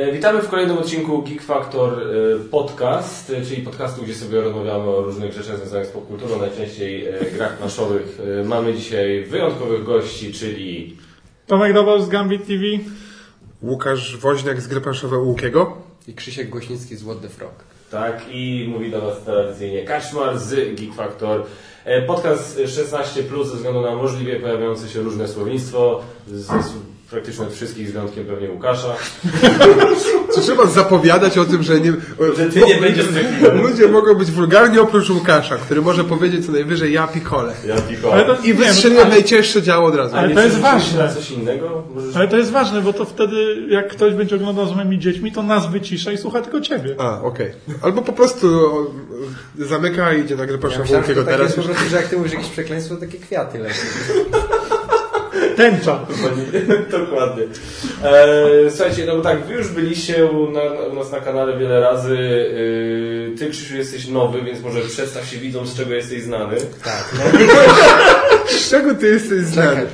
E, Witamy w kolejnym odcinku Geek Factor e, Podcast, e, czyli podcastu, gdzie sobie rozmawiamy o różnych rzeczach związanych z popkulturą, najczęściej grach planszowych. Mamy dzisiaj wyjątkowych gości, czyli Tomek Dobol z Gambit TV. Łukasz Woźniak z gry planszowej Łukiego. I Krzysiek Głośnicki z What the Frog. tak i mówi do Was tradycyjnie Kaczmar z Geek Factor. Podcast 16 plus ze względu na możliwie pojawiające się różne słownictwo z praktycznie od wszystkich z wyjątkiem pewnie Łukasza. Czy trzeba zapowiadać o tym, że nie... Że ty nie będziesz. Ludzie mogą być wulgarni oprócz Łukasza, który może powiedzieć co najwyżej ja pikole. Ja tylko. Ale to, I ale, najcięższe działo od razu. Ale Nie to jest ważne. na coś innego? Możesz... ale to jest ważne, bo to wtedy, jak ktoś będzie oglądał z moimi dziećmi, to nas wycisza i słucha tylko ciebie. A, okej. Albo po prostu o, zamyka i idzie na grę Ja myślałem, takie teraz. jest po prostu, że jak ty mówisz jakieś przekleństwo, to takie kwiaty lecą. Tęcza. Dokładnie. E, słuchajcie, no bo tak, wy już byliście u, na, u nas na kanale wiele razy. E, ty, Krzysiu, jesteś nowy, więc może przedstaw się widzom, z czego jesteś znany. Tak. Z czego ty jesteś znany?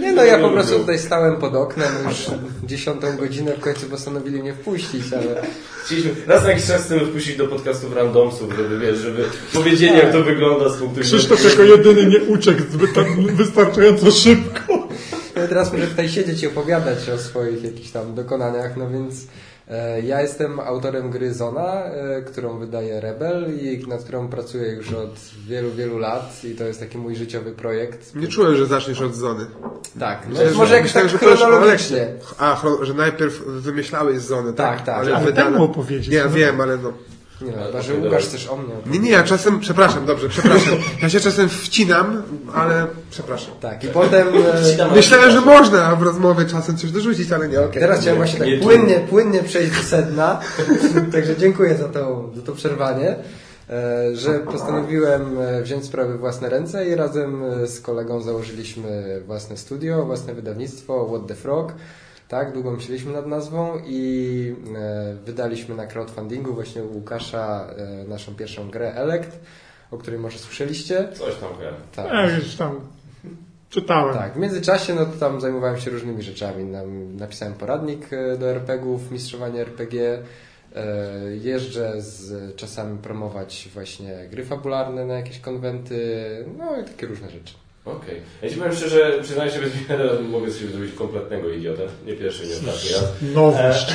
Nie no, ja po prostu tutaj stałem pod oknem już dziesiątą godzinę, w końcu postanowili mnie wpuścić, ale Chcieliśmy raz na jakiś czas chcemy wpuścić do podcastów randomsów, żeby wiesz, żeby powiedzieli jak to wygląda z punktu widzenia. Krzysztof jako jedyny nie uciekł zbyt tak wystarczająco szybko. Teraz muszę tutaj siedzieć i opowiadać o swoich jakichś tam dokonaniach, no więc e, ja jestem autorem gry Zona, e, którą wydaje Rebel i nad którą pracuję już od wielu, wielu lat i to jest taki mój życiowy projekt. Nie czułem, że zaczniesz od zony. Tak, no, Myślałem, może że- jakoś tak że chronologicznie. A, że najpierw wymyślałeś zony, tak? Tak, tak. Ale Ale wydano- tak mu opowiedzieć, Nie, ja no. wiem, ale no... Nie chyba, że. Łukasz też o mnie Nie, nie, ja czasem, przepraszam, dobrze, przepraszam. Ja się czasem wcinam, ale przepraszam. Tak, i potem... e, Wcinam, Myślałem, że można w rozmowie czasem coś dorzucić, ale nie, okej. Teraz chciałem właśnie tak Nie płynnie, płynnie przejść do sedna, także dziękuję za to, za to przerwanie, e, że postanowiłem e, wziąć sprawy w własne ręce i razem z kolegą założyliśmy własne studio, własne wydawnictwo What the Frog. Tak, długo myśleliśmy nad nazwą i e, wydaliśmy na crowdfundingu właśnie u Łukasza e, naszą pierwszą grę Elect, o której może słyszeliście. Coś tam wiem. Tak. Ja już tam czytałem. Tak, w międzyczasie no to tam zajmowałem się różnymi rzeczami. Nam- Napisałem poradnik e, do RPG-ów, mistrzowanie RPG. e, Jeżdżę z czasami promować właśnie gry fabularne na jakieś konwenty, no i takie różne rzeczy. Okej. Ja ci powiem szczerze, przyznaję się bez wiele, mogę z siebie zrobić kompletnego idiotę. Nie pierwszy, nie ostatni raz. Nowość.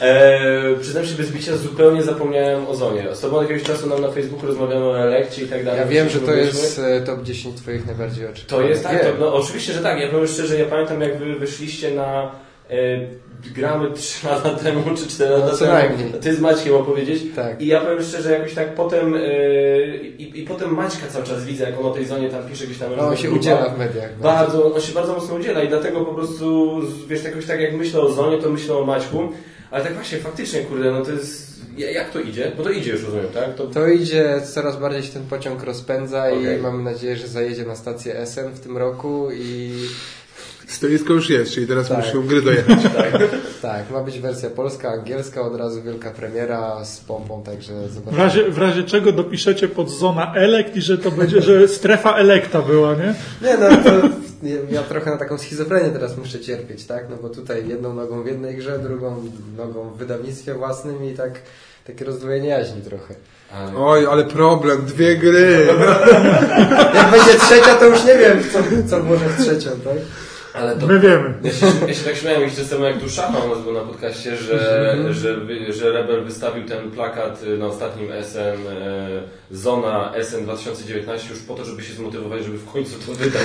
E, przyznam się bez bicia, zupełnie zapomniałem o Zonie. Z tobą jakiegoś czasu nam na Facebooku rozmawiamy o elekcie i tak dalej. Ja wiem, że to jest e, top 10 Twoich najbardziej To oczekiwanych jest tak, to, no oczywiście, że tak. Ja powiem szczerze, ja pamiętam jak wy wyszliście na e, gramy 3 lata temu, czy 4 No, lata co temu. najmniej. Ty z Maćkiem opowiedzieć. Tak. I ja powiem szczerze, jakoś tak potem e, i, i potem Maćka cały czas widzę, jak on o tej zonie tam pisze gdzieś tam. No, on się udziela w mediach. Bardzo, on się bardzo mocno udziela i dlatego po prostu, wiesz, jakoś tak jak myślę o zonie, to myślę o Maćku. Ale tak właśnie, faktycznie, kurde, no to jest... ja- Jak to idzie? Bo to idzie już, rozumiem, tak? To, To idzie, coraz bardziej się ten pociąg rozpędza Okej. i mamy nadzieję, że zajedzie na stację SN w tym roku i Stoisko już jest, czyli teraz Tak. musisz ją gry dojechać. tak, ma być wersja polska, angielska, od razu wielka premiera z pompą, także W zobaczymy. razie, w razie czego dopiszecie pod zona elekt i że to będzie, że strefa elekta była, nie? Nie no, to ja- trochę na taką schizofrenię teraz muszę cierpieć, tak? No bo tutaj jedną nogą w jednej grze, drugą nogą w wydawnictwie własnym i tak takie rozdwojenie jaźni trochę. Ale- Oj, ale problem, dwie gry. Jak będzie trzecia, to już nie wiem, co, co włożę w trzecią, tak? Ale to, My wiemy. Ja się, ja się tak śmiałem jakiś czas temu, jak tu Szafa u nas był na podcaście, że, że, wy- że Rebel wystawił ten plakat na ostatnim SN e, Zona SN 2019 już po to, żeby się zmotywować, żeby w końcu to wydać.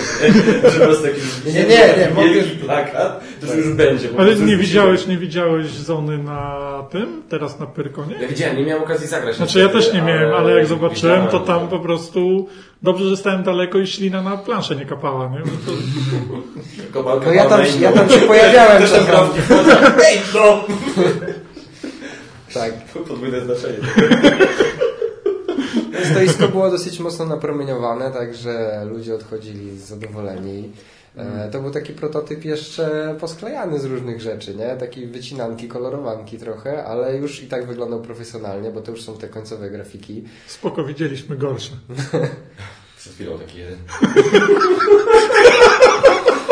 że po prostu taki Nie, nie, nie, nie, mogę- wielki plakat, to że już będzie. Ale nie widziałeś, nie widziałeś zony na tym, teraz na Pyrkonie? Ja widziałem, nie miałem okazji zagrać. Znaczy ja też nie miałem, ale jak zobaczyłem, to tam po prostu dobrze, że stałem daleko i ślina na planszę nie kapała, nie? Bo to, No ja tam, ja tam się pojawiałem Też tam grał. Ej, no! Tak. Podwójne znaczenie. Stoisko było dosyć mocno napromieniowane, także ludzie odchodzili zadowoleni. E, To był taki prototyp jeszcze posklejany z różnych rzeczy, nie? Taki wycinanki, kolorowanki trochę, ale już i tak wyglądał profesjonalnie, bo to już są te końcowe grafiki. spoko, widzieliśmy gorsze. Przed chwilą taki jeden.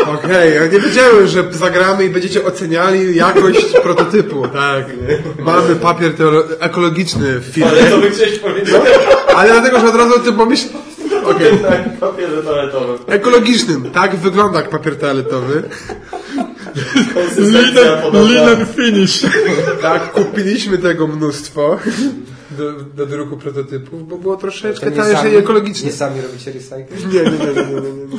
Okej, ja nie wiedziałem, że zagramy i będziecie oceniali jakość prototypu, tak. Mamy papier ekologiczny w Ale firmie, to by chciałeś powiedzieć ale dlatego, że od razu o tym pomyśl... Okej. na papierze toaletowym. Ekologicznym, tak wygląda jak papier toaletowy. Konsystencja Linen, finish. Tak, kupiliśmy tego mnóstwo do, do druku prototypów, bo było troszeczkę tańsze i sami, ekologiczne. nie sami robicie recycling? Nie, nie, nie, nie, nie, nie, nie.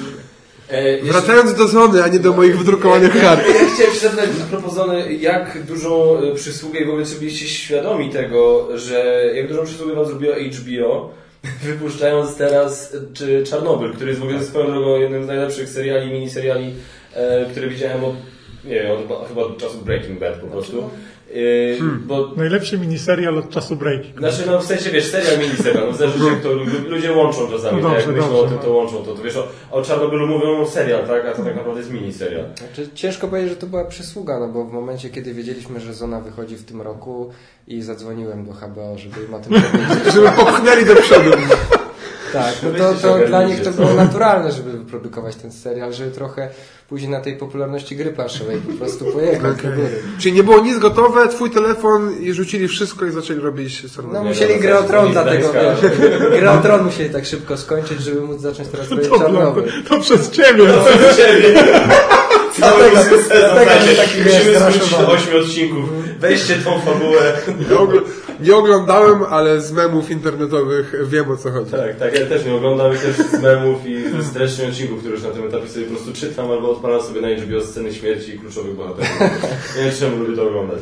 E, jeszcze- Wracając do Zony, a nie do moich wydrukowanych Ja, kart. ja chciałem się zapytać a propos Zony, jak dużą e, przysługę i w ogóle czy byliście świadomi tego, że jak dużą przysługę wam zrobiło HBO, wypuszczając teraz czy Czarnobyl, który jest w ogóle swoją drogą jednym z najlepszych seriali, miniseriali, e, które widziałem od, nie wiem, od, chyba od czasu Breaking Bad po prostu. E, Bo Najlepszy miniserial od czasu break. znaczy, no w sensie, wiesz, serial, miniserial, no zależy jak to lu- ludzie łączą czasami, No tak? dobrze, Jak myślą dobrze, o tym, to łączą to. to wiesz, o, o Czarnobylu mówią serial, tak? A to tak naprawdę jest miniserial. Znaczy, ciężko powiedzieć, że to była przysługa, no bo w momencie, kiedy wiedzieliśmy, że Zona wychodzi w tym roku i zadzwoniłem do HBO, żeby im o tym powiedzieć. Żeby popchnęli do przodu. Tak, no to, to dla nich to było naturalne, żeby wyprodukować ten serial, żeby trochę później na tej popularności gry paszowej po prostu pojechać do góry. Czyli nie było nic gotowe, twój telefon i rzucili wszystko i zaczęli robić stronę. No musieli grę o to tron dlatego, wiesz, grę o tron musieli tak szybko skończyć, żeby móc zacząć teraz robić To, Czarnobyl. to przez ciebie. Do ciebie! Cały Dlatego- sezon, dlatego słuchajcie, jest taki, musimy wiesz, skrócić do zraszowany. 8 odcinków. Weźcie tą fabułę. Nie, ogl- nie oglądałem, ale z memów internetowych wiem o co chodzi. Tak, tak, ja też nie oglądam i też z memów i z treści odcinków, które już na tym etapie sobie po prostu czytam albo odpalam sobie na HBO sceny śmierci i kluczowych bohaterów. Nie wiem, czemu lubię to oglądać.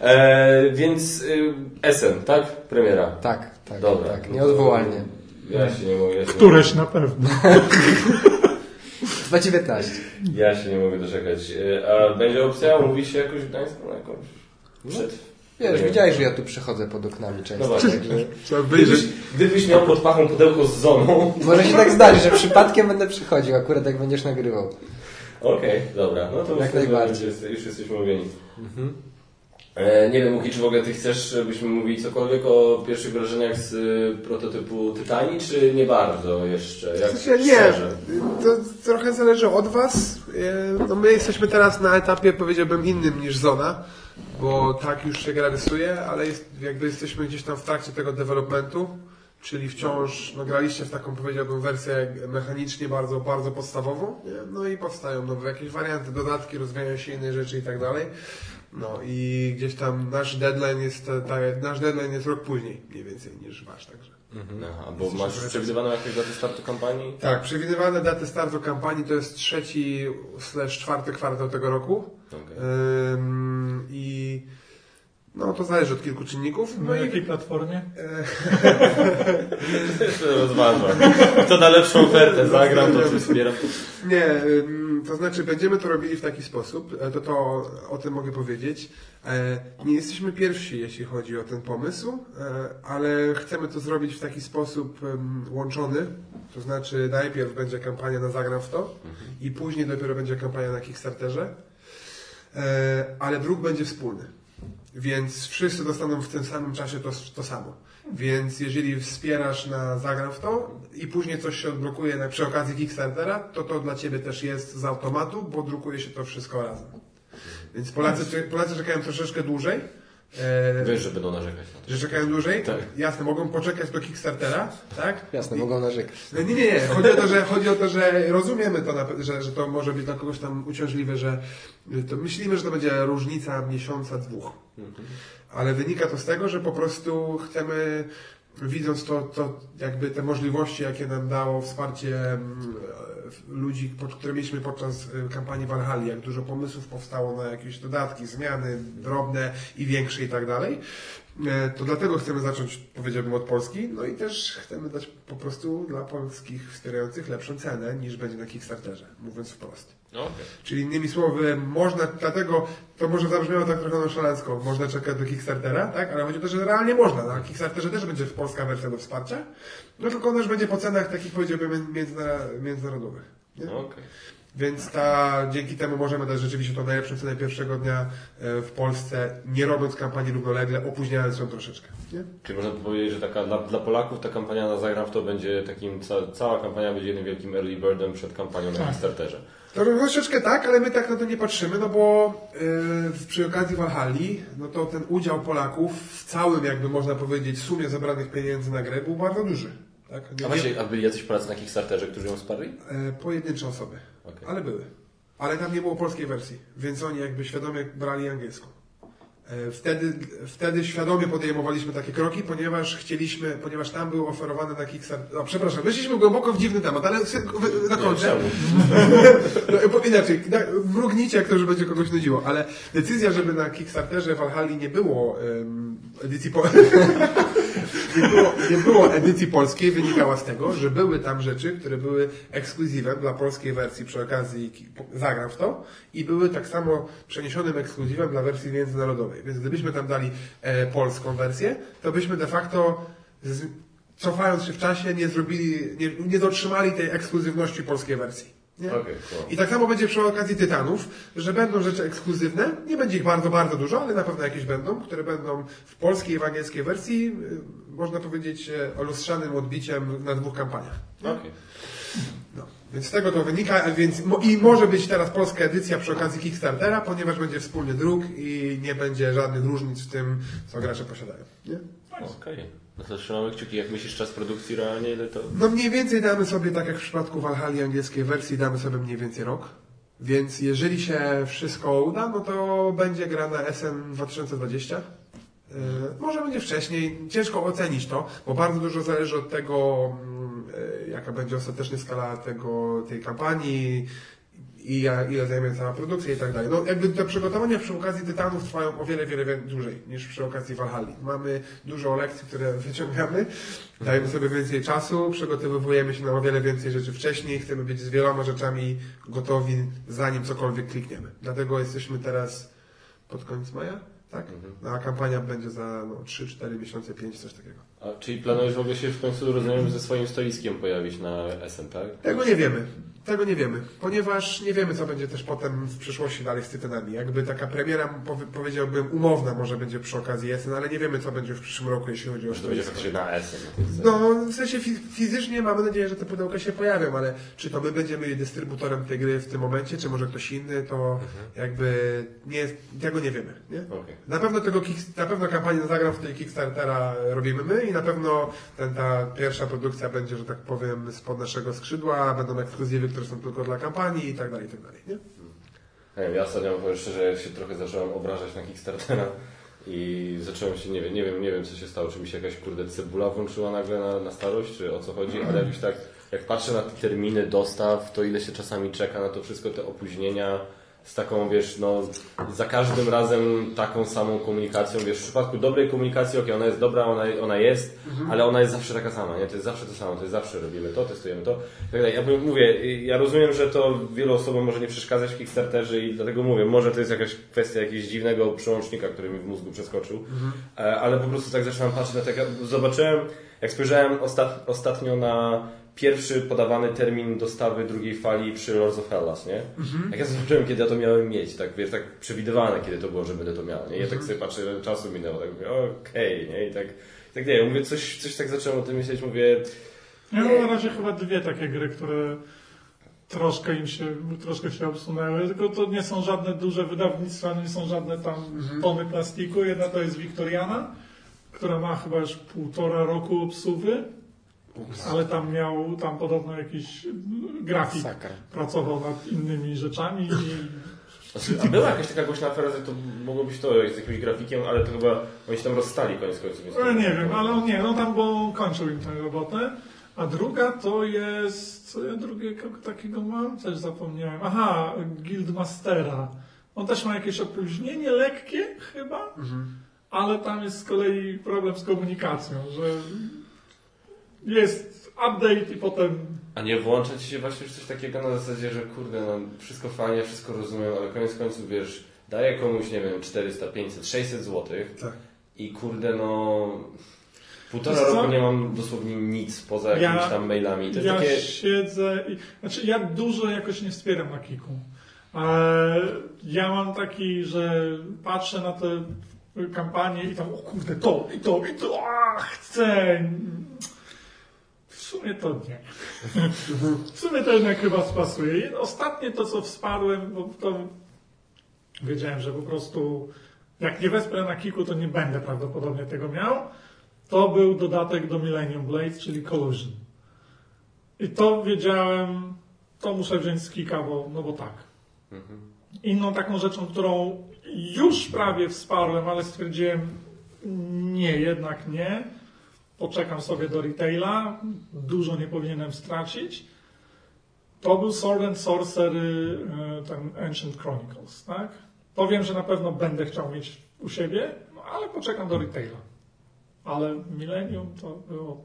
E, więc y, SN, tak? Premiera. Tak, tak, Dobra. tak, nieodwołalnie. Ja się nie mogę. Ja się Któreś na pewno. 2.19. Ja się nie mogę doczekać. E, A będzie opcja umówić się jakoś w Gdańsku na jakąś przed... Wiesz, widziałeś, że ja tu przychodzę pod oknami często. No właśnie. Trzeba Gdybyś, gdybyś miał pod pachą pudełko z zoną. Może się tak zdarzy, że przypadkiem będę przychodził, akurat jak będziesz nagrywał. Okej, dobra, no to Jak najbardziej. Już, już jesteśmy umówieni. E, nie wiem, Łuki, czy w ogóle Ty chcesz, żebyśmy mówili cokolwiek o pierwszych wrażeniach z y, prototypu Tytanii, czy nie bardzo jeszcze? Jak W sensie nie, szczerze? to trochę zależy od Was. E, No my jesteśmy teraz na etapie, powiedziałbym, innym niż Zona, bo tak już się gra rysuje, ale jest, jakby jesteśmy gdzieś tam w trakcie tego developmentu, czyli wciąż no, graliście w taką, powiedziałbym, wersję mechanicznie bardzo, bardzo podstawową, nie? no i powstają nowe jakieś warianty, dodatki, rozwijają się inne rzeczy i tak dalej. No i gdzieś tam nasz deadline jest, ta, nasz deadline jest rok później, mniej więcej niż Wasz, także. Aha, bo masz przewidywaną jakąś datę startu kampanii? Tak, przewidywane daty startu kampanii to jest trzeci slash czwarty kwartał tego roku. Okej. Ym, I no to zależy od kilku czynników. No Na i jakiej platformie? Rozważam. Kto da lepszą ofertę, zagram to, czy wspieram. nie, to znaczy będziemy to robili w taki sposób, e, to to o tym mogę powiedzieć. E, Nie jesteśmy pierwsi, jeśli chodzi o ten pomysł, e, ale chcemy to zrobić w taki sposób łączony. To znaczy najpierw będzie kampania na Zagram w to i później dopiero będzie kampania na Kickstarterze. Ale druk będzie wspólny. Więc wszyscy dostaną w tym samym czasie to, to samo. Więc jeżeli wspierasz na Zagram w to i później coś się odblokuje na, przy okazji Kickstartera, to to dla Ciebie też jest z automatu, bo drukuje się to wszystko razem. Więc Polacy, Polacy czekają troszeczkę dłużej. E, Wiesz, że będą narzekać na to. że czekają dłużej? Tak. Jasne, mogą poczekać do Kickstartera, tak? Jasne, I- mogą narzekać. no nie, nie, nie. Chodzi o to, że, chodzi o to, że rozumiemy to, na że, że to może być dla kogoś tam uciążliwe, że to myślimy, że to będzie różnica miesiąca, dwóch. Ale wynika to z tego, że po prostu chcemy, widząc to, to jakby te możliwości, jakie nam dało wsparcie mm, ludzi, które mieliśmy podczas e, kampanii Valhalla, jak dużo pomysłów powstało na jakieś dodatki, zmiany drobne i większe i tak dalej, e, to dlatego chcemy zacząć, powiedziałbym, od Polski, no i też chcemy dać po prostu dla polskich wspierających lepszą cenę niż będzie na Kickstarterze, mówiąc wprost. Okej. Czyli innymi słowy, można, dlatego to może zabrzmiało tak trochę nonszalancko, można czekać do Kickstartera, tak? Ale chodzi o to, że realnie można. Na Kickstarterze też będzie polska wersja do wsparcia, no tylko ona już będzie po cenach takich powiedziałbym międzyna- międzynarodowych. Nie? Okej. Więc ta, dzięki temu możemy dać rzeczywiście tą najlepszą cenę pierwszego dnia e, w Polsce, nie robiąc kampanii równolegle, opóźniając ją troszeczkę. Nie? Czyli można by powiedzieć, że taka dla, dla Polaków ta kampania na Zagram w to będzie takim, ca, cała kampania będzie jednym wielkim early birdem przed kampanią na Tak. To troszeczkę tak, ale my tak na to nie patrzymy, no bo yy, przy okazji Walhalli, no to ten udział Polaków w całym, jakby można powiedzieć, sumie zebranych pieniędzy na grę był bardzo duży. Tak? Nie- A właśnie, a byli jacyś Polacy na Kickstarterze, którzy ją wsparli? E, pojedyncze osoby, Okej. ale były. Ale tam nie było polskiej wersji, więc oni jakby świadomie brali angielską. E, Wtedy, wtedy świadomie podejmowaliśmy takie kroki, ponieważ chcieliśmy, ponieważ tam był oferowany na Kickstarter. O, przepraszam, weszliśmy głęboko w dziwny temat, ale czemu? No, inaczej, na- mrugnijcie, jak to, że będzie kogoś nudziło, ale decyzja, żeby na Kickstarterze Valhalla nie było em, edycji po... nie, było, nie było edycji polskiej, wynikała z tego, że były tam rzeczy, które były ekskluzywem dla polskiej wersji przy okazji zagram w to i były tak samo przeniesionym ekskluzywem dla wersji międzynarodowej. Więc gdybyśmy tam dali e, polską wersję, to byśmy de facto z, cofając się w czasie nie zrobili, nie, nie dotrzymali tej ekskluzywności polskiej wersji. Nie? Okej, cool. I tak samo będzie przy okazji Tytanów, że będą rzeczy ekskluzywne, nie będzie ich bardzo, bardzo dużo, ale na pewno jakieś będą, które będą w polskiej i w angielskiej wersji, y, można powiedzieć, e, lustrzanym odbiciem na dwóch kampaniach. Okej. No. Więc z tego to wynika, więc i może być teraz polska edycja przy okazji Kickstartera, ponieważ będzie wspólny druk i nie będzie żadnych różnic w tym, co gracze posiadają. Nie? Okej. No to trzymamy kciuki. Jak myślisz czas produkcji realnie, ile to... No mniej więcej damy sobie, tak jak w przypadku Valhalla angielskiej wersji, damy sobie mniej więcej rok. Więc jeżeli się wszystko uda, no to będzie gra na SN 2020. Yy, może będzie wcześniej, ciężko ocenić to, bo bardzo dużo zależy od tego, yy, jaka będzie ostatecznie skala tego, tej kampanii i ja- ile zajmie cała produkcja i tak dalej. No jakby te przygotowania przy okazji Tytanów trwają o wiele, wiele wie- dłużej niż przy okazji Valhalli. Mamy dużo lekcji, które wyciągamy, dajemy sobie więcej czasu, przygotowujemy się na o wiele więcej rzeczy wcześniej, chcemy być z wieloma rzeczami gotowi, zanim cokolwiek klikniemy. Dlatego jesteśmy teraz pod koniec maja, tak? A kampania będzie za no, 3-4 miesiące, 5, coś takiego. A, czyli planujesz w ogóle się w końcu, rozumiem, ze swoim stoiskiem pojawić na SN, tak? Tego nie wiemy. Tego nie wiemy, ponieważ nie wiemy, co będzie też potem w przyszłości dalej z Tytanami. Jakby taka premiera, powie- powiedziałbym, umowna może będzie przy okazji jesen, ale nie wiemy, co będzie w przyszłym roku, jeśli chodzi o to będzie faktycznie na tych No, w sensie fi- fizycznie mamy nadzieję, że te pudełka się pojawią, ale czy to my będziemy dystrybutorem tej gry w tym momencie, czy może ktoś inny, to jakby nie, tego nie wiemy, nie? Okej. Na pewno tego na pewno kampanię zagram w tej Kickstartera robimy my i na pewno ten, ta pierwsza produkcja będzie, że tak powiem, spod naszego skrzydła, będą ekskluzywy, które są tylko dla kampanii i tak dalej, i tak dalej, nie? Nie wiem, ja ostatnio powiem szczerze, się trochę zacząłem obrażać na Kickstartera i zacząłem się, nie wiem, nie wiem, nie wiem co się stało, czy mi się jakaś kurde cebula włączyła nagle na, na starość, czy o co chodzi, ale jakoś tak, jak patrzę na te terminy dostaw, to ile się czasami czeka na to wszystko, te opóźnienia, z taką, wiesz, no, za każdym razem taką samą komunikacją, wiesz, w przypadku dobrej komunikacji, okej, ona jest dobra, ona, ona jest, ale ona jest zawsze taka sama, nie? To jest zawsze to samo, to jest zawsze robimy to, testujemy to, i tak dalej. Ja mówię, ja rozumiem, że to wielu osobom może nie przeszkadzać w Kickstarterze i dlatego mówię, może to jest jakaś kwestia jakiegoś dziwnego przełącznika, który mi w mózgu przeskoczył, E, ale po prostu tak zaczynam patrzeć na tego, zobaczyłem, jak spojrzałem ostat, ostatnio na pierwszy podawany termin dostawy drugiej fali przy Lords of Hellas, nie? Jak ja zobaczyłem, kiedy ja to miałem mieć, tak wiesz, tak przewidywane, kiedy to było, że będę to miał, nie? Ja tak sobie patrzę, ile czasu minęło, tak mówię, okej, nie? I tak, tak nie, mówię, coś, coś tak zacząłem o tym myśleć, mówię, Ja mam na razie chyba dwie takie gry, które troszkę im się, troszkę się obsunęły, tylko to nie są żadne duże wydawnictwa, nie są żadne tam tony plastiku. Jedna to jest Wiktoriana, która ma chyba już półtora roku obsuwy, ale tam miał, tam podobno jakiś grafik Sakra. pracował nad innymi rzeczami i Znaczy, a była jakaś taka głośna afera, że to mogło być to z jakimś grafikiem, ale to chyba oni się tam rozstali koniec końców. No, nie wiem, ale on nie, no tam bo kończył im tę robotę. A druga to jest, co ja drugiego takiego mam? Też zapomniałem. Aha, Guildmastera. On też ma jakieś opóźnienie lekkie chyba, ale tam jest z kolei problem z komunikacją, że jest update i potem A nie włącza ci się właśnie już coś takiego na zasadzie, że kurde, no wszystko fajnie, wszystko rozumiem, ale koniec końców wiesz, daję komuś, nie wiem, 400, 500, 600 złotych Tak. i kurde, no Półtora roku nie mam dosłownie nic poza Ja- jakimiś tam mailami. To Ja takie... siedzę i... Znaczy ja dużo jakoś nie wspieram na Kiku. Ale ja mam taki, że patrzę na te kampanie i tam, o kurde, to, i to, i to, a, chcę. W sumie to nie. W sumie to jednak chyba spasuje. Ostatnie to, co wsparłem, bo to wiedziałem, że po prostu jak nie wesprę na Kiku, to nie będę prawdopodobnie tego miał. To był dodatek do Millennium Blade, czyli Collusion. I to wiedziałem, to muszę wziąć z Kika, bo, no bo tak. Inną taką rzeczą, którą już prawie wsparłem, ale stwierdziłem, nie, jednak nie. Poczekam sobie do retaila, dużo nie powinienem stracić. To był Sword and Sorcery, e, ten Ancient Chronicles, tak? To wiem, że na pewno będę chciał mieć u siebie, no ale poczekam do retaila. Ale Millennium to było...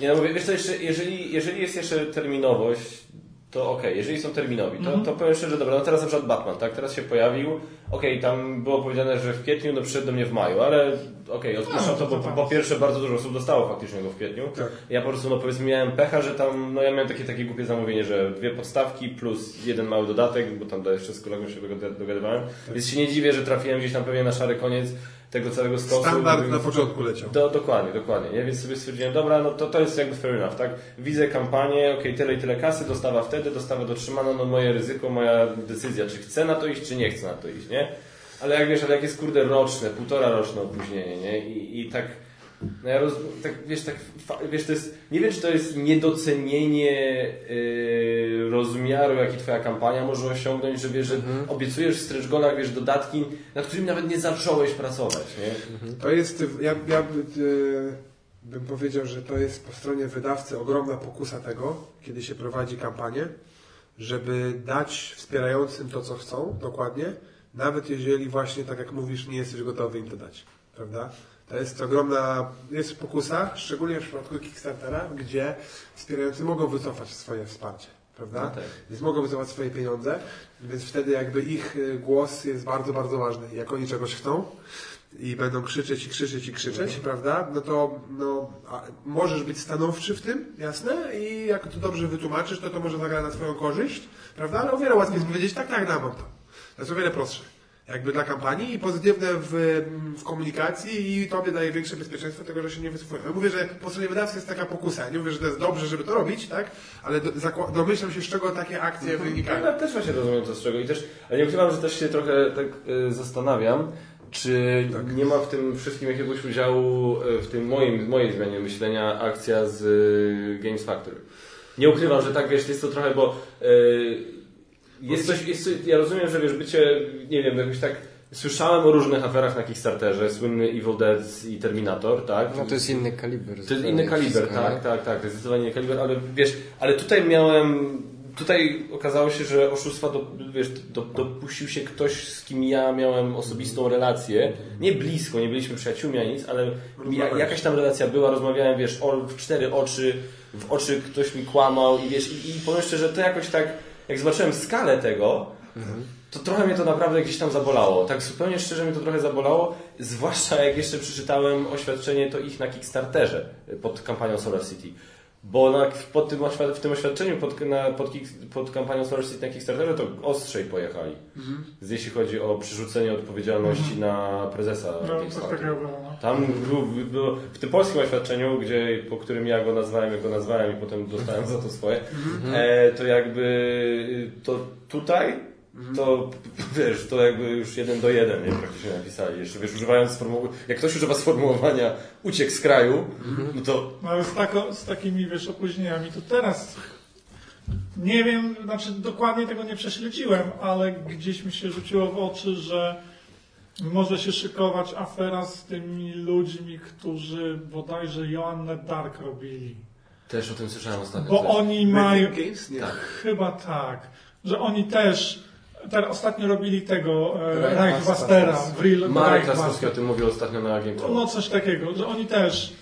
Nie, no mówię, wiesz co, jeszcze, jeżeli, jeżeli jest jeszcze terminowość, to okej, jeżeli są terminowi, to, Mhm. to powiem szczerze, dobra, no teraz na przykład Batman, tak, teraz się pojawił, okej, tam było powiedziane, że w kwietniu, no przyszedł do mnie w maju, ale okej, odpuszczam No, to, bo tam. po pierwsze bardzo dużo osób dostało faktycznie go w kwietniu. Tak. Ja po prostu, no powiedzmy, miałem pecha, że tam, no ja miałem takie, takie głupie zamówienie, że dwie podstawki plus jeden mały dodatek, bo tam jeszcze z kolegą się dogad- dogadywałem, Tak. więc się nie dziwię, że trafiłem gdzieś tam pewnie na szary koniec tego całego stosu. Standard na początku leciał. do, dokładnie, dokładnie. Nie? Więc sobie stwierdziłem, dobra, no to, to jest jakby fair enough, tak? Widzę kampanię, okej, tyle i tyle kasy, dostawa wtedy, dostawa dotrzymana, no moje ryzyko, moja decyzja, czy chcę na to iść, czy nie chcę na to iść, nie? Ale jak wiesz, ale jak jest kurde roczne, półtora roczne opóźnienie, nie? I, i tak, no ja roz, tak, wiesz, tak, wiesz, to jest, nie wiem, czy to jest niedocenienie yy, rozmiaru, jaki twoja kampania może osiągnąć, że wiesz, że obiecujesz w stretch goalach, wiesz, dodatki, nad którymi nawet nie zacząłeś pracować, nie? To jest, ja, ja by, e, bym powiedział, że to jest po stronie wydawcy ogromna pokusa tego, kiedy się prowadzi kampanię, żeby dać wspierającym to, co chcą, dokładnie, nawet jeżeli właśnie, tak jak mówisz, nie jesteś gotowy im to dać, prawda? To jest ogromna, jest pokusa, szczególnie w przypadku Kickstartera, gdzie wspierający mogą wycofać swoje wsparcie, prawda? No tak. Więc mogą wycofać swoje pieniądze, więc wtedy jakby ich y, głos jest bardzo, bardzo ważny. Jak oni czegoś chcą i będą krzyczeć i krzyczeć i krzyczeć, prawda? No to no, możesz być stanowczy w tym, jasne? I jak to dobrze wytłumaczysz, to to może zagra na swoją korzyść, prawda? Ale o wiele łatwiej jest powiedzieć, tak, tak, dam to. To jest o wiele prostsze. Jakby dla kampanii i pozytywne w, w komunikacji i tobie daje większe bezpieczeństwo tego, że się nie wycofują. Ja mówię, że po stronie wydawcy jest taka pokusa. Nie mówię, że to jest dobrze, żeby to robić, tak? Ale do, domyślam się, z czego takie akcje wynikają. Ja też właśnie rozumiem to z czego i też, ale nie ukrywam, że też się trochę tak y, zastanawiam, czy Tak. nie ma w tym wszystkim jakiegoś udziału y, w tym moim, mojej zmianie myślenia akcja z y, Games Factory. Nie ukrywam, że tak wiesz, jest to trochę, bo y, jest coś, jest ja rozumiem, że wiesz, bycie, nie wiem, jakoś tak Słyszałem o różnych aferach na Kickstarterze, słynny Evil Dead i Terminator, tak? No to jest inny kaliber. To jest inny kaliber, wszystko, tak, nie? tak, tak, to jest zdecydowanie inny kaliber, ale wiesz, ale tutaj miałem, tutaj okazało się, że oszustwa, do, wiesz, do, dopuścił się ktoś, z kim ja miałem osobistą relację, nie blisko, nie byliśmy przyjaciółmi ani nic, ale ja, jakaś tam relacja była, rozmawiałem, wiesz, o, w cztery oczy, w oczy ktoś mi kłamał i wiesz, i, i powiem szczerze, to jakoś tak, jak zobaczyłem skalę tego, to trochę mnie to naprawdę gdzieś tam zabolało. Tak zupełnie szczerze mnie to trochę zabolało, zwłaszcza jak jeszcze przeczytałem oświadczenie to ich na Kickstarterze pod kampanią Solar City. Bo na, pod tym, w tym oświadczeniu pod, na, pod, kick- pod kampanią Solar City na Kickstarterze to ostrzej pojechali. Jeśli chodzi o przerzucenie odpowiedzialności na prezesa No, Tam był, było, w tym polskim oświadczeniu, gdzie, po którym ja go nazwałem, jak go nazwałem i potem dostałem za to swoje, e, to jakby to tutaj to wiesz, to jakby już jeden do jeden nie, praktycznie napisali. Jeszcze wiesz, używając sformułowania, jak ktoś używa sformułowania uciekł z kraju, no to No ale z, tako, z takimi wiesz, opóźnieniami to teraz nie wiem, znaczy dokładnie tego nie prześledziłem, ale gdzieś mi się rzuciło w oczy, że może się szykować afera z tymi ludźmi, którzy bodajże Joannę Dark robili. też o tym słyszałem ostatnio. Bo też. oni mają. Games? Nie. Chyba tak. Że oni też. Teraz ostatnio robili tego e, Reichbustera. Reichbustera w Real Marek. Laskowski o tym mówił ostatnio na Game No coś takiego, że oni też.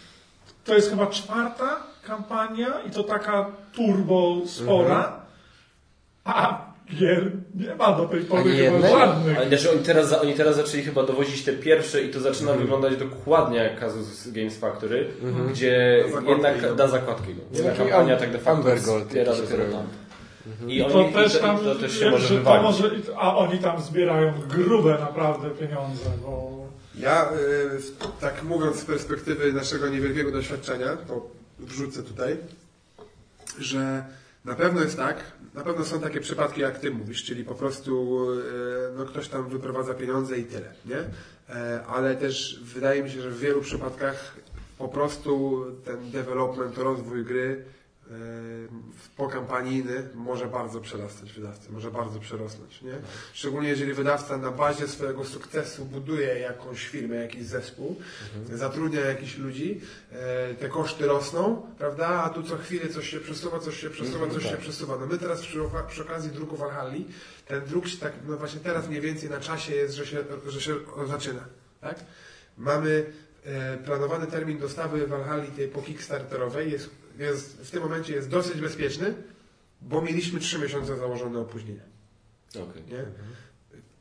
To jest chyba czwarta kampania i to taka turbo spora. A gier nie ma do tej pory chyba jednej? żadnych. Ale znaczy oni teraz, oni teraz zaczęli chyba dowozić te pierwsze i to zaczyna wyglądać dokładnie jak Kazus Games Factory, gdzie Na zakładkę jednak idą. da zakładki. idą. Jedna Taki kampania Am- tak de facto wspiera tam. I I oni, to i też to, tam, i to też się wiem, może że to może, a oni tam zbierają grube naprawdę pieniądze, bo Ja, y, tak mówiąc z perspektywy naszego niewielkiego doświadczenia, to wrzucę tutaj, że na pewno jest tak, na pewno są takie przypadki, jak ty mówisz, czyli po prostu y, no, ktoś tam wyprowadza pieniądze i tyle, nie? E, Ale też wydaje mi się, że w wielu przypadkach po prostu ten development, rozwój gry e, pokampanijny może bardzo przerastać wydawcę, może bardzo przerosnąć, nie? Szczególnie jeżeli wydawca na bazie swojego sukcesu buduje jakąś firmę, jakiś zespół, zatrudnia jakichś ludzi, e, te koszty rosną, prawda? A tu co chwilę coś się przesuwa, coś się przesuwa, coś się przesuwa. No my teraz przy, przy okazji druku Valhalli, ten druk się tak, no właśnie teraz mniej więcej na czasie jest, że się, że się zaczyna, tak? Mamy e, planowany termin dostawy Valhalli tej po Kickstarterowej jest, jest, w tym momencie jest dosyć bezpieczny, bo mieliśmy 3 miesiące założone opóźnienia. Okej. Nie?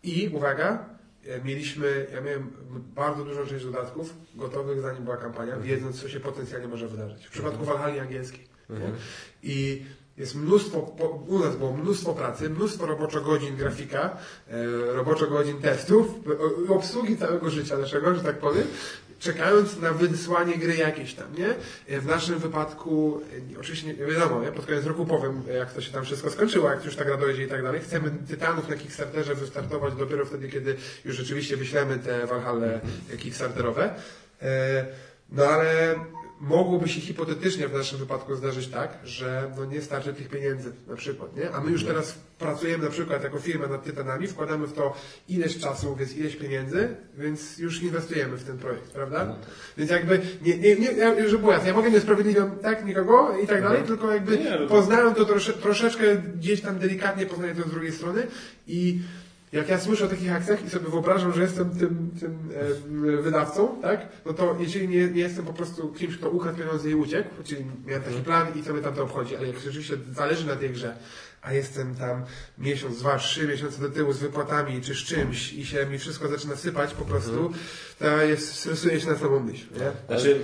I uwaga, e, mieliśmy, ja miałem bardzo dużą część dodatków gotowych zanim była kampania, wiedząc co się potencjalnie może wydarzyć. W przypadku Valhalli angielskiej. Nie? I jest mnóstwo, u nas było mnóstwo pracy, mnóstwo roboczo godzin grafika, e, roboczo godzin testów, e, obsługi całego życia naszego, że tak powiem, czekając na wysłanie gry jakieś tam, nie? W naszym wypadku, e, oczywiście nie wiadomo, nie? pod koniec roku powiem, jak to się tam wszystko skończyło, jak już ta gra dojdzie i tak dalej. Chcemy Tytanów na Kickstarterze wystartować dopiero wtedy, kiedy już rzeczywiście wyślemy te Valhalle Kickstarterowe. E, No ale mogłoby się hipotetycznie w naszym wypadku zdarzyć tak, że no nie starczy tych pieniędzy na przykład, nie? A my już teraz pracujemy na przykład jako firma nad Tytanami, wkładamy w to ileś czasu, więc ileś pieniędzy, więc już inwestujemy w ten projekt, prawda? Więc jakby, nie, nie, nie, ja, żeby było jasne, ja mogę nie usprawiedliwiam tak nikogo i tak dalej, tylko jakby Nie, no to- poznałem to trosze, troszeczkę gdzieś tam delikatnie poznaję to z drugiej strony i jak ja słyszę o takich akcjach i sobie wyobrażam, że jestem tym, tym em, wydawcą, tak? No to jeżeli nie, nie jestem po prostu kimś, kto ukradł pieniądze i uciekł, czyli miałem taki plan i co mnie tam to obchodzi, ale jak rzeczywiście zależy na tej grze, a jestem tam miesiąc, dwa, trzy miesiące do tyłu z wypłatami czy z czymś i się mi wszystko zaczyna sypać po prostu, to ja jest, stresuję się na samą myśl, nie? Znaczy.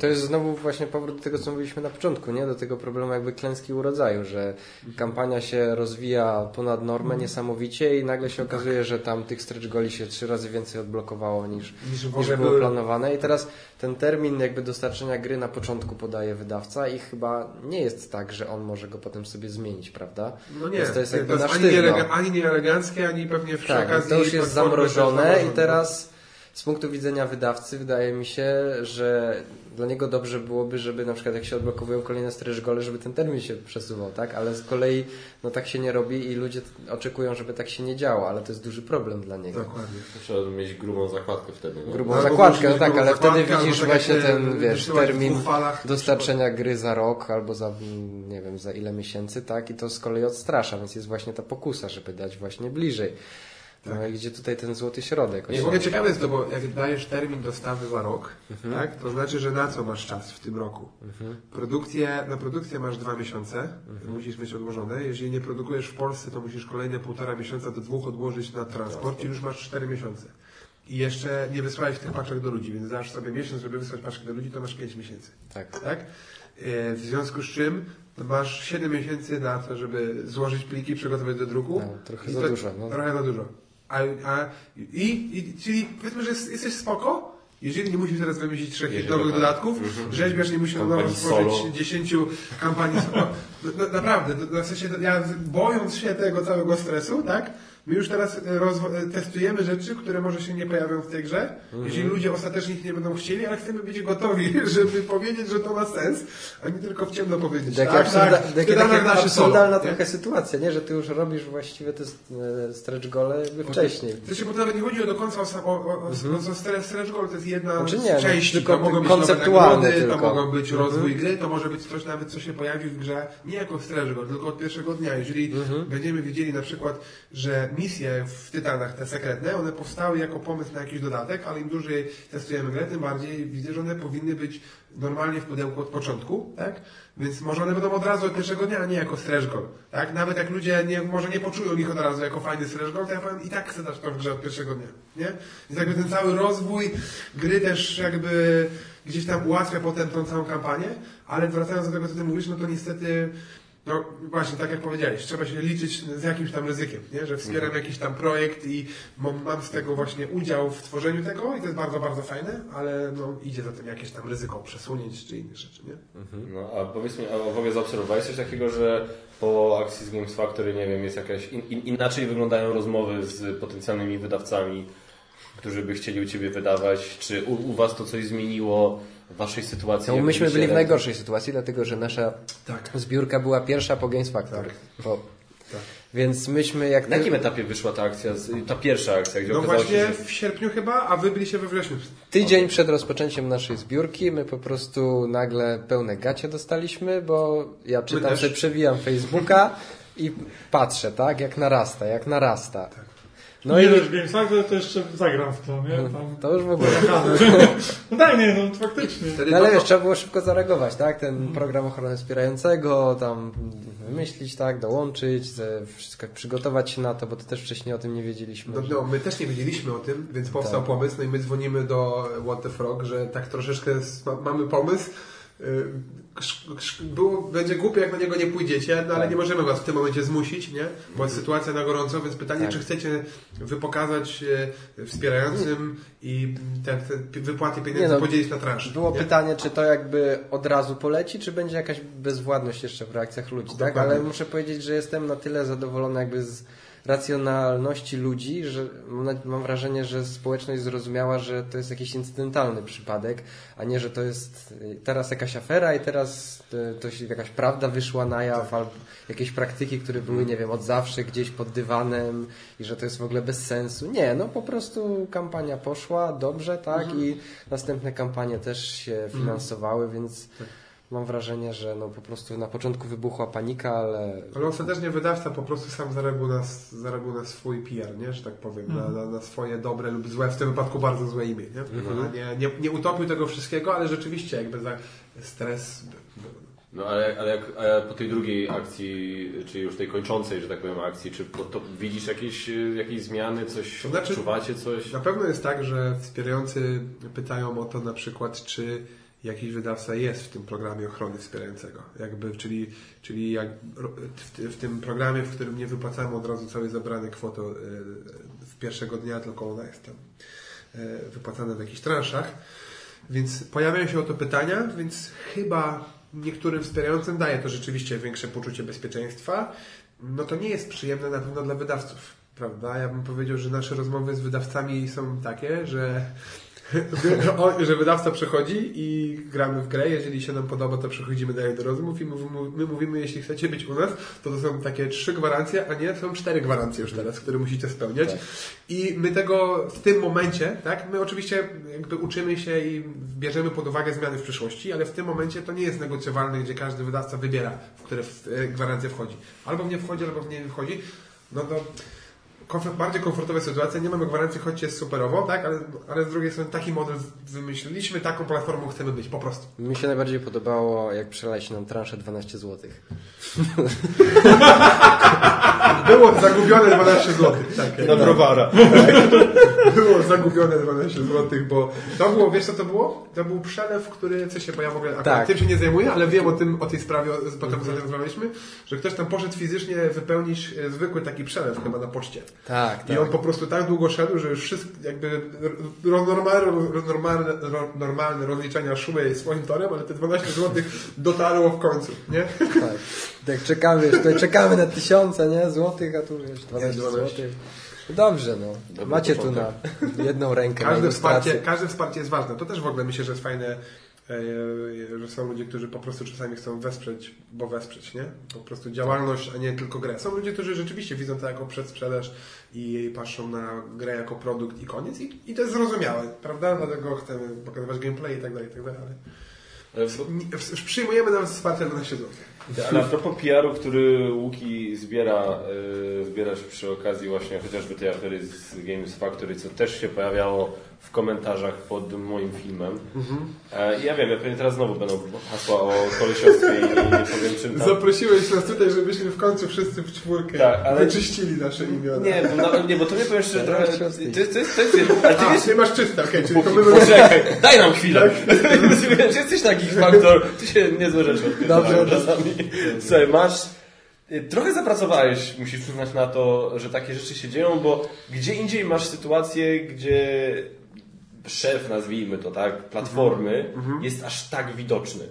To jest znowu właśnie powrót do tego, co mówiliśmy na początku, nie? Do tego problemu jakby klęski urodzaju, że kampania się rozwija ponad normę niesamowicie i nagle się okazuje, że tam tych stretch goli się trzy razy więcej odblokowało niż, Niż niż było były- planowane i teraz ten termin jakby dostarczenia gry na początku podaje wydawca i chyba nie jest tak, że on może go potem sobie zmienić, prawda? No nie, Więc to jest jakby sztywno. elega- ani nie eleganckie, ani pewnie przy Tak, okazji to już jest zamrożone i teraz z punktu widzenia wydawcy wydaje mi się, że dla niego dobrze byłoby, żeby na przykład jak się odblokowują kolejne stretch gole, żeby ten termin się przesuwał, tak? Ale z kolei no tak się nie robi i ludzie oczekują, żeby tak się nie działo, ale to jest duży problem dla niego. Dokładnie. Trzeba mieć grubą zakładkę wtedy. No. Grubą Albo zakładkę, no tak, grubą ale wtedy widzisz tak właśnie ten, wiesz, termin dostarczenia gry za rok albo za, nie wiem, za ile miesięcy, tak? I to z kolei odstrasza, więc jest właśnie ta pokusa, żeby dać właśnie bliżej. No i gdzie tutaj ten złoty środek? Nie, w ogóle ciekawe jest to, bo jak dajesz termin dostawy za rok, tak, to znaczy, że na co masz czas w tym roku? Produkcję, na produkcję masz dwa miesiące, musisz mieć odłożone. Jeżeli nie produkujesz w Polsce, to musisz kolejne półtora miesiąca do dwóch odłożyć na transport i już masz cztery miesiące. I jeszcze nie wysłałeś tych paczek do ludzi, więc dasz sobie miesiąc, żeby wysłać paczki do ludzi, to masz pięć miesięcy. Tak. Tak? E, W związku z czym masz 7 miesięcy na to, żeby złożyć pliki, przygotować do druku. No, trochę za dużo, no. Trochę za dużo. A, a, i, i, czyli powiedzmy, że jest- jesteś spoko, jeżeli nie musisz teraz wymyślić trzech nowych tak. dodatków, rzeźbiarz nie musi na nowo Kampanii stworzyć. 10 kampanii solo. No, no, naprawdę, no, w sensie, ja bojąc się tego całego stresu, tak, my już teraz e, e, testujemy rzeczy, które może się nie pojawią w tej grze, jeżeli ludzie ostatecznie ich nie będą chcieli, ale chcemy być gotowi, żeby powiedzieć, że to ma sens, a nie tylko w ciemno powiedzieć. Taka, tak, absurda, tak, takie, absurdalna solo, nie? trochę sytuacja, nie? Że ty już robisz właściwie te e, stretch gole jakby wcześniej. To się nawet nie chodzi o do końca o, o, o, o, o stretch, stretch goal, to jest jedna Znaczy nie, no, z części. tylko to mogą być konceptualne nagrody, tylko. to mogą być rozwój gry, to może być coś nawet, co się pojawi w grze nie jako stretch goal, tylko od pierwszego dnia. Jeżeli będziemy wiedzieli na przykład, że misje w Tytanach, te sekretne, one powstały jako pomysł na jakiś dodatek, ale im dłużej testujemy grę, tym bardziej widzę, że one powinny być normalnie w pudełku od początku, tak? Więc może one będą od razu od pierwszego dnia, a nie jako stretch tak? Nawet jak ludzie nie, może nie poczują ich od razu jako fajny stretch to ja powiem i tak chcę dać to w grze od pierwszego dnia, nie? Więc jakby ten cały rozwój gry też jakby gdzieś tam ułatwia potem tą całą kampanię, ale wracając do tego, co ty mówisz, no to niestety no właśnie, tak jak powiedziałeś, trzeba się liczyć z jakimś tam ryzykiem, nie? że wspieram Mhm. jakiś tam projekt i mam, z tego właśnie udział w tworzeniu tego i to jest bardzo, bardzo fajne, ale no, idzie za tym jakieś tam ryzyko przesunięć czy inne rzeczy, nie? No, a powiedz mi, a w ogóle zaobserwowałeś coś takiego, że po akcji z Games Factory, nie wiem, jest jakaś in, in, inaczej wyglądają rozmowy z potencjalnymi wydawcami, którzy by chcieli u Ciebie wydawać? Czy u, u Was to coś zmieniło w Waszej sytuacji? No, myśmy byli w najgorszej sytuacji, dlatego że nasza Tak. zbiórka była pierwsza po Games Factory. Bo, Tak. Więc myśmy jak Na jakim etapie wyszła ta akcja, ta pierwsza akcja, gdzie No właśnie się, że... w sierpniu chyba, a wy byliście we wrześniu. Tydzień przed rozpoczęciem naszej zbiórki my po prostu nagle pełne gacie dostaliśmy, bo ja czytam sobie, przewijam Facebooka i patrzę, tak, jak narasta, jak narasta. No No nie i dość Games Factory, to jeszcze zagram w to, nie? Tam... to już w ogóle. No tak, nie, no faktycznie. No ale to- wiesz, trzeba było szybko zareagować, tak? Ten program ochrony wspierającego, tam wymyślić, tak, dołączyć, ze- wszystko przygotować się na to, bo to też wcześniej o tym nie wiedzieliśmy. No, że- no, my też nie wiedzieliśmy o tym, więc powstał Tak. pomysł, no i my dzwonimy do What the Frog, że tak troszeczkę mamy pomysł. Było, będzie głupie, jak na niego nie pójdziecie, no ale Tak. nie możemy was w tym momencie zmusić, nie? Bo jest sytuacja na gorąco, więc pytanie, Tak. czy chcecie wypokazać wspierającym i te, te wypłaty pieniędzy no, podzielić na transze. Było nie? pytanie, czy to jakby od razu poleci, czy będzie jakaś bezwładność jeszcze w reakcjach ludzi, tak? Dokładnie. Ale muszę powiedzieć, że jestem na tyle zadowolony jakby z racjonalności ludzi, że mam wrażenie, że społeczność zrozumiała, że to jest jakiś incydentalny przypadek, a nie, że to jest y, teraz jakaś afera i teraz y, to się jakaś prawda wyszła na jaw, albo jakieś praktyki, które były, nie wiem, od zawsze gdzieś pod dywanem i że to jest w ogóle bez sensu. Nie, no po prostu kampania poszła dobrze, tak? I następne kampanie też się finansowały, więc mam wrażenie, że no po prostu na początku wybuchła panika, ale Ale ostatecznie wydawca po prostu sam zareagował na, zareagował na swój PR, nie? że tak powiem, na, na, na swoje dobre lub złe, w tym wypadku bardzo złe imię. Nie? A nie, nie, nie utopił tego wszystkiego, ale rzeczywiście jakby za stres. No ale, ale jak, a po tej drugiej akcji, czy już tej kończącej, że tak powiem, akcji, czy po, to widzisz jakieś, jakieś zmiany, coś, To znaczy- odczuwacie coś? Na pewno jest tak, że wspierający pytają o to na przykład, czy jakiś wydawca jest w tym programie ochrony wspierającego. Jakby, czyli, czyli jak w, w tym programie, w którym nie wypłacamy od razu całej zebranej kwoty e, w pierwszego dnia, tylko ona jest tam e, wypłacana w jakichś transzach. Więc pojawiają się o to pytania, więc chyba niektórym wspierającym daje to rzeczywiście większe poczucie bezpieczeństwa. No to nie jest przyjemne na pewno dla wydawców, prawda? Ja bym powiedział, że nasze rozmowy z wydawcami są takie, że, że wydawca przychodzi i gramy w grę, jeżeli się nam podoba, to przechodzimy dalej do rozmów i my, my mówimy, jeśli chcecie być u nas, to to są takie trzy gwarancje, a nie są cztery gwarancje już teraz, które musicie spełniać. I my tego w tym momencie, tak, my oczywiście jakby uczymy się i bierzemy pod uwagę zmiany w przyszłości, ale w tym momencie to nie jest negocjowalne, gdzie każdy wydawca wybiera, w które e, gwarancja wchodzi. Albo w nie wchodzi, albo w nie nie wchodzi. No to komfort, bardziej komfortowa sytuacja, nie mamy gwarancji, choć jest superowo, tak, ale, ale z drugiej strony taki model wymyśliliśmy, taką platformą chcemy być, po prostu. mi się najbardziej podobało, jak przeleci nam transzę 12 zł. Było zagubione 12 zł. Tak, Na browara. było zagubione 12 zł, bo to było, wiesz co to było? To był przelew, który, co się, bo ja w ogóle akurat Tak. tym się nie zajmuję, ale wiem o tym, o tej sprawie, potem tym rozmawialiśmy, że ktoś tam poszedł fizycznie wypełnić e, zwykły taki przelew chyba na poczcie. Tak, I on po prostu tak długo szedł, że już wszystko jakby normalne, normalne, normalne rozliczenia szły swoim torem, ale te 12 zł dotarło w końcu, nie? tak. Tak czekamy, wiesz, tutaj czekamy na tysiące, nie? Złotych, a tu wiesz, 12 12. złotych. Dobrze, no. Dobry Macie tu na początek. jedną rękę na Każde wsparcie, każde wsparcie jest ważne. To też w ogóle myślę, że jest fajne, e, że są ludzie, którzy po prostu czasami chcą wesprzeć, bo wesprzeć, nie? Po prostu działalność, a nie tylko grę. Są ludzie, którzy rzeczywiście widzą to jako przedsprzedaż i patrzą na grę jako produkt i koniec i, i to jest zrozumiałe, prawda? Dlatego chcemy pokazywać gameplay i tak dalej, i tak dalej. Ale... E, Przyjmujemy nawet wsparcie 12 zł. Ale a propos PR-u, który Łuki zbiera, y, zbierasz przy okazji właśnie chociażby tej afery z Games Factory, co też się pojawiało w komentarzach pod moim filmem. E, ja wiem, ja pewnie teraz znowu będą hasła o kolesiostwie i nie powiem czym tam. Zaprosiłeś nas tutaj, żebyśmy w końcu wszyscy w czwórkę Tak, ale- wyczyścili nasze imiona. Nie, bo, no, nie, bo to nie powiem szczerze, trochę, to jest, to jest, to jest, ale ty A, wiesz, ty masz czyste, okej, czyli to my Poczekaj, daj nam chwilę. Wiesz, Jesteś taki faktor, ty się niezłe rzeczy Dobrze. czasami. Słuchaj, masz... y, Trochę zapracowałeś, musisz przyznać na to, że takie rzeczy się dzieją, bo gdzie indziej masz sytuację, gdzie szef, nazwijmy to tak, platformy jest aż tak widoczny.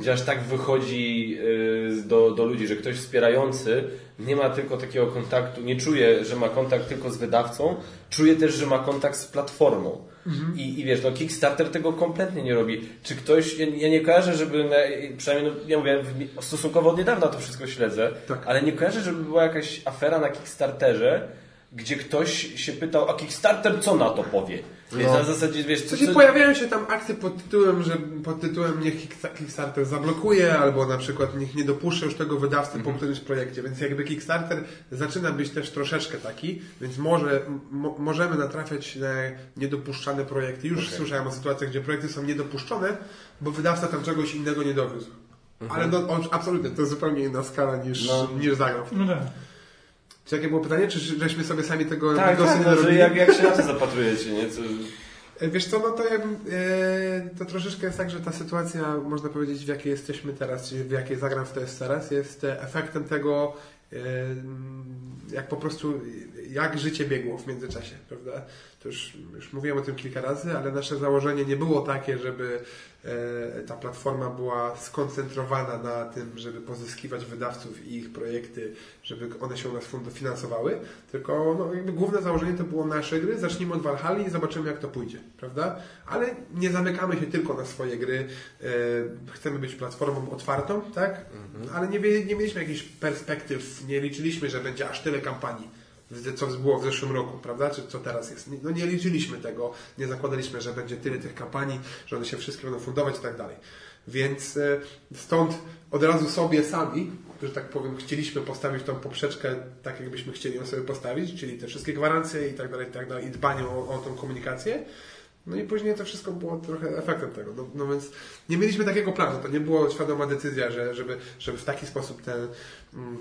Gdzie aż tak wychodzi y, do, do ludzi, że ktoś wspierający nie ma tylko takiego kontaktu, nie czuje, że ma kontakt tylko z wydawcą, czuje też, że ma kontakt z platformą. I, I wiesz, no Kickstarter tego kompletnie nie robi. Czy ktoś, ja, ja nie kojarzę, żeby, na, przynajmniej, no, ja mówię, stosunkowo od niedawna to wszystko śledzę, Tak. ale nie kojarzę, żeby była jakaś afera na Kickstarterze, gdzie ktoś się pytał, a Kickstarter co na to powie? Więc No. na zasadzie, wiesz, co, sensie co, pojawiają się tam akcje pod tytułem, że pod tytułem niech Kicksta- Kickstarter zablokuje, albo na przykład niech nie dopuszcza już tego wydawcy po którymś projekcie, więc jakby Kickstarter zaczyna być też troszeczkę taki, więc może, mo, możemy natrafiać na niedopuszczane projekty. Już słyszałem o sytuacjach, gdzie projekty są niedopuszczone, bo wydawca tam czegoś innego nie dowiózł. Ale no, on, absolutnie, to zupełnie inna skala niż, No. niż zagrał. No tak. Czy jakie było pytanie? Czy żeśmy sobie sami tego tak, tak, nie no, dorobili? jak, jak się na to zapatrujecie, nie? Co, E, Wiesz co, no to, ja bym, e, to troszeczkę jest tak, że ta sytuacja, można powiedzieć, w jakiej jesteśmy teraz, czyli w jakiej zagram w to jest teraz, jest e, efektem tego, jak po prostu, jak życie biegło w międzyczasie, prawda? To już, już mówiłem o tym kilka razy, ale nasze założenie nie było takie, żeby e, ta platforma była skoncentrowana na tym, żeby pozyskiwać wydawców i ich projekty, żeby one się u nas finansowały, tylko no, jakby główne założenie to było nasze gry, zacznijmy od Valhalla i zobaczymy jak to pójdzie, prawda? Ale nie zamykamy się tylko na swoje gry, e, chcemy być platformą otwartą, tak? Ale nie, nie mieliśmy jakichś perspektyw, nie liczyliśmy, że będzie aż tyle kampanii co było w zeszłym roku, prawda? Czy co teraz jest? No nie liczyliśmy tego, nie zakładaliśmy, że będzie tyle tych kampanii, że one się wszystkie będą fundować i tak dalej. Więc e, stąd od razu sobie sami, że tak powiem, chcieliśmy postawić tą poprzeczkę tak, jakbyśmy chcieli ją sobie postawić, czyli te wszystkie gwarancje i tak dalej, i tak dalej, i dbanie o, o tą komunikację. No i później to wszystko było trochę efektem tego. No, no więc nie mieliśmy takiego planu. To nie była świadoma decyzja, że, żeby, żeby w taki sposób mm,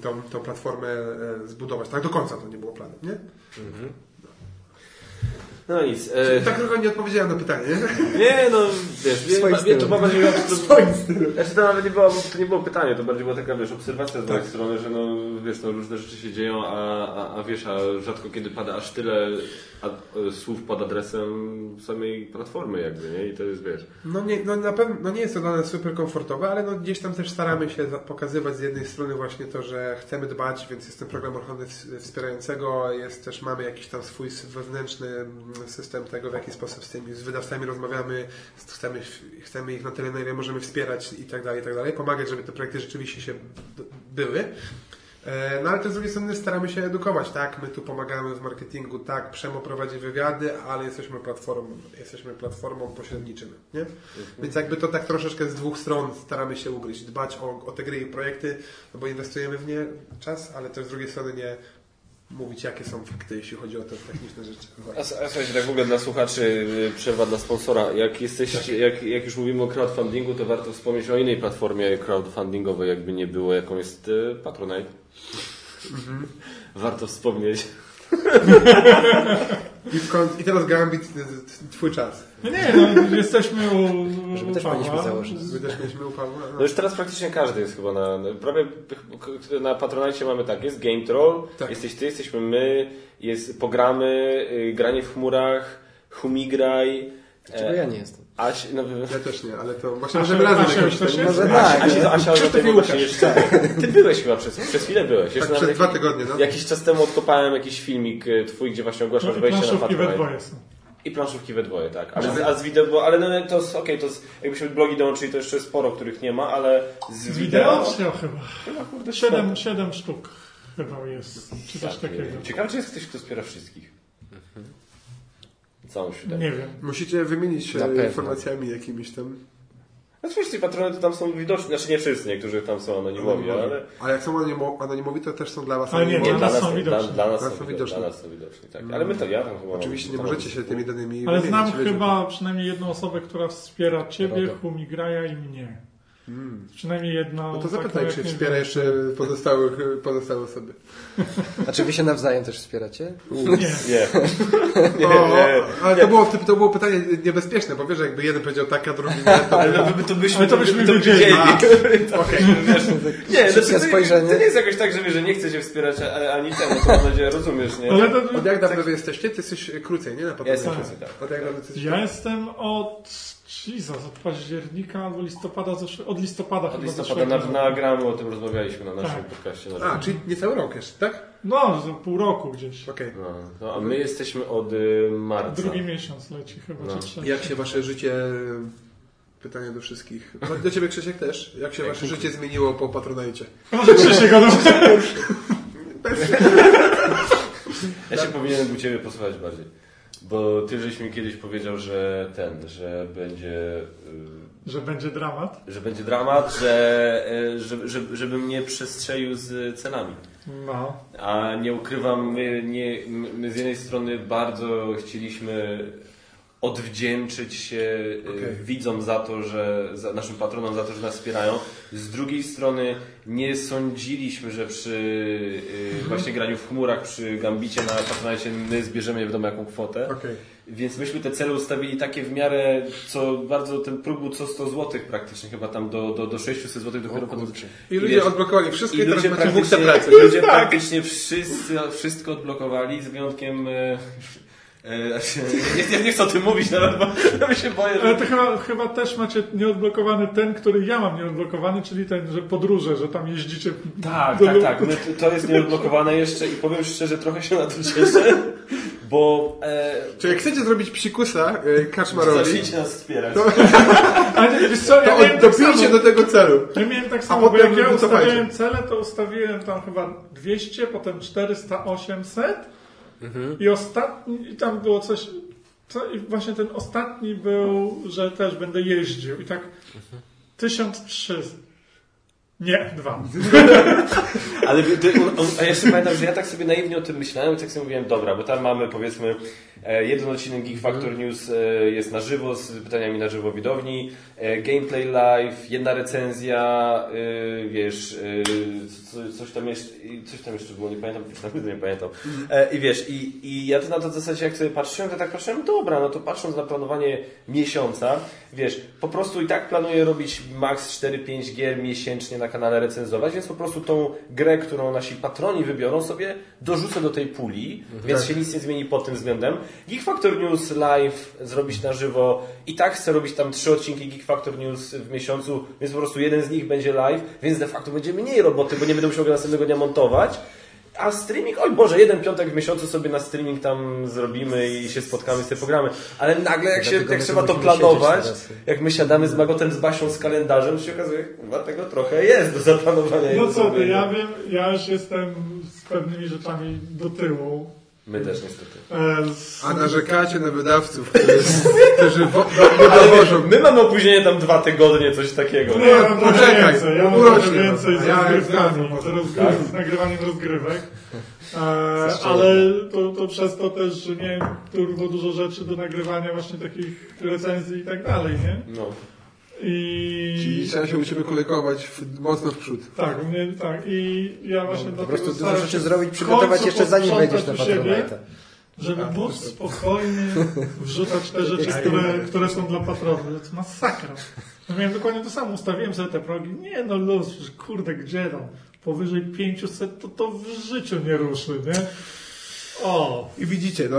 tą, tą platformę e, zbudować. Tak do końca to nie było planu, nie? No nic. E, Tak trochę nie odpowiedziałem na pytanie. nie, no, wiesz, nie, nie, to swoim stylu. Znaczy to nawet nie było, to nie było pytanie, to bardziej była taka, wiesz, obserwacja z mojej strony, że no, wiesz, no, różne rzeczy się dzieją, a, a, a wiesz, a rzadko kiedy pada aż tyle ad, słów pod adresem samej platformy jakby, nie? I to jest, wiesz... No nie, no na pewno no nie jest to dla nas super komfortowe, ale no gdzieś tam też staramy się pokazywać z jednej strony właśnie to, że chcemy dbać, więc jest ten program ochrony ws- wspierającego, jest też, mamy jakiś tam swój wewnętrzny mm, system tego, w jaki sposób z tymi z wydawcami rozmawiamy, chcemy, chcemy ich na tyle, na ile możemy wspierać i tak dalej, i tak dalej, pomagać, żeby te projekty rzeczywiście się były. E, No ale też z drugiej strony staramy się edukować, tak? My tu pomagamy w marketingu, tak? Przemo prowadzi wywiady, ale jesteśmy platformą, jesteśmy platformą pośredniczymy, nie? Więc jakby to tak troszeczkę z dwóch stron staramy się ugryźć, dbać o, o te gry i projekty, no bo inwestujemy w nie czas, ale też z drugiej strony nie mówić, jakie są fakty, jeśli chodzi o te techniczne rzeczy. A, słuchajcie, tak w ogóle dla słuchaczy, y, przerwa dla sponsora. Jak, jesteście, jak, jak już mówimy o crowdfundingu, to warto wspomnieć o innej platformie crowdfundingowej, jakby nie było, jaką jest y, Patronite. Warto wspomnieć. I, w koń- I teraz Gambit, twój czas. No nie, no, jesteśmy u, Żeby u też powinniśmy Pawła. założyć. My też mieliśmy u Pawła. No już teraz praktycznie każdy jest chyba na, prawie na Patronite mamy tak, jest Game Troll, Tak. jesteś ty, jesteśmy my, jest pogramy, y, granie w chmurach, Humigraj, Czego e, ja nie jestem? Aś, no, Ja też nie, ale to właśnie Asia- razem Asia jakoś tak-? Może Asia, tak. Asia, Asia, Krzysztof Asia jeszcze, ty byłeś chyba przez, przez chwilę byłeś. Jeszcze Tak, przez dwa jakiś- tygodnie, no. Jakiś czas temu odkopałem jakiś filmik y, twój, gdzie właśnie ogłaszasz No, wejście na są. I planszówki we dwoje, tak. Ale, z, a z wideo, bo, ale no, to jest, okej, to jest, jakbyśmy blogi dołączyli, to jeszcze sporo, których nie ma, ale z, Z wideo... wideo wsio chyba. Chyba, kurde, Siedem, siedem sztuk chyba jest, czy coś Tak, takiego. Ciekawe, czy jest ktoś, kto wspiera wszystkich. Całą siódemkę. Nie wiem. Musicie wymienić się informacjami jakimiś tam. No oczywiście patrony to tam są widoczni, znaczy nie wszyscy, niektórzy tam są anonimowi, ale... Ale jak są anonimo- anonimowi, to też są dla was Ale nie, anonimowi. dla nas są dla, widoczni. dla, nas Dla są nas są widoczni. widoczni. Dla nas są widoczni, tak. Ale my to, ja tam chyba... Oczywiście nie możecie się tymi danymi Ale wymienić, znam chyba przynajmniej jedną osobę, która wspiera Ciebie. Humigraja i mnie. Przynajmniej jedną. No to zapytaj, czy wspiera jeszcze pozostałych, pozostałe osoby. A czy wy się nawzajem też wspieracie? Nie. Nie. nie, ale to było, to było pytanie niebezpieczne, bo wiesz, że jakby jeden powiedział tak, a drugi nie, to... Ale my to byśmy, Ale to byśmy to wiedzieli. Okej, wiesz, nie, Szybkie znaczy, to, spojrzenie. to nie jest jakoś tak, że, wiesz, że nie chce się wspierać ani no to mam nadzieję rozumiesz, nie? Ale to, Od jak dawno wy jesteście? Ty jesteś krócej, nie? Na Ja jestem krócej, tak. Od jak dawno ty jesteś? ja jestem od. Jesus, od października albo listopada zeszłe, od listopada Od chyba listopada zeszłego na, nagramy, o tym rozmawialiśmy na naszym Tak. podcaście. Na A, czyli niecały rok jeszcze, tak? No, za pół roku gdzieś. Okej. no, no, a my jesteśmy od y, marca. Drugi miesiąc leci chyba, No. czy trzeci. Jak się wasze życie... Pytanie do wszystkich. No, Do ciebie Krzysiek też. Jak się Jak wasze życie zmieniło po Patronajcie? Może Krzysiek od Ja się powinienem u Ciebie posłuchać bardziej. Bo Ty żeś mi kiedyś powiedział, że ten, że będzie... y, że będzie dramat. że będzie dramat, że, y, że, że, żebym nie przestrzelił z cenami. No. A nie ukrywam, my, nie, my z jednej strony bardzo chcieliśmy odwdzięczyć się y, Okej. widzom za to, że za naszym patronom za to, że nas wspierają. Z drugiej strony nie sądziliśmy, że przy y, właśnie graniu w chmurach, przy gambicie na patronacie my zbierzemy nie wiadomo jaką kwotę. Okej. Więc myśmy te cele ustawili takie w miarę, co bardzo ten próg był co 100 zł praktycznie, chyba tam do, do, do 600 zł dopiero potem. I ludzie wiesz, odblokowali wszystko i, teraz ludzie macie praktycznie, pracy. ludzie praktycznie wszyscy, wszystko odblokowali z wyjątkiem. E, nie, nie, nie chcę o tym mówić nawet, bo ja się boję, Ale że. to chyba, chyba też macie nieodblokowany ten, który ja mam nieodblokowany, czyli ten, że podróże, że tam jeździcie. Tak, do tak, tak. My, to jest nieodblokowane jeszcze i powiem szczerze, trochę się na to cieszę, bo e, Czy jak chcecie zrobić psikusa e, Kaczmarowi, zacznijcie nas wspierać. Ale wiesz co, ja to miałem tak samo. dopijcie do tego celu. Ja miałem tak A samo, bo potem jak ja ustawiałem cele, to ustawiłem tam chyba 200, potem 400, 800 i ostatni, i tam było coś, co, i właśnie ten ostatni był, że też będę jeździł i tak 1300. Nie, dwa. Ale ty, on, on, a jeszcze pamiętam, że ja tak sobie naiwnie o tym myślałem i tak sobie mówiłem, dobra, bo tam mamy powiedzmy jeden odcinek Geek Factor News e, jest na żywo z pytaniami na żywo widowni, e, gameplay live, jedna recenzja, e, wiesz, e, co, coś tam jeszcze, coś tam jeszcze było, nie pamiętam, już naprawdę nie pamiętam. E, I wiesz, i, i ja to na to w zasadzie jak sobie patrzyłem, to tak patrzyłem, dobra, no to patrząc na planowanie miesiąca, wiesz, po prostu i tak planuję robić max 4-5 gier miesięcznie na kanale recenzować, więc po prostu tą grę, którą nasi patroni wybiorą sobie, dorzucę do tej puli, więc się nic nie zmieni pod tym względem. Geek Factor News live zrobić na żywo i tak chcę robić tam trzy odcinki Geek Factor News w miesiącu, więc po prostu jeden z nich będzie live, więc de facto będzie mniej roboty, bo nie będę musiał go następnego dnia montować. A streaming, oj Boże, jeden piątek w miesiącu sobie na streaming tam zrobimy i się spotkamy z te programy. Ale nagle jak, się, jak trzeba to planować, jak my siadamy z Magotem, z Basią, z kalendarzem, to się okazuje, chyba tego trochę jest do zaplanowania. No co ty, ja wiem, ja już jestem z pewnymi rzeczami do tyłu. My też niestety. E, A narzekacie na wydawców, którzy, którzy wo, do, nie dowożą. My mamy opóźnienie tam dwa tygodnie, coś takiego. No ja mam Poczekaj, więcej, ja mam urośnie więcej z. Ja rozgrywkami, was. z, nagrywaniem rozgrywek. E, ale to, to przez to też, że miałem turbo dużo rzeczy do nagrywania właśnie takich recenzji i tak dalej, nie? No. Czyli I trzeba się u Ciebie kolejkować w, mocno w przód. tak, u mnie tak. I ja właśnie Po dlatego prostu dużo rzeczy zrobić, przygotować jeszcze zanim wejdziesz na u siebie, Patronite. Żeby móc spokojnie wrzucać te rzeczy, które, które są dla patronów. To jest masakra. No miałem dokładnie to samo. Ustawiłem sobie te progi. Nie no luz, kurde, gdzie tam? Powyżej 500 to to w życiu nie ruszy, nie? O, I widzicie, no,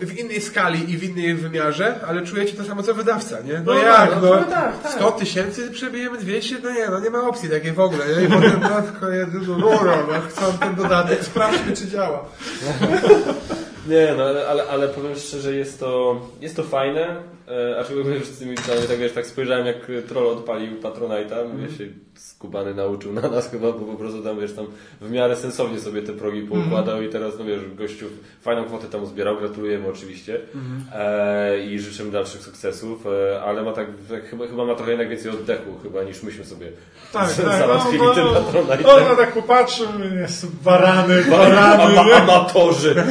w innej skali i w innym wymiarze, ale czujecie to samo co wydawca, nie? No, No jak, tak, no, no tak, tak. 100 tysięcy przebijemy 200, no nie, no nie ma opcji takiej w ogóle, nie? I potem, matko jedyno, rura, no, chcą ten dodatek, sprawdźmy czy działa. Nie, no ale, ale, ale powiem szczerze, jest to, jest to fajne. E, a z tymi widzami, tak wiesz, tak spojrzałem jak troll odpalił Patronite'a, mówię Mhm. się skubany nauczył na nas chyba, bo po prostu tam wiesz, tam w miarę sensownie sobie te progi Mhm. poukładał i teraz, no wiesz, gościu fajną kwotę tam zbierał, gratulujemy oczywiście Mhm. e, i życzymy dalszych sukcesów, e, ale ma tak, tak chyba, chyba ma trochę jednak więcej oddechu chyba niż myśmy sobie Tak, z- tak. załatwili no, tym no, Patronite'em. no, no, tak popatrzył, jest barany, barany, nie? amatorzy.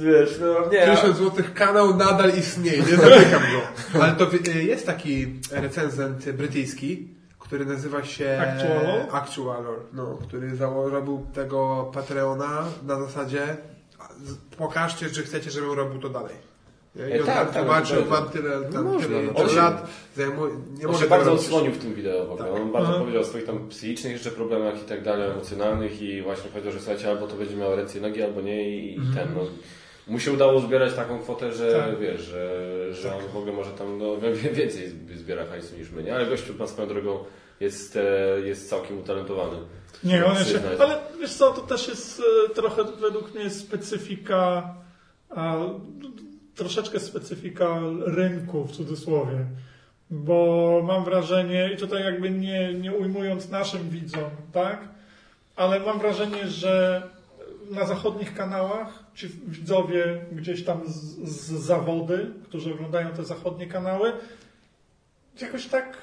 Wiesz, no nie. 50 zł kanał nadal istnieje, nie zamykam go. Ale to wi- jest taki recenzent brytyjski, który nazywa się Actualor? Actualor, no, który założył tego Patreona na zasadzie pokażcie, czy chcecie, żebym robił to dalej. I E, on tak, tak, tłumaczył tak. wam tyle, tam, można, tyle, no. tyle On się- lat, zajmuje, nie On się bardzo robić. odsłonił w tym wideo w ogóle. Tak. On bardzo Aha. powiedział o swoich tam psychicznych jeszcze problemach i tak dalej, emocjonalnych i właśnie powiedział, że słuchajcie, albo to będzie miało ręce i nogi, albo nie i, i ten, no. Mu się udało zbierać taką kwotę, że Tak. wiesz, że, że on w ogóle może tam no, więcej zbiera hajsu niż my, nie? Ale gościu na swoją drogą jest, e, jest całkiem utalentowany. Nie, on jeszcze, ale wiesz co, to też jest e, trochę według mnie specyfika, a, troszeczkę specyfika rynku w cudzysłowie. Bo mam wrażenie, i tutaj jakby nie, nie ujmując naszym widzom, tak? Ale mam wrażenie, że na zachodnich kanałach ci widzowie gdzieś tam z, z zawody, którzy oglądają te zachodnie kanały, jakoś tak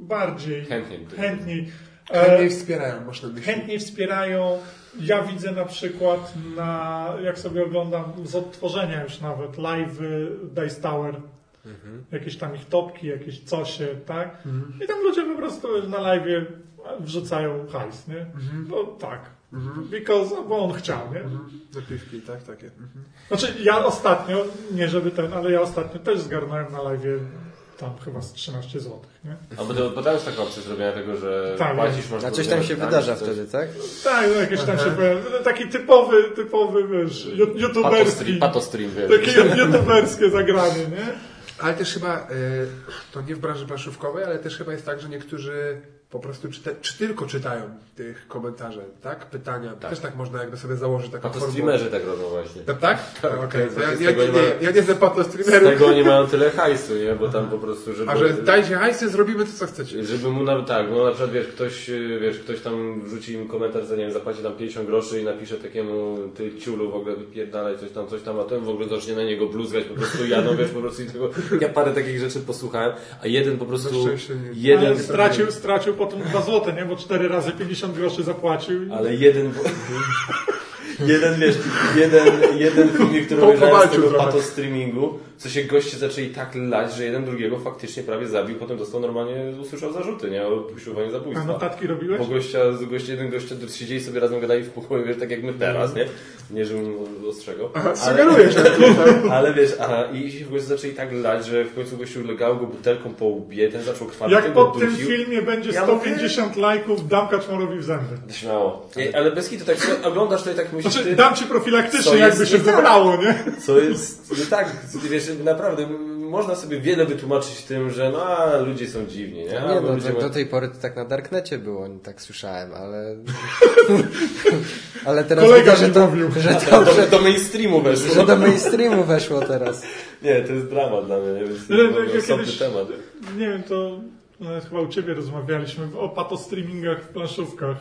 bardziej Chętnie. by- chętniej. e, Chętniej wspierają, można myśleć. chętniej wspierają. Ja widzę na przykład na, jak sobie oglądam z odtworzenia już nawet live Dice Tower, jakieś tam ich topki, jakieś cosie, tak? I tam ludzie po prostu na live wrzucają hajs, nie? No tak. Because, bo on chciał, nie? Zapiwki, tak, takie. Mhm. Znaczy ja ostatnio, nie żeby ten, ale ja ostatnio też zgarnąłem na live tam chyba z 13 zł, nie? Albo to, bo tam jest taka opcja zrobienia tego, że Tak, płacisz, masz A coś tam się tak, wydarza coś- wtedy, tak? Tak, no jakieś tam się pojawia. Taki typowy, typowy, wiesz, Patostream, youtuberski. patostream, wiesz. Takie youtuberskie zagranie, nie? Ale też chyba, e, to nie w branży planszówkowej, ale też chyba jest tak, że niektórzy po prostu czyta, czy tylko czytają tych komentarzy, tak? Pytania. Tak. Też tak można jakby sobie założyć taką formułę. Patostreamerzy tak robią właśnie. Tak? tak? Tak, tak, to ja, z ja, nie, nie ma- ja nie jestem Z patostreamerem. tego oni mają tyle hajsu, nie? Bo tam po prostu, żeby... A że dajcie hajsy, zrobimy to, co chcecie. Żeby mu nawet tak, no na przykład wiesz, ktoś, wiesz, ktoś tam wrzuci im komentarz, za nie wiem, zapłaci tam 50 groszy i napisze takiemu ty ciulu w ogóle wypierdalaj coś tam, coś tam, a ten w ogóle zacznie na niego bluzgać, po prostu jadą, wiesz, po prostu i tego, ja parę takich rzeczy posłuchałem, a jeden po prostu, jeden, stracił, stracił potem 2 złote, nie? Bo 4 razy 50 groszy zapłacił. ale jeden, jeden, wiesz, jeden, jeden filmik, który obejrzałem z tego pato streamingu, co się goście zaczęli tak lać, że jeden drugiego faktycznie prawie zabił, potem dostał normalnie, usłyszał zarzuty, nie? O usiłowanie A zabójstwa. notatki robiłeś? Bo gościa, z gościa, jeden gościa siedzieli sobie razem, gadali w pokoju, wiesz, tak jak my teraz, nie? Nie, żebym ostrzegał. Aha, sugerujesz. Ale wiesz, aha, i się w końcu zaczęli tak lać, że w końcu gościu legało go butelką po łbie, ten zaczął krwawić, Jak pod tym filmie będzie Ja 150 lajków, dam kaczmarowi w zęby. Śmiało. Nie, ale bez hitu, tak oglądasz to i tak myślisz, Znaczy, ty, dam ci profilaktycznie, jakby się tak? wybrało, nie? co jest, no tak, wiesz, naprawdę, można sobie wiele wytłumaczyć tym, że no, a, ludzie są dziwni, nie? Nie, no, ludzie do, ma- do tej pory to tak na Darknecie było, tak słyszałem, ale... ale teraz Kolega widzę, że to, mówił. że to, do, że, do mainstreamu weszło. że do mainstreamu weszło teraz. Nie, to jest dramat dla mnie, nie? Więc to jest osobny kiedyś- temat. Nie wiem, to no, chyba u Ciebie rozmawialiśmy o patostreamingach w planszówkach.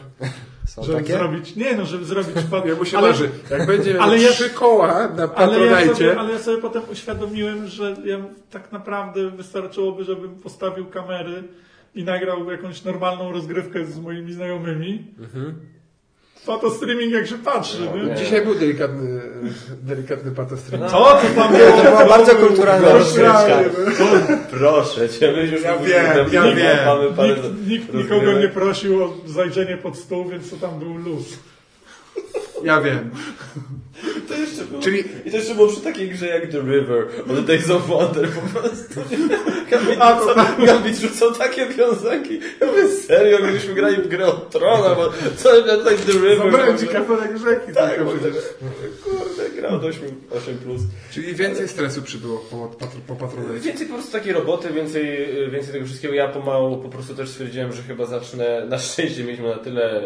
Są Żeby takie? zrobić, nie no, żeby zrobić pat... Ja mu się ale, marzy. Jak będzie ale ja- trzy koła na ale, ja sobie, ale ja sobie potem uświadomiłem, że ja tak naprawdę wystarczyłoby, żebym postawił kamery i nagrał jakąś normalną rozgrywkę z moimi znajomymi. Patostreaming jak się patrzy, No, nie? nie. dzisiaj był delikatny, delikatny patostream. Co to tam było? To była bardzo kulturalna rozgrywka. Proszę cię, my już Ja wiem, ja wiem. Mamy parę Nikt, nikt nikogo nie prosił o zajrzenie pod stół, więc to tam był luz. Ja wiem. To jeszcze było, Czyli I to jeszcze było przy takiej grze jak The River, or The Days of Wonder po prostu. Gambit, A, to rzucał, Gambit rzucał takie wiązanki. Ja mówię, serio, gdybyśmy grali w grę o Trona, bo co ja tutaj The River. zabrałem ci kafelek rzeki. Tak, bo przecież. kurde, gra od 8, 8 plus. Czyli więcej stresu przybyło po, po Patronite. Więcej po prostu takiej roboty, więcej, więcej tego wszystkiego. Ja pomału po prostu też stwierdziłem, że chyba zacznę, na szczęście mieliśmy na tyle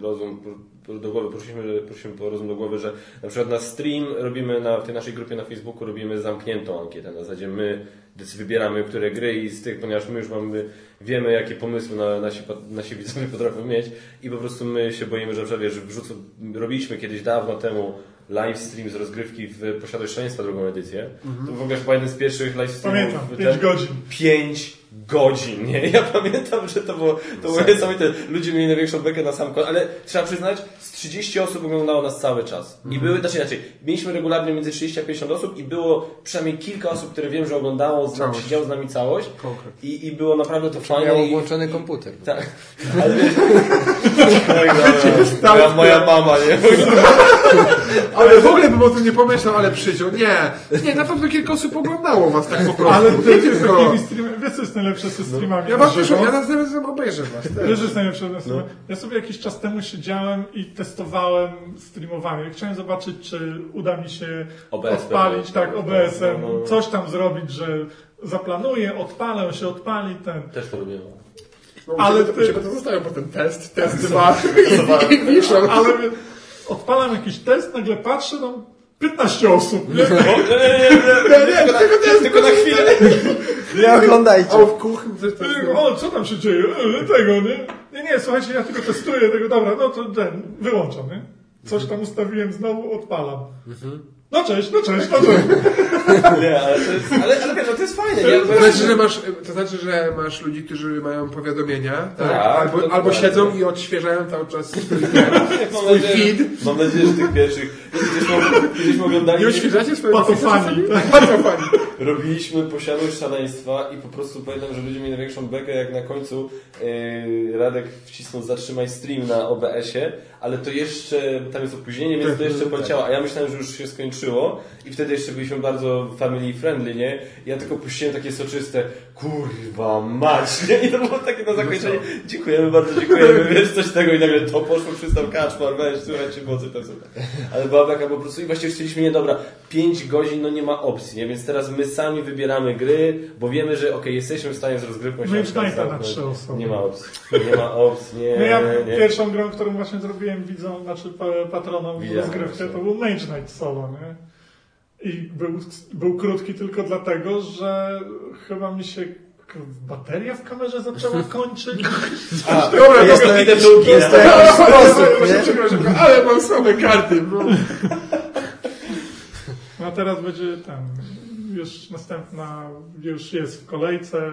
rozum do głowy, prosimy, prosimy po rozum do głowy, że na przykład na stream robimy na w tej naszej grupie na Facebooku robimy zamkniętą ankietę. Na zasadzie my wybieramy, które gry i z tych, ponieważ my już mamy, wiemy jakie pomysły na, nasi, nasi widzowie potrafią mieć i po prostu my się boimy, że wiesz, wrzucą, robiliśmy kiedyś dawno temu live stream z rozgrywki w Posiadłość Szaleństwa drugą edycję. To w ogóle chyba jeden z pierwszych live streamów. Pamiętam, ten- 5 godzin. 5 godzin, nie? Ja pamiętam, że to było, to było niesamowite. Ludzie mieli największą bekę na sam koniec, ale trzeba przyznać, z 30 osób oglądało nas cały czas. I były, znaczy inaczej, mieliśmy regularnie między 30 a 50 osób i było przynajmniej kilka osób, które wiem, że oglądało, z nami, siedziało z nami całość. I, I było naprawdę to fajne. Miał i- włączony komputer. Tak. Ale wiesz, Oj, dobra. moja, moja mama, nie? Ale w ogóle bym o tym nie pomyślał, ale przyciął. Nie, nie, na pewno kilka osób oglądało was tak po prostu. Ale jest z takimi streamami, wiesz co jest najlepsze ze streamami? Ja was proszę, ja nas nawet obejrzę was. Wiesz, że jest najlepsze ze streamami? Ja sobie jakiś czas temu siedziałem i testowałem streamowanie. Chciałem zobaczyć, czy uda mi się OBS odpalić, pewnie. tak, OBS-em, No, no, no. coś tam zrobić, że zaplanuję, odpalę, się odpali ten. Też to lubię. No, Ale ty- to, to zostają potem test, test dwa i wiszą. Ale odpalam jakiś test, nagle patrzę, tam 15 osób, nie? O, nie, nie, nie, nie, tylko, na, tylko na chwilę. Nie oglądajcie. A w kuchni. O, co tam się dzieje? E, Tego, nie? Nie, nie, słuchajcie, ja tylko testuję tego, dobra, no to ten, wyłączam, nie? Coś tam ustawiłem, znowu odpalam. No cześć, no cześć, no cześć. Nie, ale to jest, ale, ale wiesz, no to jest fajne, nie? To znaczy, że masz, to znaczy, że masz ludzi, którzy mają powiadomienia, tak? Tak, albo, albo siedzą i odświeżają cały czas swój że- feed. Mam nadzieję, że tych pierwszych. Kiedyśmy, kiedyśmy oglądali. I odświeżacie swoje Patofani. Patofani. Robiliśmy posiadłość szaleństwa i po prostu pamiętam, że ludzie mieli największą bekę, jak na końcu yy, Radek wcisnął zatrzymaj stream na OBS-ie, ale to jeszcze, tam jest opóźnienie, więc to jeszcze poleciało, a ja myślałem, że już się skończyło i wtedy jeszcze byliśmy bardzo family friendly, nie? I ja tylko puściłem takie soczyste, kurwa mać, nie? I to było takie na zakończenie, dziękujemy bardzo, dziękujemy, wiesz, coś tego i nagle to poszło, przystał kaczmar, weź, słuchajcie, było coś tam. Ale była beka po prostu i właśnie chcieliśmy, nie dobra, 5 godzin, no nie ma opcji, nie? Więc teraz my sami wybieramy gry, bo wiemy, że okej, jesteśmy w stanie z rozgrywką się Wyjdź na zamknąć. trzy osoby. Nie ma opcji, nie ma opcji, nie, No ja nie. pierwszą grą, którą właśnie zrobiłem widzom, znaczy pa- patronom Widziałem rozgrywkę, właśnie. to był Mage Knight Solo, nie? I był, był krótki tylko dlatego, że chyba mi się bateria w kamerze zaczęła kończyć. A, Dobra, jest dobra, to. Jest to nie? Przepraszam, ale mam słabe karty. No. No a teraz będzie ten, już następna, już jest w kolejce.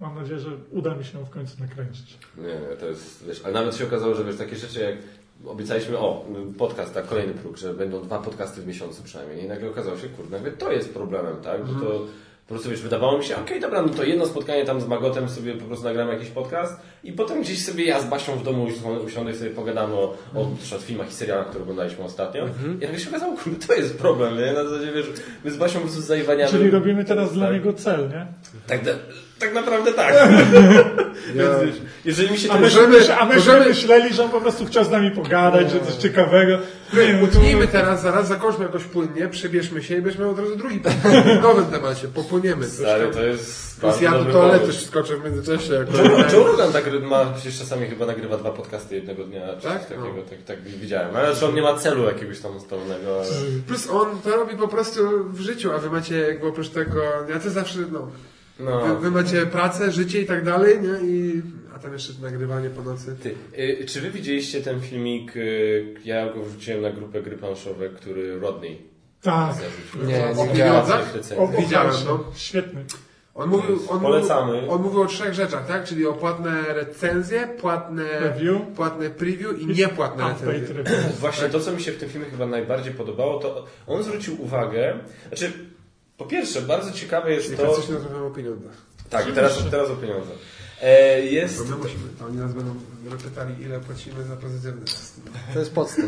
Mam nadzieję, że uda mi się ją w końcu nakręcić. Nie, to jest, wiesz, ale nawet się okazało, że wiesz, takie rzeczy jak obiecaliśmy, o, podcast, tak, kolejny próg, że będą dwa podcasty w miesiącu przynajmniej i nagle okazało się, kurde, nagle to jest problemem, tak, że to po prostu, wiesz, wydawało mi się, okej, dobra, no to jedno spotkanie tam z Magotem sobie po prostu nagramy jakiś podcast i potem gdzieś sobie ja z Basią w domu usią- usiądę i sobie pogadamy o, o przykład filmach i serialach, które oglądaliśmy ostatnio i nagle się okazało, kurde, to jest problem, nie, na zasadzie, wiesz, my z Basią po prostu zajwaniamy. Czyli robimy teraz dla Tak. niego cel, nie? Tak, tak, naprawdę tak. Więc, wiesz, jeżeli mi się A myśmy, Możemy- a myśmy możemy- myśleli, że on po prostu chciał z nami pogadać, że coś ciekawego. My utnijmy teraz, zaraz zakończmy jakoś płynnie, przebierzmy się i bierzmy od razu drugi temat. W nowym temacie, popłyniemy. Coś Stary, to jest Plus ja do toalety wskoczę w międzyczasie. Joe, Rogan tak ma, przecież czasami chyba nagrywa dwa podcasty jednego dnia, czy Tak? takiego, No. tak, tak widziałem. Ale że on nie ma celu jakiegoś tam ustalionego, ale... Plus on to robi po prostu w życiu, a wy macie jakby oprócz tego, ja to zawsze, no, No. wy, wy macie pracę, życie i tak dalej, nie? I, a tam jeszcze nagrywanie po nocy. Ty, y, czy wy widzieliście ten filmik, y, ja go wrzuciłem na grupę gry planszowe, który Rodney Tak. zarzucił? Nie, O nie widziałem. O, Widziałem, no. Świetny. On mówił, on Polecamy. Mówił, on mówił o trzech rzeczach, tak? Czyli o płatne recenzje, płatne Review. płatne preview i niepłatne recenzje. Właśnie to, co mi się w tym filmie chyba najbardziej podobało, to on zwrócił uwagę, znaczy, po pierwsze, bardzo ciekawe jest I to... teraz coś rozmawiamy o pieniądzach. Tak, teraz, teraz o pieniądzach. E, jest... To my musimy, to oni nas będą pytali, ile płacimy za pozytywny test. To jest podstaw.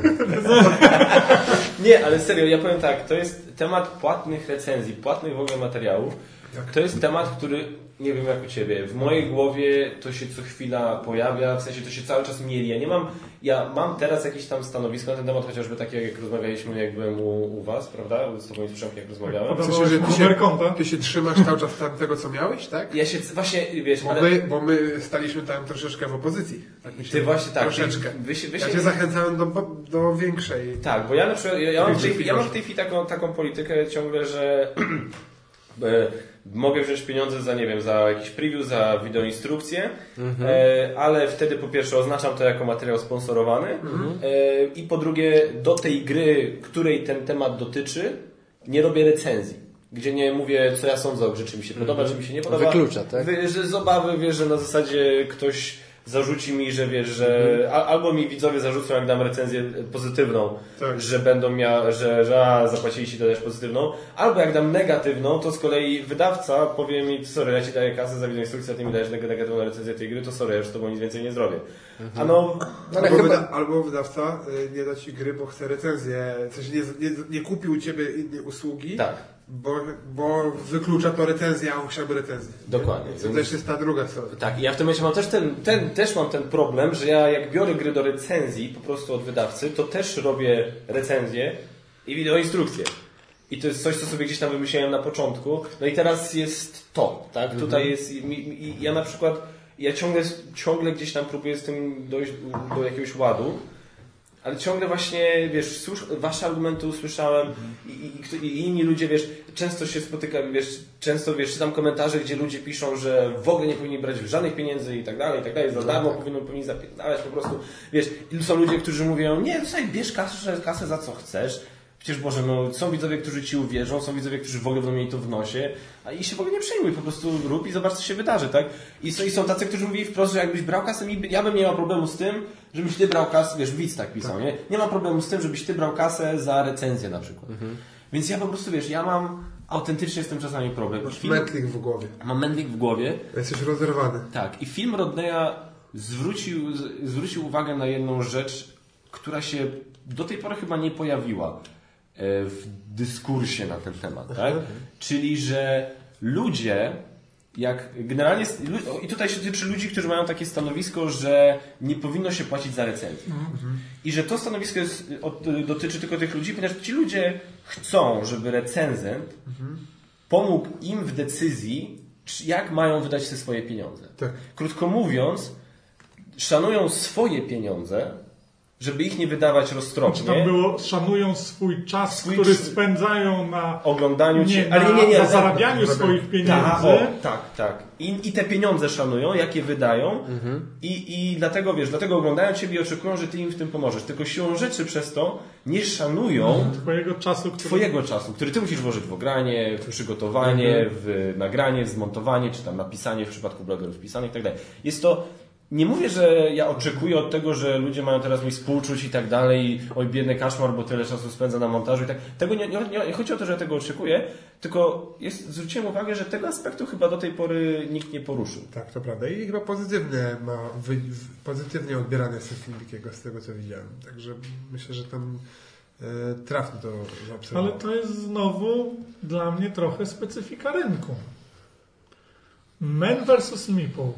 Nie, ale serio, ja powiem tak, to jest temat płatnych recenzji, płatnych w ogóle materiałów. Tak. To jest temat, który nie wiem jak u Ciebie, w mojej głowie to się co chwila pojawia, w sensie to się cały czas mieli. Ja nie mam, ja mam teraz jakieś tam stanowisko na ten temat, chociażby takie jak rozmawialiśmy, jak byłem u, u Was, prawda? Z Tobą i z Przemkiem jak rozmawiałem. W sensie, że ty się, ty się trzymasz cały czas tam tego, co miałeś, tak? Ja się właśnie, wiesz, Bo ale my, bo my staliśmy tam troszeczkę w opozycji. Tak się Ty właśnie tak, Troszeczkę. Wy się, wy Ja się cię zachęcałem do, do większej. Tak, bo ja na przykład, ja, ja, mam, w tej, ja mam w tej chwili taką, taką politykę ciągle, że mogę wziąć pieniądze za, nie wiem, za jakiś preview, za wideoinstrukcję, e, ale wtedy po pierwsze oznaczam to jako materiał sponsorowany e, i po drugie do tej gry, której ten temat dotyczy, nie robię recenzji. Gdzie nie mówię, co ja sądzę o grze, czy mi się podoba, czy mi się nie podoba. Wyklucza, tak? Wy- że z obawy, wiesz, że na zasadzie ktoś zarzuci mi, że wiesz, że a, albo mi widzowie zarzucą, jak dam recenzję pozytywną, Tak. że będą miał, że, że a, zapłacili ci też pozytywną, albo jak dam negatywną, to z kolei wydawca powie mi, sorry, ja ci daję kasę za wideoinstrukcję, a ty mi dajesz neg- negatywną recenzję tej gry, to sorry, ja już z tobą nic więcej nie zrobię. A no, Ale albo, chyba- wyda, albo wydawca y, nie da ci gry, bo chce recenzję. W sensie nie, nie, nie kupił u ciebie innej usługi, tak, bo, bo wyklucza to recenzję, a on chciałby recenzję. dokładnie. To też jest ta druga strona. Tak, i ja w tym momencie mam też ten, ten, też mam ten problem, że ja jak biorę gry do recenzji po prostu od wydawcy, to też robię recenzję i wideoinstrukcję. I to jest coś, co sobie gdzieś tam wymyśliłem na początku. No i teraz jest to, tak? Tutaj jest, i ja na przykład, ja ciągle, ciągle gdzieś tam próbuję z tym dojść do jakiegoś ładu. Ale ciągle właśnie, wiesz, słusz, wasze argumenty usłyszałem i, i, i inni ludzie, wiesz, często się spotyka, wiesz, często, wiesz, czytam komentarze, gdzie ludzie piszą, że w ogóle nie powinni brać żadnych pieniędzy i tak dalej, i tak dalej, za darmo powinno, powinni zapierdalać po prostu, wiesz, są ludzie, którzy mówią, nie, słuchaj, bierz kasę, kasę za co chcesz, Przecież Boże, no są widzowie, którzy Ci uwierzą, są widzowie, którzy w ogóle będą mieli to w nosie, a i się w ogóle nie przejmuj, po prostu rób i zobacz, co się wydarzy, tak? I są, i są tacy, którzy mówili wprost, że jakbyś brał kasę, ja bym nie miał problemu z tym, żebyś Ty brał kasę, wiesz, widz tak pisał, nie? Nie ma problemu z tym, żebyś Ty brał kasę za recenzję na przykład. Więc ja po prostu, wiesz, ja mam, autentycznie z tym czasami problem. Masz film, mętlik w głowie. mam mędlik w głowie, Jesteś rozerwany. tak, i film Rodneya zwrócił, zwrócił uwagę na jedną rzecz, która się do tej pory chyba nie pojawiła w dyskursie na ten temat, tak? Czyli, że ludzie, jak generalnie, i tutaj się tyczy ludzi, którzy mają takie stanowisko, że nie powinno się płacić za recenzję. I że to stanowisko jest, dotyczy tylko tych ludzi, ponieważ ci ludzie chcą, żeby recenzent pomógł im w decyzji, jak mają wydać te swoje pieniądze. Tak. Krótko mówiąc, szanują swoje pieniądze, żeby ich nie wydawać Czy tam roztropnie. było, szanują swój czas, Swój który spędzają na, Oglądaniu nie, ci, na, ale nie, nie, nie, na ale- zarabianiu swoich tak, pieniędzy. o, tak, tak. I, I te pieniądze szanują, jakie wydają i, i dlatego, wiesz, dlatego oglądają Ciebie i oczekują, że Ty im w tym pomożesz. Tylko siłą rzeczy przez to nie szanują Twojego czasu, który... Twojego czasu, który Ty musisz włożyć w ogranie, w przygotowanie, w nagranie, w zmontowanie, czy tam napisanie w przypadku blogerów pisanych i tak dalej. Jest to nie mówię, że ja oczekuję od tego, że ludzie mają teraz mi współczuć i tak dalej, oj biedny kaszmar, bo tyle czasu spędza na montażu i tak. Tego nie, nie, nie chodzi o to, że ja tego oczekuję, tylko jest, zwróciłem uwagę, że tego aspektu chyba do tej pory nikt nie poruszył. Tak, to prawda. I chyba pozytywnie ma, wy, pozytywnie odbierany jest ten film Wikiego z tego co widziałem. Także myślę, że tam e, trafnie to Ale zaobserwował. to jest znowu dla mnie trochę specyfika rynku. Men vs. Meeple.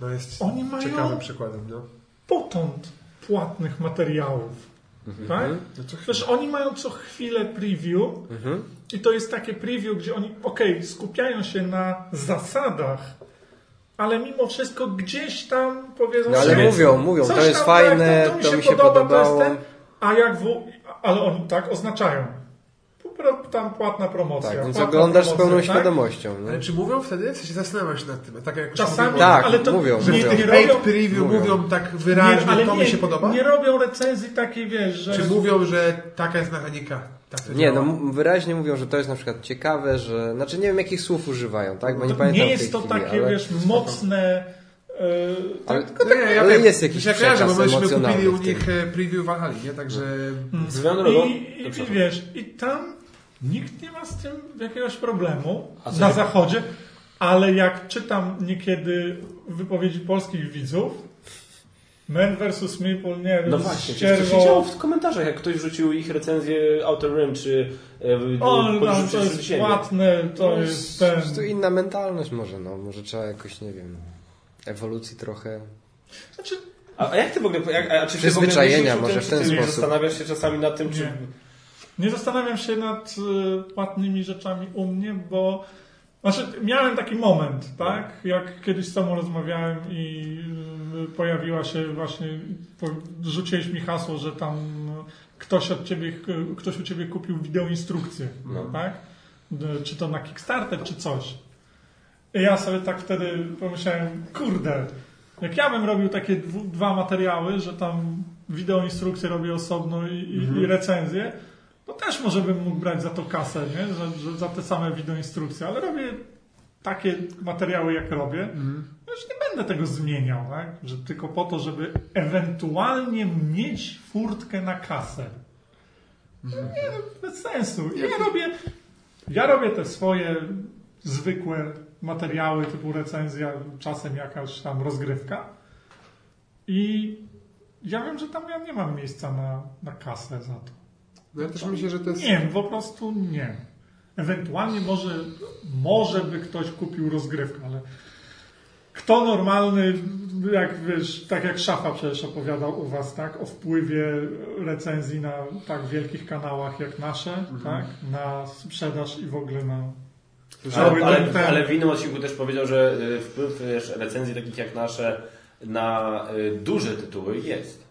No jest Oni mają- ciekawym przykładem, no. Potąd płatnych materiałów. Tak? no to Przecież oni mają co chwilę preview i to jest takie preview, gdzie oni, okej, skupiają się na zasadach, ale mimo wszystko gdzieś tam powiedzą No ale sobie, mówią, mówią, to jest tam, fajne, tak, to mi się podobało. To jest ten, a jak w, ale oni tak oznaczają. Tam płatna promocja. Tak, więc płatna oglądasz z promocja, pełną tak? świadomością. No. Ale czy mówią wtedy? W sensie zastanawiam się nad tym. Tak jak Czasami, Tak, ale to mówią, że nie, mówią. preview Mówią. mówią tak wyraźnie, nie, ale to nie, mi się podoba? nie robią recenzji takiej, wiesz, że... Czy mówią, że taka jest mechanika? Tak Nie, no działa? m- wyraźnie mówią, że to jest na przykład ciekawe, że... Znaczy nie wiem jakich słów używają, tak? Bo nie to pamiętam nie jest to chwili, takie, ale... wiesz, mocne... e, Ale, tak, No nie, ja ale wiem. jest jakiś Ja kojarzę, bo myśmy kupili u nich e, preview Valhalla, nie? Także... I, i, i wiesz, i tam nikt nie ma z tym jakiegoś problemu A na zachodzie, ale jak czytam niekiedy wypowiedzi polskich widzów, Man vs. Meeple, nie wiem, No właśnie, przecież to się działo w komentarzach, jak ktoś wrzucił ich recenzję Outer Rim, czy e, O, podrzucił to jest siebie. płatne, to No, jest ten... prostu inna mentalność może, no. Może trzeba jakoś, nie wiem, ewolucji trochę. Znaczy, A, a jak ty w ogóle, jak, a czy ty w ogóle Przyzwyczajenia myślisz może w ten nie sposób. zastanawiasz się czasami nad tym, czy... Nie. Zastanawiam się nad y, płatnymi rzeczami u mnie, bo znaczy, miałem taki moment, tak? Jak kiedyś z tobą rozmawiałem i y, pojawiła się właśnie, rzuciłeś mi hasło, że tam y, ktoś od ciebie, y, ktoś u ciebie kupił wideoinstrukcję, No. tak? Y, Czy to na Kickstarter, czy coś. I ja sobie tak wtedy pomyślałem, kurde, jak ja bym robił takie dwu, dwa materiały, że tam wideoinstrukcję robię osobno i, i, i recenzję, to też może bym mógł brać za to kasę, nie? Że, że za te same wideoinstrukcje, ale robię takie materiały, jak robię, no już nie będę tego zmieniał, tak? Że tylko po to, żeby ewentualnie mieć furtkę na kasę. No nie, no, bez sensu. Ja robię, ja robię te swoje zwykłe materiały typu recenzja, czasem jakaś tam rozgrywka i ja wiem, że tam ja nie mam miejsca na, na kasę za to. No ja też myślę, że to jest... Nie, po prostu nie. Ewentualnie może, może by ktoś kupił rozgrywkę, ale kto normalny, jak wiesz, tak jak Szafa przecież opowiadał u was, tak, o wpływie recenzji na tak wielkich kanałach jak nasze, tak, na sprzedaż i w ogóle na... Ale, ale, ten- ale w innym odcinku też powiedział, że y, wpływ wiesz, recenzji takich jak nasze na y, duże tytuły jest.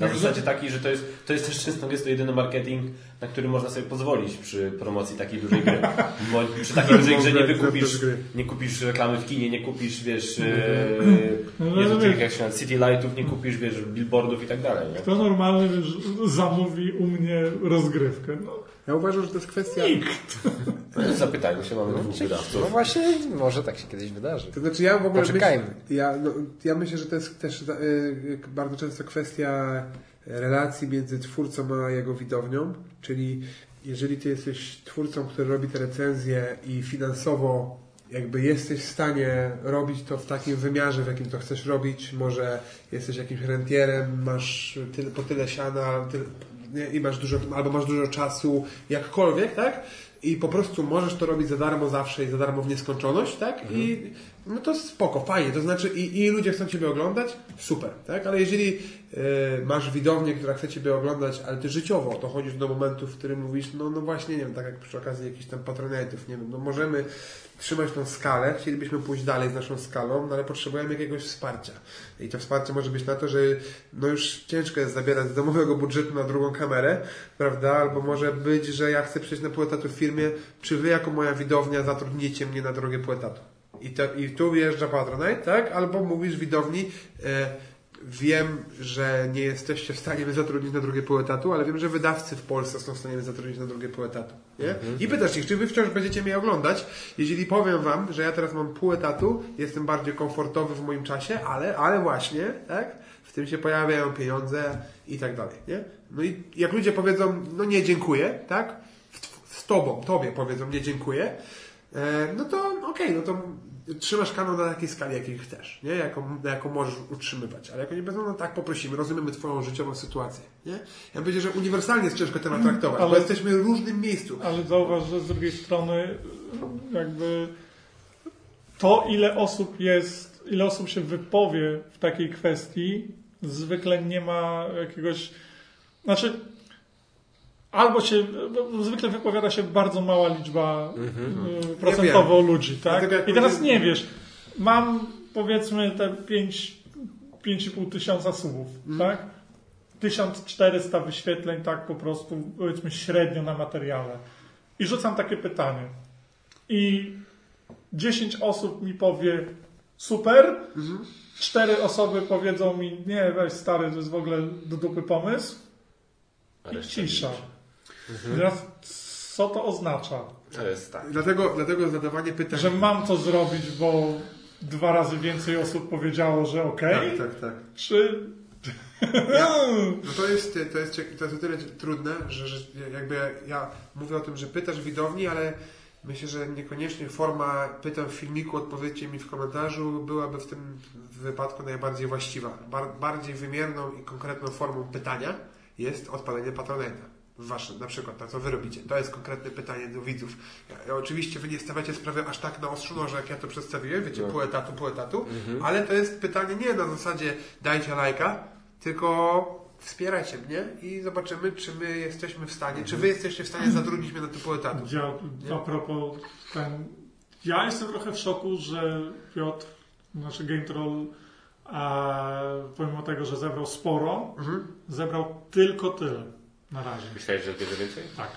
Na zasadzie takiej, że to jest, to jest też często jest to jedyny marketing, na który można sobie pozwolić przy promocji takiej dużej gry. Bo przy takiej dużej grze nie wykupisz, nie kupisz reklamy w kinie, nie kupisz, wiesz, No, yy, no, Jezu, no, jak się nazywa, City Lightów, nie kupisz, wiesz, billboardów i tak dalej. Nie? Kto normalny wiesz, zamówi u mnie rozgrywkę? No, Ja uważam, że to jest kwestia... nikt. Zapytajmy się, mamy dwóch No wydawców. właśnie, może tak się kiedyś wydarzy. To znaczy ja w ogóle Poczekajmy. Myśl, ja, no, ja myślę, że to jest też y, y, bardzo często kwestia relacji między twórcą a jego widownią, czyli jeżeli ty jesteś twórcą, który robi te recenzje i finansowo jakby jesteś w stanie robić to w takim wymiarze, w jakim to chcesz robić, może jesteś jakimś rentierem, masz tyle, po tyle siana tyle, nie, i masz dużo, albo masz dużo czasu, jakkolwiek, tak? I po prostu możesz to robić za darmo zawsze i za darmo w nieskończoność, tak? I no to spoko, fajnie, to znaczy i, i ludzie chcą Ciebie oglądać, super, tak? Ale jeżeli e, masz widownię, która chce Ciebie oglądać, ale Ty życiowo, to chodzisz do momentu, w którym mówisz, no, no właśnie, nie wiem, tak jak przy okazji jakichś tam patronatów, nie wiem, no możemy trzymać tą skalę, chcielibyśmy pójść dalej z naszą skalą, no ale potrzebujemy jakiegoś wsparcia. I to wsparcie może być na to, że no już ciężko jest zabierać z domowego budżetu na drugą kamerę, prawda? Albo może być, że ja chcę przejść na pół etatu w firmie, czy wy jako moja widownia zatrudnicie mnie na drogę pół etatu. I, to, I tu wyjeżdża Patronite, tak? Albo mówisz widowni, e, wiem, że nie jesteście w stanie mnie zatrudnić na drugie pół etatu, ale wiem, że wydawcy w Polsce są w stanie mnie zatrudnić na drugie pół etatu. Nie? I pytasz ich, czy wy wciąż będziecie mnie oglądać, jeżeli powiem wam, że ja teraz mam pół etatu, jestem bardziej komfortowy w moim czasie, ale, ale właśnie, tak? W tym się pojawiają pieniądze i tak dalej, nie? No i jak ludzie powiedzą, no nie dziękuję, tak? Z tobą, tobie powiedzą, nie dziękuję, e, no to okej, no to trzymasz kanał na takiej skali, jakiej chcesz, nie? Jaką, jaką możesz utrzymywać. Ale jak oni powiedzą, no tak, poprosimy, rozumiemy twoją życiową sytuację, nie? Ja myślę, że uniwersalnie jest ciężko temat traktować, Ale- bo jesteśmy w różnym miejscu. Ale zauważ, że z drugiej strony jakby to, ile osób jest, ile osób się wypowie w takiej kwestii, zwykle nie ma jakiegoś. Znaczy, albo się. Zwykle wypowiada się bardzo mała liczba y, procentowo ludzi, tak? Jak I teraz nie wiesz, mam powiedzmy te 5, 5,5 tysiąca słów, tak? 1400 wyświetleń, tak po prostu, powiedzmy średnio na materiale. I rzucam takie pytanie. I 10 osób mi powie super, cztery osoby powiedzą mi nie, weź stary, to jest w ogóle do dupy pomysł i cisza. Milczy. Teraz co to oznacza? To jest tak. Dlatego, dlatego zadawanie pytań... Że mam to zrobić, bo dwa razy więcej osób powiedziało, że okej? Tak, tak, tak. Czy... No to jest, to jest, to jest o tyle trudne, że, że jakby ja mówię o tym, że pytasz widowni, ale Myślę, że niekoniecznie forma pytań w filmiku, odpowiedzcie mi w komentarzu byłaby w tym wypadku najbardziej właściwa. Bar bardziej wymierną i konkretną formą pytania jest odpalenie Patronite'a. Wasze, na przykład, na co wy robicie. To jest konkretne pytanie do widzów. Ja, ja, oczywiście wy nie stawiacie sprawy aż tak na ostrzu noża, jak ja to przedstawiłem, wiecie, No. pół etatu, pół etatu, ale to jest pytanie nie na zasadzie dajcie lajka, tylko wspierajcie mnie i zobaczymy, czy my jesteśmy w stanie, czy wy jesteście w stanie zatrudnić mnie na to pół etatu. Dział, a propos ten, ja jestem trochę w szoku, że Piotr, nasz Game Troll, a, pomimo tego, że zebrał sporo, Mhm. zebrał tylko tyle na razie. Myślałeś, że bierze więcej? Tak.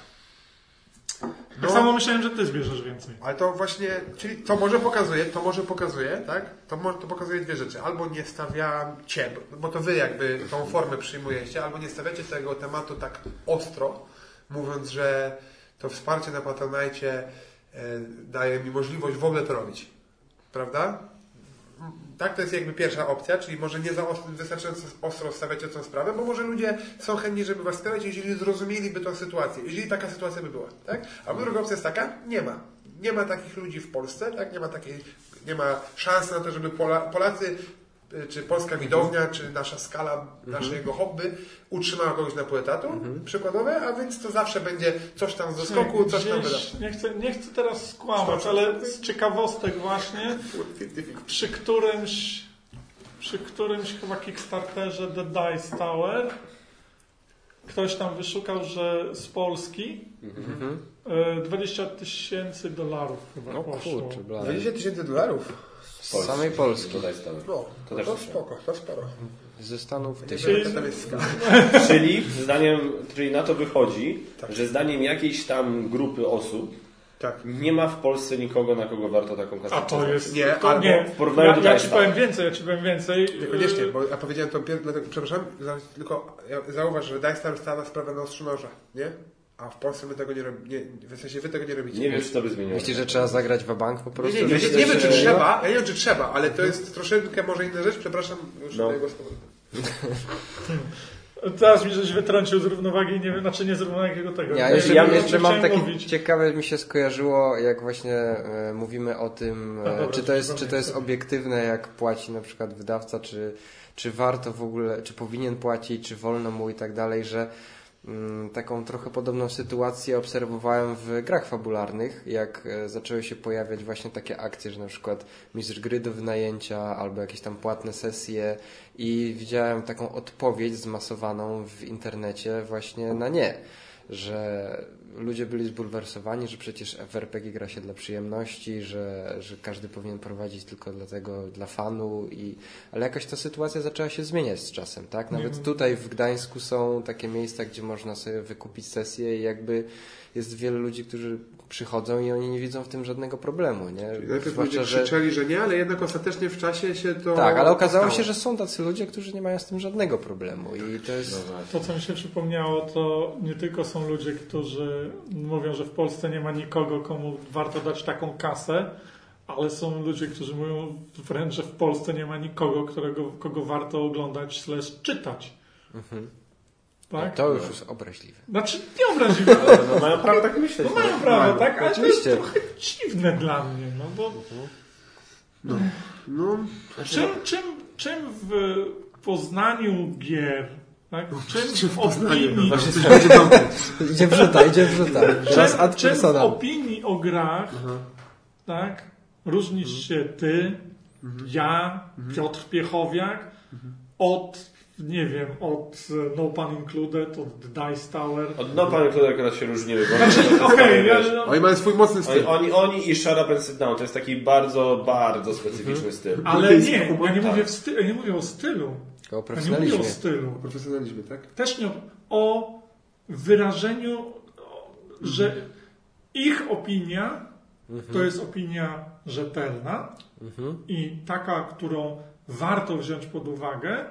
No. Tak samo myślałem, że ty zbierzesz więcej. Ale to właśnie, czyli to może pokazuje, to może pokazuje, tak? To, może, to pokazuje dwie rzeczy. Albo nie stawiacie, bo to wy jakby tą formę przyjmujecie, albo nie stawiacie tego tematu tak ostro, mówiąc, że to wsparcie na Patronite e, daje mi możliwość w ogóle to robić. Prawda? Tak, to jest jakby pierwsza opcja, czyli może nie za ostro, wystarczająco ostro stawiacie tą sprawę, bo może ludzie są chętni, żeby was wspierać, jeżeli zrozumieliby tą sytuację, jeżeli taka sytuacja by była, tak? Albo druga opcja jest taka, nie ma. Nie ma takich ludzi w Polsce, tak? Nie ma takiej, nie ma szansy na to, żeby Pola, Polacy, czy polska widownia, czy nasza skala naszego hobby utrzymała kogoś na pół etatu, przykładowe, a więc to zawsze będzie coś tam z skoku, coś tam wyda. Gdzieś, nie, chcę, nie chcę teraz skłamać, ale z ciekawostek właśnie, przy którymś, przy którymś chyba Kickstarterze The Dice Tower ktoś tam wyszukał, że z Polski e, 20 tysięcy dolarów chyba No poszło. kurczę, blady. 20 tysięcy dolarów? Z samej Polski. Dodaj stałe. No, To to myślę. spoko, to sporo. Ze Stanów skala. Czyli zdaniem, czyli na to wychodzi, Tak. że zdaniem jakiejś tam grupy osób Tak. nie ma w Polsce nikogo, na kogo warto taką kasę A to jest. Nie, to albo nie. w porównaniu ja, do ja ci powiem więcej, ja ci powiem więcej. Niekoniecznie, bo ja powiedziałem to pierwsze, przepraszam, za- tylko ja- zauważ, że Tower stawia sprawę na ostrzu noża, nie? A w Polsce my tego nie robimy, w sensie wy tego nie robicie. Nie wiem, czy to by zmieniło. Myślisz, że trzeba zagrać w bank po prostu? nie, nie, nie, nie wiem, czy trzeba, ja nie wiem, czy trzeba, ale to jest troszeczkę może inna rzecz, przepraszam, już No. głos. Teraz mi żeś wytrącił z równowagi, nie wiem, znaczy nie z równowagi tego. Ja Nie jeszcze, ja jeszcze mam takie mówić. ciekawe mi się skojarzyło, jak właśnie e, mówimy o tym, e, dobra, czy to jest, czy to jest obiektywne, jak płaci na przykład wydawca, czy, czy warto w ogóle, czy powinien płacić, czy wolno mu i tak dalej, że taką trochę podobną sytuację obserwowałem w grach fabularnych, jak e, zaczęły się pojawiać właśnie takie akcje, że na przykład mistrz gry do wynajęcia albo jakieś tam płatne sesje i widziałem taką odpowiedź zmasowaną w internecie właśnie na nie że ludzie byli zbulwersowani, że przecież w RPG gra się dla przyjemności, że, że każdy powinien prowadzić tylko dlatego dla fanu i ale jakoś ta sytuacja zaczęła się zmieniać z czasem, tak? Nawet tutaj w Gdańsku są takie miejsca, gdzie można sobie wykupić sesję i jakby jest wiele ludzi, którzy przychodzą i oni nie widzą w tym żadnego problemu, nie? Najpierw Zwłaszcza, ludzie że krzyczeli, że nie, ale jednak ostatecznie w czasie się to... tak, ale okazało się, że są tacy ludzie, którzy nie mają z tym żadnego problemu i to jest No. To, co mi się przypomniało, to nie tylko są ludzie, którzy mówią, że w Polsce nie ma nikogo, komu warto dać taką kasę, ale są ludzie, którzy mówią wręcz, że w Polsce nie ma nikogo, którego, kogo warto oglądać slash czytać. Tak? to już jest obraźliwe. Znaczy, nie obraziłem, No, mają prawo tak myśleć. no mają prawo, tak? Ale Oczywiście. to jest trochę dziwne dla mnie, no bo No, czym, czym, czym w poznaniu gier, tak? czym w opinii, Idzie wrzuta, idzie wrzuta. Czym, ad czym w opinii o grach, tak? Różnisz się ty, ja, Piotr Piechowiak, od, nie wiem, od e, No Pun Included, od Dice Tower. Od no panie Klodek akurat się różnimy. Bo Znaczy, wiesz, ja- oni mają swój mocny oni, styl. oni, oni i Shut Up and Sit Down to jest taki bardzo, bardzo specyficzny styl. ale nie, ja nie mówię, w sty- ja nie mówię o stylu. O Ja nie mówię o profesjonalizmie. stylu. Profesjonalizmie, tak? Też nie o, o wyrażeniu, o, że ich opinia to jest opinia rzetelna i taka, którą warto wziąć pod uwagę,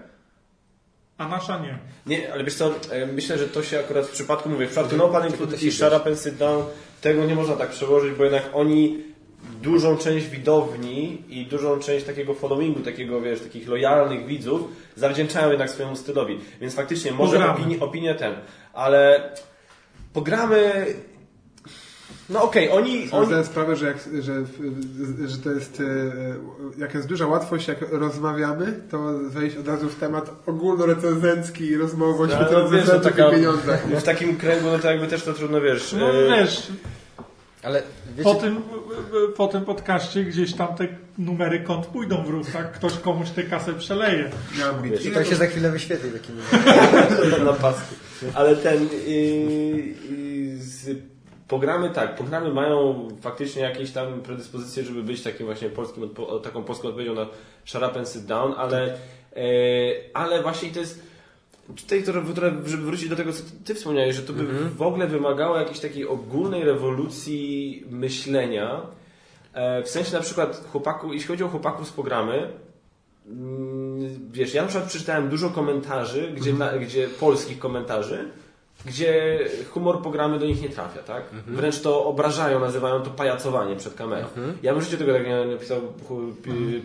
a nasza nie. Nie, ale wiesz co, e, myślę, że to się akurat w przypadku, mówię, w przypadku No Pan Included się i and Sit Down, tego nie można tak przełożyć, bo jednak oni dużą część widowni i dużą część takiego followingu, takiego, wiesz, takich lojalnych widzów zawdzięczają jednak swojemu stylowi. Więc faktycznie może Pogramy. opini, opinia ten, ale pogramy... No okej, oni, Sobie oni... sprawę, że, jak, że, że to jest, e, jak jest duża łatwość, jak rozmawiamy, to wejść od razu w temat ogólnorecenzencki i rozmowy o No, świecie no, no, i pieniądzach. W takim kręgu, no to jakby też to trudno, wiesz... No e, wiesz, Ale wiecie, po tym, po tym podcaście gdzieś tam te numery kont pójdą w ruch, tak? Ktoś komuś tę kasę przeleje. Wiesz, Ile to to- się za chwilę wyświetli taki numer. na pasku. Ale ten... Yy, yy, z, programy tak, programy mają faktycznie jakieś tam predyspozycje, żeby być takim właśnie polskim, odpo- taką polską odpowiedzią na Shut Up and Sit Down, ale, e, ale właśnie to jest tutaj, które, żeby wrócić do tego, co ty wspomniałeś, że to by w ogóle wymagało jakiejś takiej ogólnej rewolucji myślenia. E, w sensie na przykład chłopaku, jeśli chodzi o chłopaków z programy, mm, wiesz, ja na przykład przeczytałem dużo komentarzy, gdzie, dla, gdzie polskich komentarzy, gdzie humor programy do nich nie trafia, tak? Wręcz to obrażają, nazywają to pajacowanie przed kamerą. Ja bym w życiu tego tak nie napisał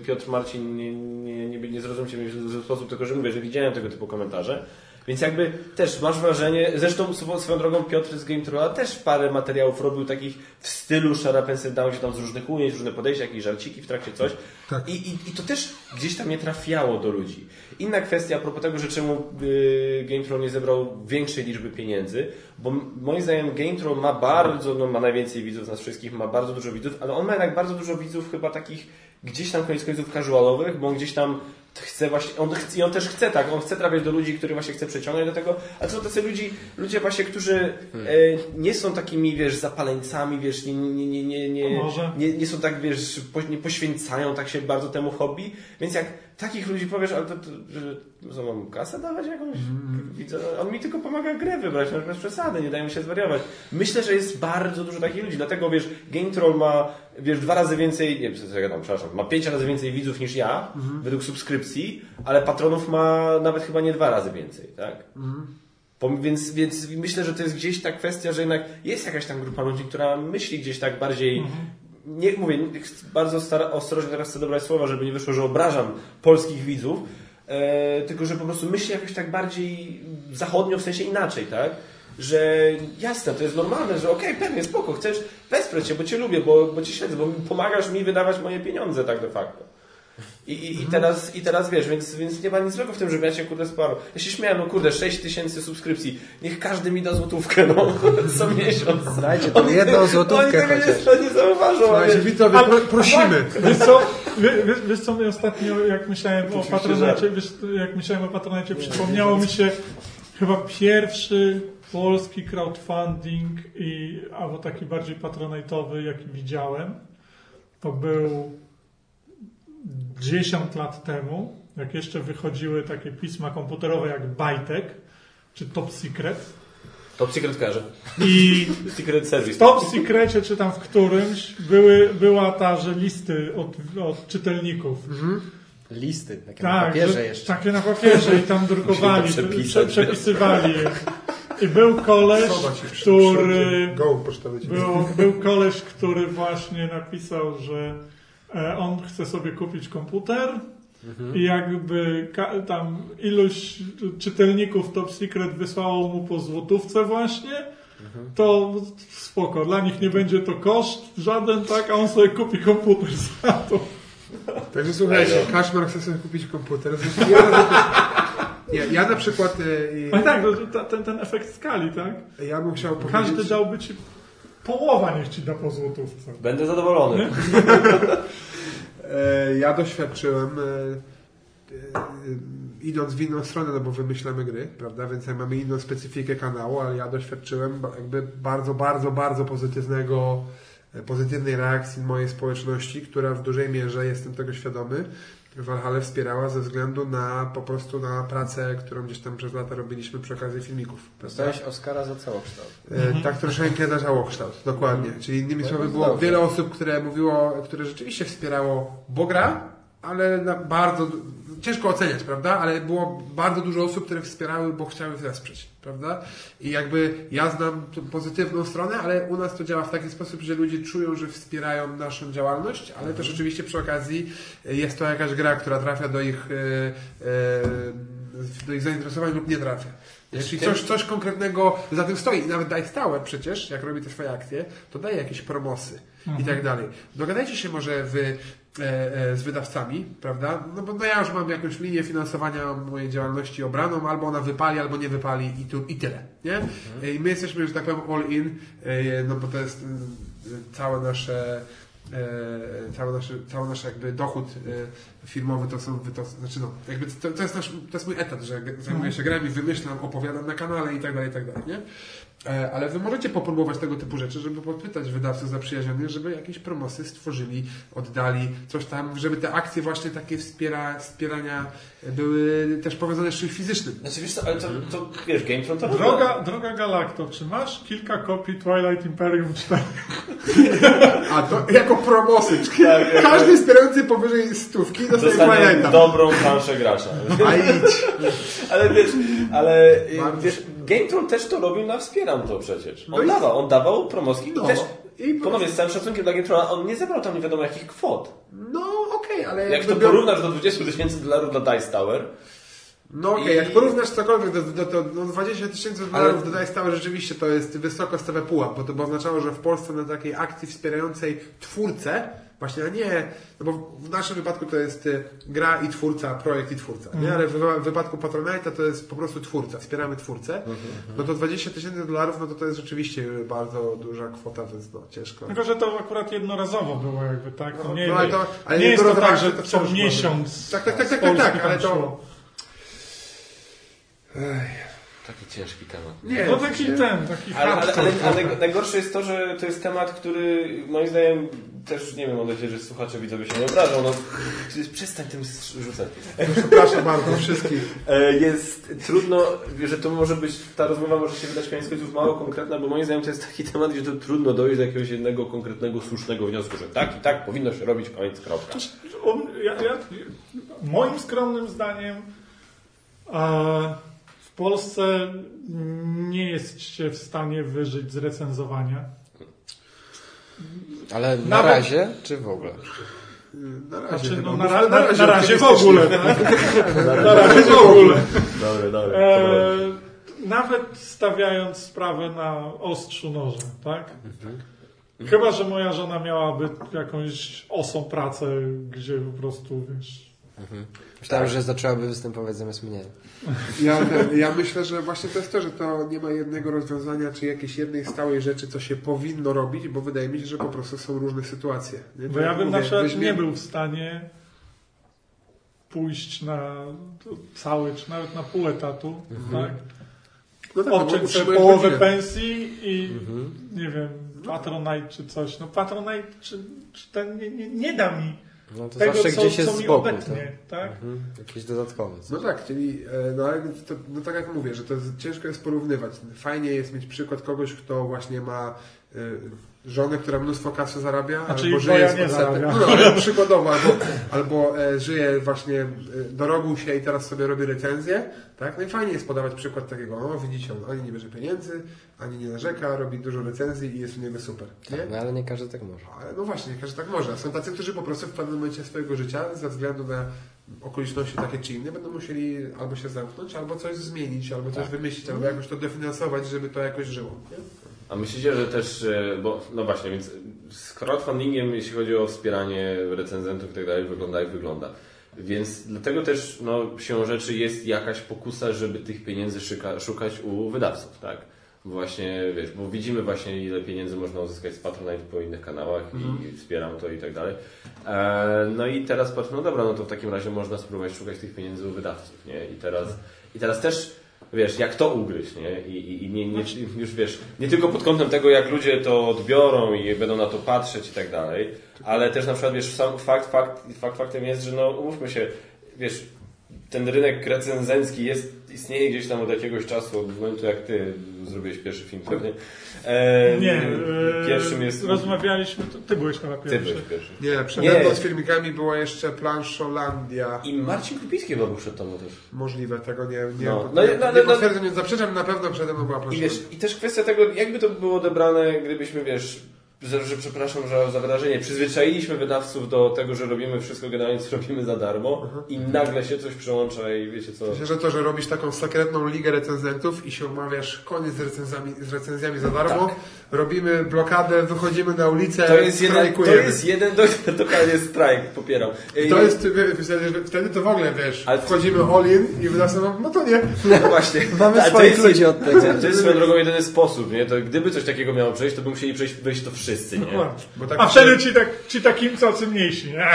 Piotr Marcin, nie, nie, nie, nie zrozumcie mnie w zły sposób, tylko że mówię, że widziałem tego typu komentarze. Więc jakby też masz wrażenie, zresztą swo- swoją drogą Piotr z Game Trolla też parę materiałów robił takich w stylu Shara Pencil Down, gdzie tam z różnych ujęć, różne podejścia, jakieś żarciki w trakcie coś. Tak. I, i, I to też gdzieś tam nie trafiało do ludzi. Inna kwestia a propos tego, że czemu y, Game Troll nie zebrał większej liczby pieniędzy, bo moim zdaniem Game Troll ma bardzo, no ma najwięcej widzów z nas wszystkich, ma bardzo dużo widzów, ale on ma jednak bardzo dużo widzów chyba takich gdzieś tam koniec końców casualowych, bo on gdzieś tam chce właśnie, on chce, i on też chce tak, on chce trafiać do ludzi, których właśnie chce przeciągnąć do tego, a to są tacy ludzi, ludzie właśnie, którzy e, nie są takimi, wiesz, zapaleńcami, wiesz, nie, nie, nie, nie, nie, nie, nie są tak, wiesz, po, nie poświęcają tak się bardzo temu hobby, więc jak takich ludzi powiesz, ale to, to że co, mam kasę dawać jakąś? Widzę, on mi tylko pomaga grę wybrać, no bez przesady, nie dają mi się zwariować. Myślę, że jest bardzo dużo takich ludzi, dlatego wiesz, Game Troll ma, wiesz, dwa razy więcej, nie, co ja tam, przepraszam, ma pięć razy więcej widzów niż ja, według subskrypcji, ale patronów ma nawet chyba nie dwa razy więcej, tak? Pom- Więc, więc myślę, że to jest gdzieś ta kwestia, że jednak jest jakaś tam grupa ludzi, która myśli gdzieś tak bardziej. Nie mówię, bardzo stara, ostrożnie teraz chcę dobrać słowa, żeby nie wyszło, że obrażam polskich widzów, e, tylko że po prostu myśli jakoś tak bardziej zachodnio, w sensie inaczej, tak? Że jasne, to jest normalne, że okej, pewnie, spoko, chcesz wesprzeć cię, bo cię lubię, bo, bo cię śledzę, bo pomagasz mi wydawać moje pieniądze tak de facto. I, i, i, teraz, I teraz wiesz, więc, więc nie ma nic złego w tym, żeby ja cię kurde sparu. Ja się śmiałem, no kurde, 6 tysięcy subskrypcji. Niech każdy mi da złotówkę, no, co miesiąc. Znajdzie tą jedną złotówkę Oni tego chociaż. nie, nie zauważą, Słuchajcie, widzowie, pro, prosimy. Wiesz co, wie, wiesz, wiesz co mi ostatnio, jak myślałem o patronacie, wiesz, jak myślałem o patronacie, przypomniało mi się chyba pierwszy polski crowdfunding i, albo taki bardziej patronatowy, jaki widziałem. To był 10 lat temu, jak jeszcze wychodziły takie pisma komputerowe jak Bajtek czy Top Secret. Top Secret każe. I Secret Service. w Top Secrecie, czy tam w którymś, były, była ta, że listy od, od czytelników. Listy, takie na Tak, papierze że, jeszcze. takie na papierze i tam drukowali, prze, przepisywali je. I był koleś, który... Go Był, był koleś, który właśnie napisał, że on chce sobie kupić komputer i jakby tam iluś czytelników Top Secret wysłało mu po złotówce właśnie, to spoko, dla nich nie będzie to koszt żaden, tak, a on sobie kupi komputer za to. Także słuchajcie, Kaszmar chce sobie kupić komputer. Ja, ja, ja na przykład e, No i tak, to- ten, ten efekt skali, tak? ja bym chciał powiedzieć... Każdy dałby ci połowa niech ci da po złotówce. Będę zadowolony. E, ja doświadczyłem e, e, idąc w inną stronę, no bo wymyślamy gry, prawda, więc mamy inną specyfikę kanału, ale ja doświadczyłem jakby bardzo, bardzo, bardzo pozytywnego pozytywnej reakcji mojej społeczności, która w dużej mierze, jestem tego świadomy, Valhalla wspierała ze względu na po prostu na pracę, którą gdzieś tam przez lata robiliśmy przy okazji filmików. Dostałeś Oscara za całokształt. E, Tak troszeczkę na żałokształt, dokładnie. Czyli innymi słowy było dobrze. wiele osób, które mówiło, które rzeczywiście wspierało, bo gra, ale na bardzo, ciężko oceniać, prawda? Ale było bardzo dużo osób, które wspierały, bo chciały wesprzeć, prawda? I jakby ja znam tą pozytywną stronę, ale u nas to działa w taki sposób, że ludzie czują, że wspierają naszą działalność, ale też oczywiście przy okazji jest to jakaś gra, która trafia do ich, e, e, do ich zainteresowań lub nie trafia. Czyli coś, coś konkretnego za tym stoi. I nawet Dice Tower przecież, jak robi te swoje akcje, to daje jakieś promosy i tak dalej. Dogadajcie się może wy e, e, z wydawcami, prawda? No bo no ja już mam jakąś linię finansowania mojej działalności obraną, albo ona wypali, albo nie wypali i, tu, i tyle, nie? I my jesteśmy, że tak powiem, all in, e, no bo to jest e, całe nasze cały nasz, cały nasz jakby dochód e, firmowy to są, to, znaczy no, jakby to, to, jest nasz, to jest mój etat, że zajmuję się grami, wymyślam, opowiadam na kanale i tak dalej, i tak dalej, nie? E, Ale wy możecie popróbować tego typu rzeczy, żeby podpytać wydawców zaprzyjaźnionych, żeby jakieś promosy stworzyli, oddali, coś tam, żeby te akcje właśnie takie wspiera, wspierania były też powiązane z czymś fizycznym. Znaczy wiesz co, ale to, to wiesz, GameTron to. Droga, droga Galakto, czy masz kilka kopii Twilight Imperium 4? A to jako promosy. Każdy wspierający powyżej stówki dostaje Twilighta. dobrą planszę gracza. A idź. Ale wiesz, ale y, Bardzo. wiesz, GameTron też to robił na Wspieram to przecież. No On i- dawał, on dawał promoski No. i też, I po ponownie z całym szacunkiem dla GameTrona, on nie zebrał tam nie wiadomo jakich kwot. No okej, ale Jak to bior- porównasz do 20 tysięcy dolarów dla Dice Tower, No okej, I- jak porównasz cokolwiek, do, do, do, no 20 tysięcy dolarów dodaje stałe rzeczywiście to jest wysoko stawia pułap, bo to by oznaczało, że w Polsce na takiej akcji wspierającej twórcę, właśnie, a nie, no bo w naszym wypadku to jest y, gra i twórca, projekt i twórca, nie? Ale w, wypadku Patronite'a to jest po prostu twórca, wspieramy twórcę, no to 20 tysięcy dolarów, no to to jest rzeczywiście bardzo duża kwota, więc no ciężko. Tylko, że to akurat jednorazowo było jakby, tak? No, nie, no, ale to- ale nie jest to tak, że to co wciąż miesiąc Tak, tak, tak, tak, tak, tak, ale to- szło. Taki ciężki temat. Nie, No taki sensie- ten, taki Ale, ale, ale, ale najgorsze jest to, że to jest temat, który moim zdaniem też, nie wiem, mam nadzieję, że słuchacze widzowie się nie obrażą, no przestań tym rzucać. Przepraszam bardzo wszystkich. E, Jest trudno, że to może być, ta rozmowa może się wydać koniec końców mało konkretna, bo moim zdaniem to jest taki temat, gdzie to trudno dojść do jakiegoś jednego konkretnego, słusznego wniosku, że tak i tak powinno się robić, koniec, kropka. On, ja, ja, moim skromnym zdaniem e, w Polsce nie jesteście w stanie wyżyć z recenzowania. Ale na Nawet- razie, czy w ogóle? Na razie, Znaczy, no, na, Mówmy ra, na, na razie w ogóle. Tak? Na razie w ogóle. Dobre, dobre. E, nawet stawiając sprawę na ostrzu noża, tak? Chyba, że moja żona miałaby jakąś osą pracę, gdzie po prostu, wiesz... Myślałem, że zaczęłaby występować zamiast mnie. Ja, ja myślę, że właśnie to jest to, że to nie ma jednego rozwiązania, czy jakiejś jednej stałej rzeczy, co się powinno robić, bo wydaje mi się, że po prostu są różne sytuacje. Nie? Bo Tak ja bym mówię, na przykład weźmie- nie był w stanie pójść na cały, czy nawet na pół etatu, tak? No tak, no bo Odciąć sobie utrzymujesz połowę rodzinę. pensji i nie wiem, Patronite czy coś. No Patronite czy, czy ten nie, nie, nie da mi No to tego, zawsze co, gdzieś co jest z boku. obecnie, tak? Mhm. Jakieś dodatkowe. No tak, czyli e, no, ale to, no tak jak mówię, że to jest, ciężko jest porównywać. Fajnie jest mieć przykład kogoś, kto właśnie ma e, żonę, która mnóstwo kasy zarabia, Znaczy albo żyje z odsetek. No, ale przykładowo, albo, albo e, żyje właśnie, e, dorobił się i teraz sobie robi recenzję, tak? No i fajnie jest podawać przykład takiego, o widzicie, on ani nie bierze pieniędzy, ani nie narzeka, robi dużo recenzji i jest u niego super, nie? No ale nie każdy tak może. Ale no właśnie, nie każdy tak może. Są tacy, którzy po prostu w pewnym momencie swojego życia, ze względu na okoliczności takie czy inne, będą musieli albo się zamknąć, albo coś zmienić, albo coś wymyślić, albo jakoś to dofinansować, żeby to jakoś żyło. Nie? A myślicie, że też, e, bo no właśnie, więc z crowdfundingiem, jeśli chodzi o wspieranie recenzentów i tak dalej, wygląda jak wygląda. Więc dlatego też no, siłą rzeczy jest jakaś pokusa, żeby tych pieniędzy szuka, szukać u wydawców, tak? Właśnie, wiesz, bo widzimy właśnie ile pieniędzy można uzyskać z Patronite po innych kanałach i wspieram to i tak dalej. E, no i teraz patrz, no dobra, no to w takim razie można spróbować szukać tych pieniędzy u wydawców, nie? I teraz, i teraz też wiesz, jak to ugryźć, nie? I, i, i nie, nie, już wiesz, nie tylko pod kątem tego, jak ludzie to odbiorą i będą na to patrzeć i tak dalej, ale też na przykład, wiesz, sam fakt, fakt, fakt faktem jest, że no, umówmy się, wiesz, ten rynek recenzencki jest, istnieje gdzieś tam od jakiegoś czasu, od momentu jak ty zrobiłeś pierwszy film pewnie. E, Nie, Pierwszym jest... rozmawialiśmy, to ty byłeś chyba Ty pierwszy. byłeś pierwszy. Nie, przede mną Nie. z filmikami była jeszcze Planszolandia. I Marcin Kupiński chyba był przed tobą też. Możliwe, tego nie, nie, No. nie, No, nie, no, nie no, potwierdzam, nie zaprzeczam, na pewno przede mną była I Planszolandia. wiesz, i też kwestia tego, jakby to było odebrane, gdybyśmy, wiesz, że, przepraszam że za wyrażenie, przyzwyczailiśmy wydawców do tego, że robimy wszystko generalnie, co robimy za darmo i nagle się coś przyłącza i wiecie co... Myślę, że to, że robisz taką sekretną ligę recenzentów i się umawiasz koniec z recenzjami, z recenzjami za darmo, robimy blokadę, wychodzimy na ulicę, Tak. To jest jeden, to jest jeden, to, totalnie strajk, popieram. I to jest, wtedy, to w ogóle, wiesz, Ale- wchodzimy all in i wydawca mówi, no to nie. No właśnie. Mamy swoich jest- ludzi od tego. To jest swoją drogą jedyny sposób, nie? To gdyby coś takiego miało przejść, to by musieli przejść, wejść to wszyscy, nie? Bo tak A wtedy ci, tak, ci takim cacy mniejsi, nie?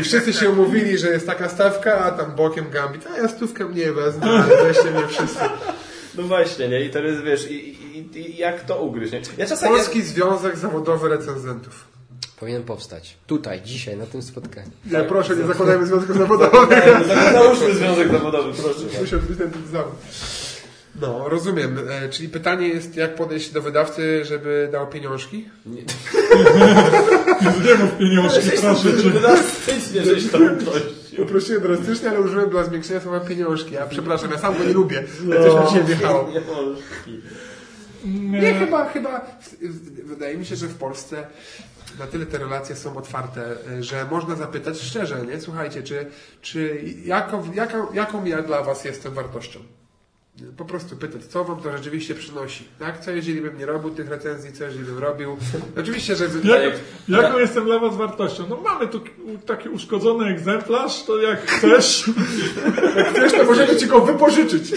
I wszyscy się umówili, że jest taka stawka, a tam bokiem gambit, a ja stówkę mniej wezmę, ale weźcie mnie wszyscy. No właśnie, nie? I to jest, wiesz, i, i, i jak to ugryźć, nie? Ja czasami... Polski Związek Zawodowy Recenzentów. Powinien powstać. Tutaj, dzisiaj, na tym spotkaniu. Nie, proszę, nie zakładajmy związków zawodowych. Ja... Załóżmy związek zawodowy, proszę. Muszę być ten zawód. No, rozumiem. E, czyli pytanie jest, jak podejść do wydawcy, żeby dał pieniążki? Nie mów pieniążki, proszę cię. Drastycznie, żeś to prosił. Poprosiłem drastycznie, ale użyłem dla zwiększenia słowa pieniążki. A przepraszam, ja sam go nie lubię. Ale coś mi dzisiaj wjechało. Nie. Nie, chyba, chyba. Wydaje mi się, że w Polsce na tyle te relacje są otwarte, e, że można zapytać szczerze, nie? Słuchajcie, czy, czy jaką, jaką, jaką ja dla Was jestem wartością? Po prostu pytać, co Wam to rzeczywiście przynosi, tak? Co jeżeli bym nie robił tych recenzji, co jeżeli bym robił? Oczywiście, że... Jak, jaką jestem dla Was wartością? No mamy tu taki uszkodzony egzemplarz, to jak chcesz, Chcesz, to możemy Ci go wypożyczyć.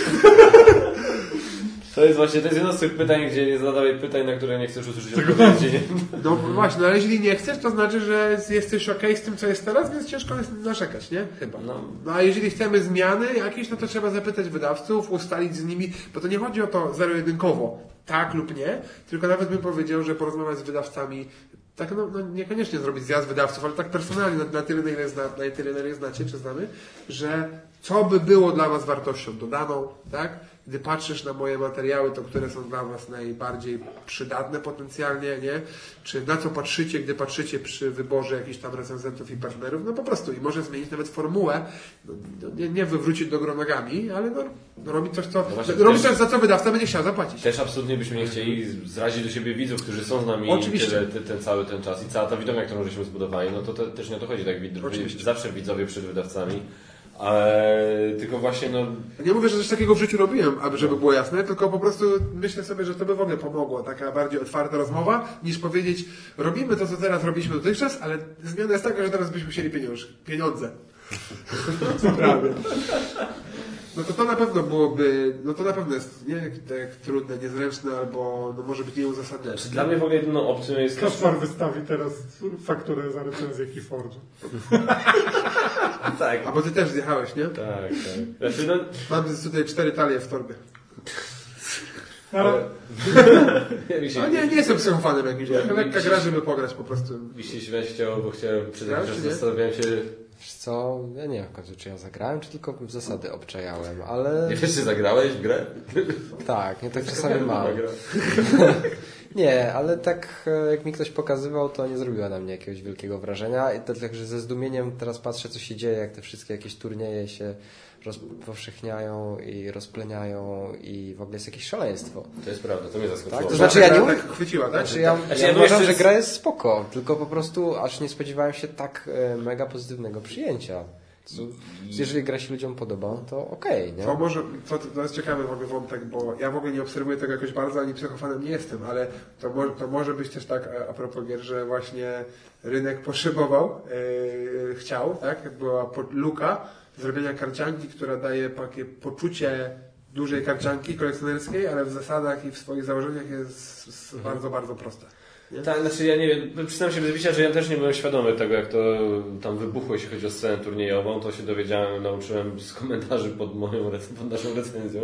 To jest właśnie, to jest jedno z tych pytań, gdzie nie zadawaj pytań, na które nie chcesz usłyszeć odpowiedzi. No właśnie, ale jeżeli nie chcesz, to znaczy, że jesteś ok z tym, co jest teraz, więc ciężko jest narzekać, nie? Chyba. No. No a jeżeli chcemy zmiany jakieś, no to trzeba zapytać wydawców, ustalić z nimi, bo to nie chodzi o to zero-jedynkowo, tak lub nie, tylko nawet bym powiedział, że porozmawiać z wydawcami, tak no, no niekoniecznie zrobić zjazd wydawców, ale tak personalnie, na, na tyle, na ile, zna, na tyle, na ile znacie, czy znamy, że co by było dla Was wartością dodaną, tak? Gdy patrzysz na moje materiały, to które są dla Was najbardziej przydatne potencjalnie, nie? Czy na co patrzycie, gdy patrzycie przy wyborze jakichś tam recenzentów i partnerów? No po prostu i może zmienić nawet formułę, no, no, nie, nie wywrócić do nogami, ale no, no robić coś, co, No właśnie, też- coś, za co wydawca będzie chciał zapłacić. Też absolutnie byśmy nie chcieli zrazić do siebie widzów, którzy są z nami Oczywiście. tyle, ty, ten cały ten czas i cała ta widownia, którą żeśmy zbudowali, no to, to też nie o to chodzi, tak? Wid- Oczywiście. Zawsze widzowie przed wydawcami. Ale tylko właśnie, no, Nie mówię, że coś takiego w życiu robiłem, aby żeby było jasne, tylko po prostu myślę sobie, że to by w ogóle pomogło, taka bardziej otwarta rozmowa, niż powiedzieć, robimy to, co teraz robiliśmy dotychczas, ale zmiana jest taka, że teraz byśmy chcieli pieniądze. pieniądze. Co prawie. No to to na pewno byłoby, no to na pewno jest nie tak trudne, niezręczne, albo no może być nieuzasadnione. znaczy dla mnie w ogóle jedyną opcją jest... Kaspar wystawi teraz fakturę za recenzję Keyforge. Tak, A bo ty też zjechałeś, nie? tak, tak. Znaczy, no, Mam tutaj cztery talie w torbie. Ale No nie, nie jestem psychofanem jakimś, lekka gra, żeby pograć po prostu. śmiać chciało, bo chciałem, czy nie? zastanawiałem się, Wiesz co, ja nie wiem w końcu, czy ja zagrałem, czy tylko w zasady obczajałem, ale nie wiesz, czy zagrałeś w grę? tak, nie tak czasami mam. Nie, ale tak e, jak mi ktoś pokazywał, to nie zrobiła na mnie jakiegoś wielkiego wrażenia. I także ze zdumieniem teraz patrzę, co się dzieje, jak te wszystkie jakieś turnieje się rozpowszechniają i rozpleniają i w ogóle jest jakieś szaleństwo. To jest prawda, to mnie zaskoczyło. Tak, to znaczy ja Ta nie mówię- tak chwyciła, tak? Znaczy ja, Znaczy ja ja uważam, że gra jest spoko, tylko po prostu aż nie spodziewałem się tak e, mega pozytywnego przyjęcia. Jeżeli gra się ludziom podoba, to okej, nie? To może, to, to jest ciekawy w ogóle wątek, bo ja w ogóle nie obserwuję tego jakoś bardzo, ani psychofanem nie jestem, ale to, mo, to może być też tak a, a propos gier, że właśnie rynek potrzebował, yy, chciał, tak? Była luka zrobienia karcianki, która daje takie poczucie dużej karcianki kolekcjonerskiej, ale w zasadach i w swoich założeniach jest s- bardzo, bardzo prosta. Nie? Tak, znaczy ja nie wiem, przyznam się bez bicia, że ja też nie byłem świadomy tego, jak to tam wybuchło, jeśli chodzi o scenę turniejową. To się dowiedziałem, nauczyłem z komentarzy pod moją pod naszą recenzją.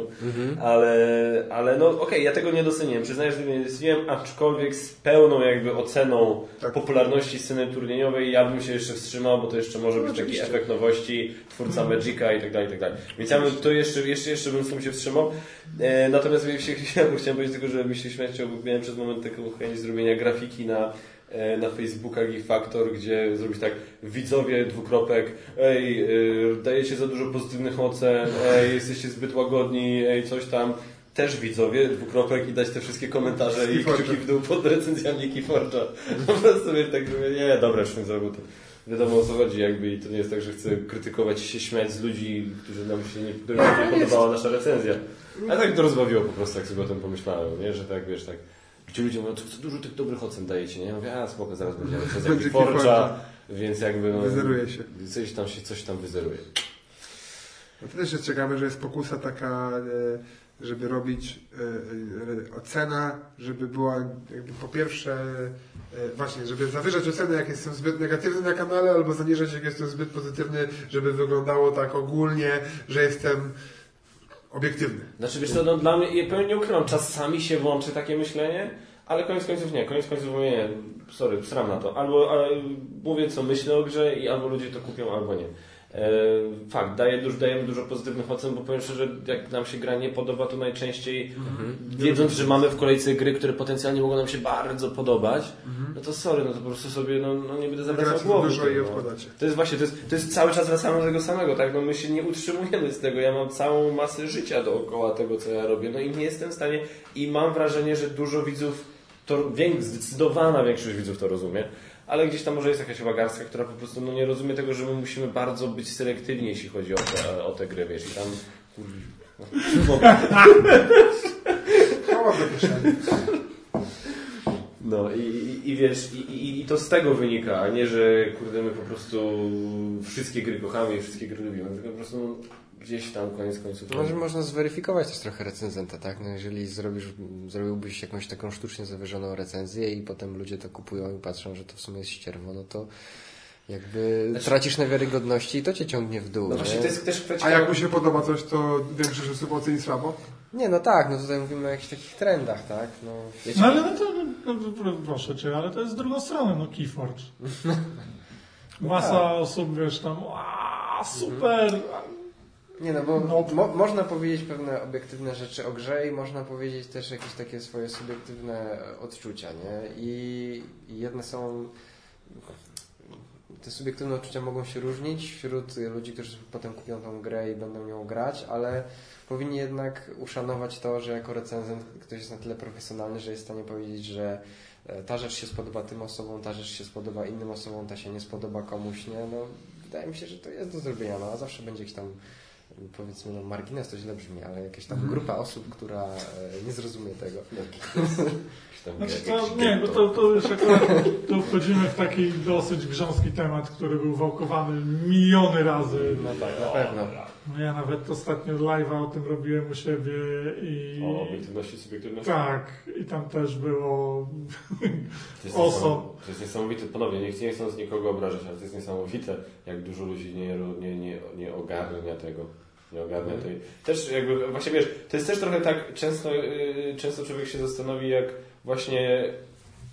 Ale, ale no okej, ja tego nie doceniłem. Przyznaję, że nie doceniłem, aczkolwiek z pełną jakby oceną Tak. popularności sceny turniejowej ja bym się jeszcze wstrzymał, bo to jeszcze może być taki oczywiście. efekt nowości, twórca Magica i tak dalej, i tak dalej. Więc ja bym to jeszcze, jeszcze, jeszcze bym z tym się wstrzymał. E, natomiast ja chciałem, powiedzieć tylko, że śmiać, bo miałem przez moment taką chęć zrobienia grafiki na e, na Facebookach i Faktor, gdzie zrobić tak widzowie dwukropek, ej, y, dajecie za dużo pozytywnych ocen, ej, jesteście zbyt łagodni, ej, coś tam. też widzowie, dwukropek i dać te wszystkie komentarze i Keyforge'a. kciuki w dół pod recenzjami Keyforge'a. Po prostu wiesz, tak mówię, nie, dobra, już nie zrobił to. Wiadomo o co chodzi jakby i to nie jest tak, że chcę krytykować się śmiać z ludzi, którzy nam się nie, którym się nie podobała nasza recenzja. Ale tak to rozbawiło po prostu, jak sobie o tym pomyślałem, nie? Że tak, wiesz, tak gdzie ludzie mówią, to co dużo tych dobrych ocen dajecie, nie? Ja mówię, a spoko, zaraz będzie Będzie Keyforge'a, Keyforge'a. więc jakby no... Wyzeruje się. Coś tam się, coś tam wyzeruje. No to też jest ciekawe, że jest pokusa taka, e, żeby robić e, e, ocena, żeby była jakby po pierwsze właśnie, żeby zawyżać ocenę, jak jestem zbyt negatywny na kanale, albo zaniżać, jak jestem zbyt pozytywny, żeby wyglądało tak ogólnie, że jestem obiektywny. Znaczy wiesz co, no, dla mnie, ja pewnie nie ukrywam, czasami się włączy takie myślenie, ale koniec końców nie, koniec końców nie, sorry, sram na to. Albo mówię co myślę o grze i albo ludzie to kupią, albo nie. E, fakt, daje dużo, dajemy dużo pozytywnych ocen, bo powiem szczerze, jak nam się gra nie podoba, to najczęściej wiedząc, że mamy w kolejce gry, które potencjalnie mogą nam się bardzo podobać, no to sorry, no to po prostu sobie, no, no nie będę zawracał głowy. dużo i no. To jest właśnie, to jest, to jest cały czas wracamy do tego samego, tak? No my się nie utrzymujemy z tego. Ja mam całą masę życia dookoła tego, co ja robię. No i nie jestem w stanie i mam wrażenie, że dużo widzów, to zdecydowana większość widzów to rozumie, ale gdzieś tam może jest jakaś chyba garstka, która po prostu no, nie rozumie tego, że my musimy bardzo być selektywni, jeśli chodzi o te, o te gry, wiesz, i tam... Kieszeni. No i, i, i wiesz, i, i, i to z tego wynika, a nie, że kurde my po prostu wszystkie gry kochamy i wszystkie gry lubimy, tylko po prostu no, gdzieś tam koniec końców... Może można zweryfikować też trochę recenzenta, tak? No jeżeli zrobisz, zrobiłbyś jakąś taką sztucznie zawyżoną recenzję i potem ludzie to kupują i patrzą, że to w sumie jest ścierwo, no to jakby Znaczy- tracisz na wiarygodności i to cię ciągnie w dół. No właśnie nie? to jest też kwestia... A jak mu się podoba coś, to większość osób oceni słabo? nie, no tak, no tutaj mówimy o jakichś takich trendach, tak? No, Wiecie, No ale no to, no, no, proszę Cię, ale to jest z drugą stroną, no Keyforge. Masa tak. osób, wiesz, tam, a super, Nie no, bo No. mo można powiedzieć pewne obiektywne rzeczy o grze i można powiedzieć też jakieś takie swoje subiektywne odczucia, nie? I, jedne są... Te subiektywne odczucia mogą się różnić wśród ludzi, którzy potem kupią tą grę i będą nią grać, ale powinni jednak uszanować to, że jako recenzent ktoś jest na tyle profesjonalny, że jest w stanie powiedzieć, że e, ta rzecz się spodoba tym osobom, ta rzecz się spodoba innym osobom, ta się nie spodoba komuś, nie? No, wydaje mi się, że to jest do zrobienia, no a zawsze będzie jakiś tam powiedzmy, no margines to źle brzmi, ale jakaś tam grupa osób, która e, nie zrozumie tego. Znaczy to, nie, bo to, to już akurat tu wchodzimy w taki dosyć grząski temat, który był wałkowany miliony razy. No tak, na pewno. Ja nawet ostatnio live'a o tym robiłem u siebie i... O obiektywności, subiektywności. Tak, i tam też było... To jest, Oso. niesamowite, to jest niesamowite, ponownie, nie, nie chcąc nikogo obrażać, ale to jest niesamowite, jak dużo ludzi nie, nie, nie, nie ogarnia tego. Nie ogarnia tej. Też jakby, właśnie wiesz, to jest też trochę tak, często, yy, często człowiek się zastanowi, jak właśnie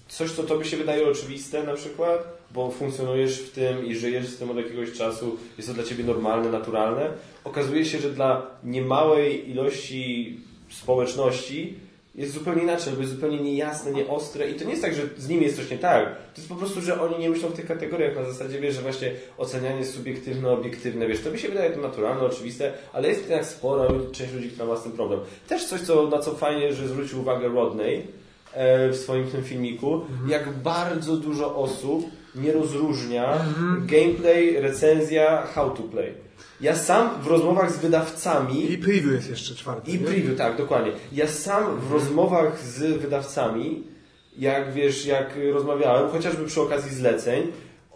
coś, co tobie się wydaje oczywiste na przykład, bo funkcjonujesz w tym i żyjesz z tym od jakiegoś czasu, jest to dla ciebie normalne, naturalne, okazuje się, że dla niemałej ilości społeczności jest zupełnie inaczej, bo jest zupełnie niejasne, nieostre i to nie jest tak, że z nimi jest coś nie tak. To jest po prostu, że oni nie myślą w tych kategoriach na zasadzie, wiesz, że właśnie ocenianie jest subiektywne, obiektywne, wiesz, to mi się wydaje to naturalne, oczywiste, ale jest jednak spora część ludzi, która ma z tym problem. Też coś, co, na co fajnie, że zwrócił uwagę Rodney e, w swoim tym filmiku, jak bardzo dużo osób nie rozróżnia gameplay, recenzja, how to play. Ja sam w rozmowach z wydawcami I preview jest jeszcze czwarty. i nie? preview, tak, dokładnie. Ja sam w rozmowach z wydawcami, jak wiesz, jak rozmawiałem, chociażby przy okazji zleceń,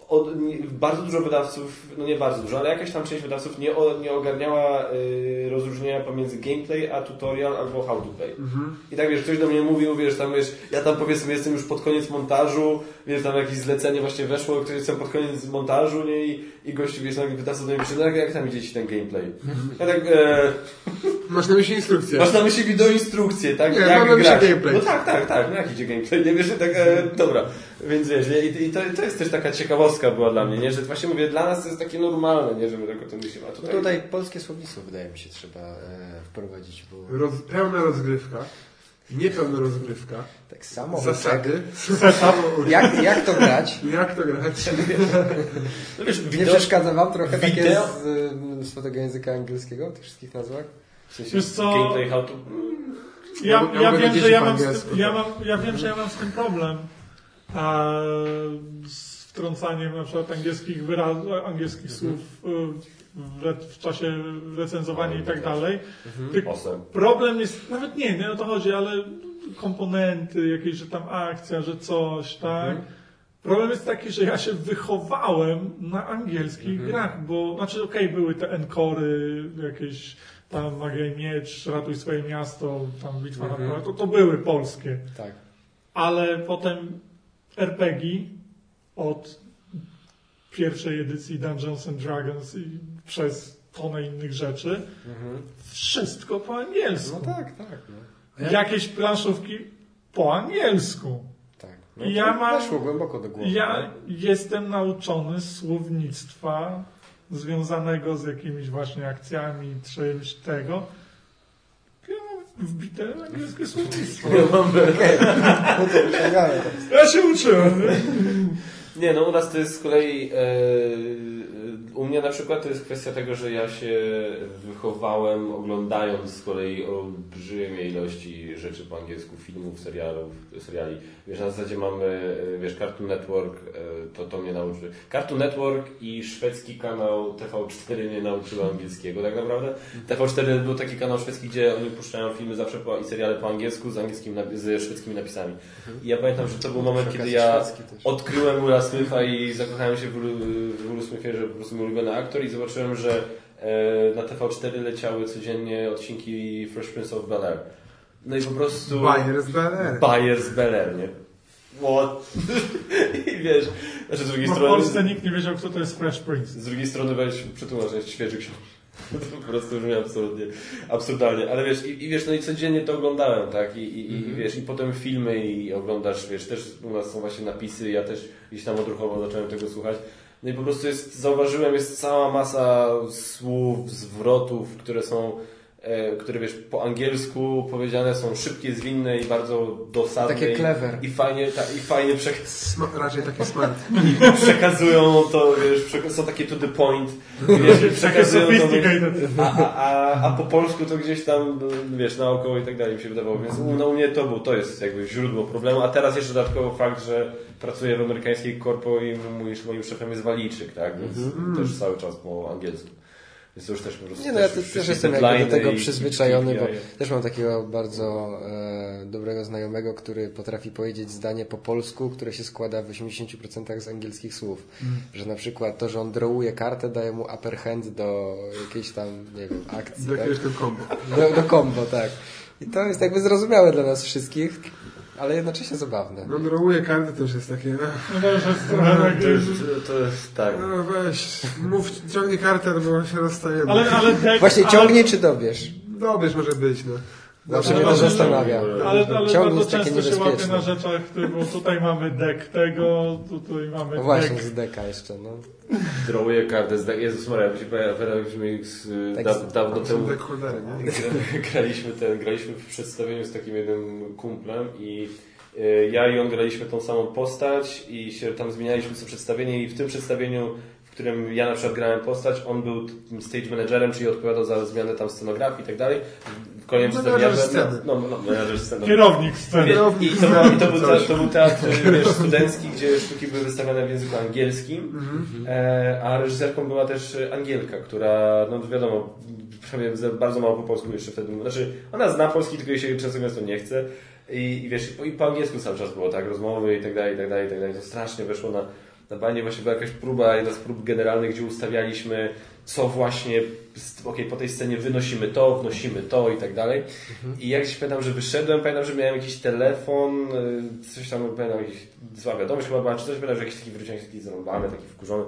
od, nie, bardzo dużo wydawców, no nie bardzo dużo, ale jakaś tam część wydawców nie, o, nie ogarniała y, rozróżnienia pomiędzy gameplay a tutorial albo how to play. I tak wiesz, ktoś do mnie mówił, wiesz, tam wiesz, ja tam powiedzmy jestem już pod koniec montażu, wiesz, tam jakieś zlecenie właśnie weszło, ktoś jestem pod koniec montażu, nie, i, i gościu, wiesz, tam wydawca do mnie pisze, no jak, jak tam idzie ci ten gameplay? Ja tak, e, Masz na myśli instrukcję. Masz na myśli wideoinstrukcję, tak? Nie, jak mam grać. gameplay. No tak, tak, tak. No jak idzie gameplay? Nie wiesz, że tak, e, dobra. Więc wiesz, i, i to, to jest też taka ciekawostka była dla mnie, nie? Że właśnie mówię, dla nas to jest takie normalne, nie? Że my tak o tym myślimy. A No tutaj... tutaj polskie słownictwo wydaje mi się trzeba e, wprowadzić, bo Roz, pełna rozgrywka. Niepełna rozgrywka. tak samo Zasady. Jak, jak to grać? Jak to grać? No wiesz, Nie wideo... przeszkadza wam trochę takie Wideo- z, y, z tego języka angielskiego, w tych wszystkich nazwach? W sensie Wiesz co? gameplay, how to... Ja, ja, mogę wiem, że ja mam, z tym, ja, tak. mam, ja wiem, że ja mam z tym problem. A z wtrącaniem na przykład angielskich wyrazów, angielskich Mhm. słów y, w, w czasie recenzowania i tak dalej. Osem. Problem jest, nawet nie, nie o to chodzi, ale komponenty, jakieś, że tam akcja, że coś, tak? Mhm. Problem jest taki, że ja się wychowałem na angielskich Mhm. grach, bo, znaczy okej, były te enkory, jakieś tam Magia i Miecz, Ratuj swoje miasto, tam Bitwa Mhm. na to, to były polskie. Tak. Ale potem RPG od pierwszej edycji Dungeons and Dragons i przez tonę innych rzeczy, wszystko po angielsku. No tak, tak. No. Jakieś planszówki po angielsku. tak. I ja to mam- Weszło głęboko do głowy. Ja jestem nauczony słownictwa związanego z jakimiś właśnie akcjami, czymś tego. Ja mam wbite angielskie słownictwo. No to wyciągamy to. Ja się uczyłem. nie? Nie, no u nas to jest z kolei. E, u mnie na przykład to jest kwestia tego, że ja się wychowałem oglądając z kolei olbrzymie ilości rzeczy po angielsku, filmów, serialów, seriali. Wiesz, na zasadzie mamy, e, wiesz, Cartoon Network, e, to, to mnie nauczy. Cartoon Network i szwedzki kanał TV4 mnie nauczyły angielskiego tak naprawdę. TV4 był taki kanał szwedzki, gdzie oni puszczają filmy zawsze po, i seriale po angielsku z, angielskim, z szwedzkimi napisami. I ja pamiętam, że to był moment, kiedy ja odkryłem Willa Smitha i zakochałem się w w Willu Smithie, że po prostu mój ulubiony aktor i zobaczyłem, że e, na TV4 leciały codziennie odcinki Fresh Prince of Bel-Air. No i po prostu... Bayer z BLR. Bayer z Bel-Air, nie? What? I wiesz, znaczy z drugiej w strony... Polsce nikt nie wiedział, kto to jest Fresh Prince. Z drugiej strony weź przetłumacz, jest świeży książek. To po prostu brzmi absolutnie absurdalnie. Ale wiesz, i, i wiesz, no i codziennie to oglądałem, tak? I, i, i wiesz, i potem filmy i oglądasz, wiesz, też u nas są właśnie napisy, ja też gdzieś tam odruchowo zacząłem tego słuchać. No i po prostu jest, zauważyłem, jest cała masa słów, zwrotów, które są, które wiesz, po angielsku powiedziane są szybkie, zwinne i bardzo dosadne. Takie i- clever. I fajnie, ta, i fajnie raczej takie smart. przekazują to, wiesz, przek- są takie to the point, wiesz, Takie przekazują to, a, a, a, a po polsku to gdzieś tam, wiesz, naokoło i tak dalej mi się wydawało, więc u, no, u mnie to był, to jest jakby źródło problemu, a teraz jeszcze dodatkowo fakt, że pracuję w amerykańskiej korpo i mój, moim szefem jest Walijczyk, tak, więc też cały czas po angielsku. Więc to już też po prostu Nie no, ja też też, jestem jakby do tego i- przyzwyczajony, i- bo też mam takiego bardzo e, dobrego znajomego, który potrafi powiedzieć zdanie po polsku, które się składa w 80% z angielskich słów. Że na przykład to, że on drawuje kartę, daje mu upper hand do jakiejś tam, nie wiem, akcji. Do tak? jakiegoś tam kombo. Do, do combo, tak. I to jest jakby zrozumiałe dla nas wszystkich, ale jednocześnie zabawne. No karty to już jest takie... ech, No to już jest trochę To takie... jest, to jest tak. No weź, mów, ciągnij kartę, bo się rozstajemy. Ale, ale deck, Właśnie ale- ciągnie czy dobierz? Dobierz może być, no. Zawsze mnie to zastanawia. Ale, ale Ciągnik bardzo często się łapie niebezpieczny. na rzeczach, bo tutaj mamy deck tego, tutaj mamy No właśnie, deck. z deka jeszcze, no. Drawuję kartę z Jezus Maria, mi się z, Tak da, dawno To temu graliśmy ten, graliśmy w przedstawieniu z takim jednym kumplem i e, ja i on graliśmy tą samą postać i się tam zmienialiśmy sobie przedstawienie i w tym przedstawieniu, w którym ja na przykład grałem postać, on był stage managerem, czyli odpowiadał za zmianę tam scenografii i tak dalej. Sceny. No, no, no, sceny. Kierownik sceny. Kierownik I to, był, i to, był, to był teatr wiesz, studencki, gdzie sztuki były wystawiane w języku angielskim, e, a reżyserką była też Angielka, która, no wiadomo, prawie bardzo mało po polsku jeszcze wtedy, znaczy ona zna polski, tylko jej się często często nie chce. I, i wiesz, i po angielsku cały czas było, tak, rozmowy i tak dalej, i tak dalej, i tak dalej, to strasznie weszło na, na banie, właśnie była jakaś próba, jedna z prób generalnych, gdzie ustawialiśmy co właśnie, okej, po tej scenie wynosimy to, wnosimy to i tak dalej. I jak się pamiętam, że wyszedłem, pamiętam, że miałem jakiś telefon, y, coś tam, pamiętam, jakiś zła wiadomość chyba była, czy coś, pamiętam, że jakiś taki wróciłem, taki zarąbany, taki wkurzony.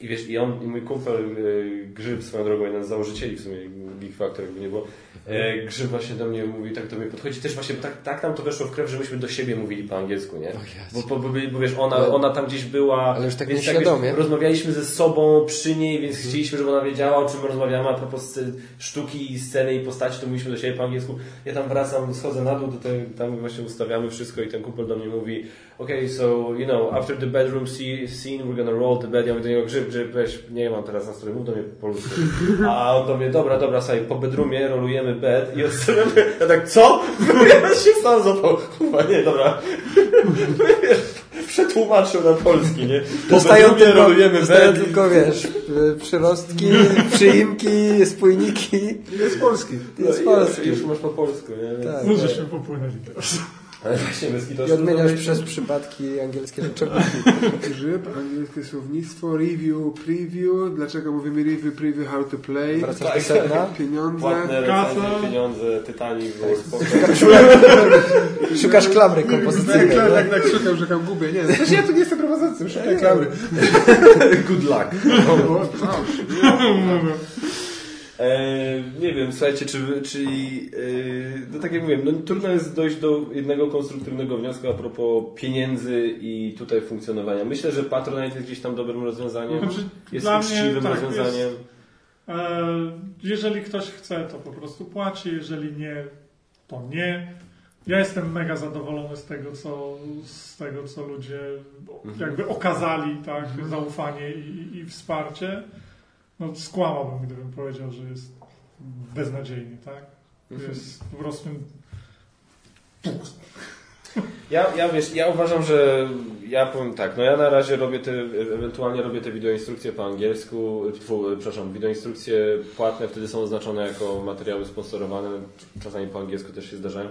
I wiesz, i on, i mój kumpel y, Grzyb, swoją drogą, jeden z założycieli w sumie Big Factor, jakby nie było, e, Grzyb właśnie do mnie mówi, tak do mnie podchodzi, też właśnie, tak, tak nam to weszło w krew, że myśmy do siebie mówili po angielsku, nie? Bo, bo, bo, bo wiesz, ona, ona tam gdzieś była, ale już tak więc nieświadomie. wiesz, rozmawialiśmy ze sobą przy niej, więc chcieliśmy, żeby ona wiedziała, o czym rozmawiamy, a propos sztuki i sceny i postaci, to mówiliśmy do siebie po angielsku. Ja tam wracam, schodzę na dół, do tej, tam właśnie ustawiamy wszystko i ten kumpel do mnie mówi, okay, so, you know, after the bedroom scene, scene we're gonna roll the bed. Ja mówię do niego, grzyb, grzyb, weź, nie mam teraz nastroju, mów do mnie po polsku. A on do mnie, dobra, dobra, słuchaj, po bedroomie rolujemy bed i odstawiamy, ja tak, co? Ja się sam złapał, chyba nie, dobra. Przetłumaczył na polski, nie? Dostają tylko, rolujemy dostają bed i- tylko, wiesz, przyrostki, przyimki, spójniki. Jest polski. No, Jest i polski. Już masz po polsku, nie? Więc, Tak. No żeśmy popłynęli teraz. Ale właśnie bez kitu I odmieniasz przez przypadki angielskie rzeczowniki. Grzyb, angielskie słownictwo, review, preview. Dlaczego mówimy review, preview, how to play. Wracasz do sedna. Pieniądze. Płatne Kasa. recenzje, pieniądze, Titanic. Szukasz klamry Tak, kompozycyjnej. tak, nie? tak, tak, szukam, szukam, gubię. Nie, też ja tu nie jestem prowadzącym, szukam klamry. Good luck. No, E, nie wiem, słuchajcie, czy, czy e, no tak jak mówiłem, no, trudno jest dojść do jednego konstruktywnego wniosku a propos pieniędzy i tutaj funkcjonowania. Myślę, że Patronite jest gdzieś tam dobrym rozwiązaniem, Znaczy, jest mnie uczciwym tak, rozwiązaniem. E, jeżeli ktoś chce, to po prostu płaci, jeżeli nie, to nie. Ja jestem mega zadowolony z tego, co, z tego, co ludzie jakby okazali, tak, zaufanie i, i wsparcie. No, skłamałbym, gdybym powiedział, że jest beznadziejny, tak? Jest po prostu Ja, ja wiesz, ja uważam, że ja powiem tak, no ja na razie robię te, ewentualnie robię te wideoinstrukcje po angielsku, fu, przepraszam, wideoinstrukcje płatne wtedy są oznaczone jako materiały sponsorowane, czasami po angielsku też się zdarzają.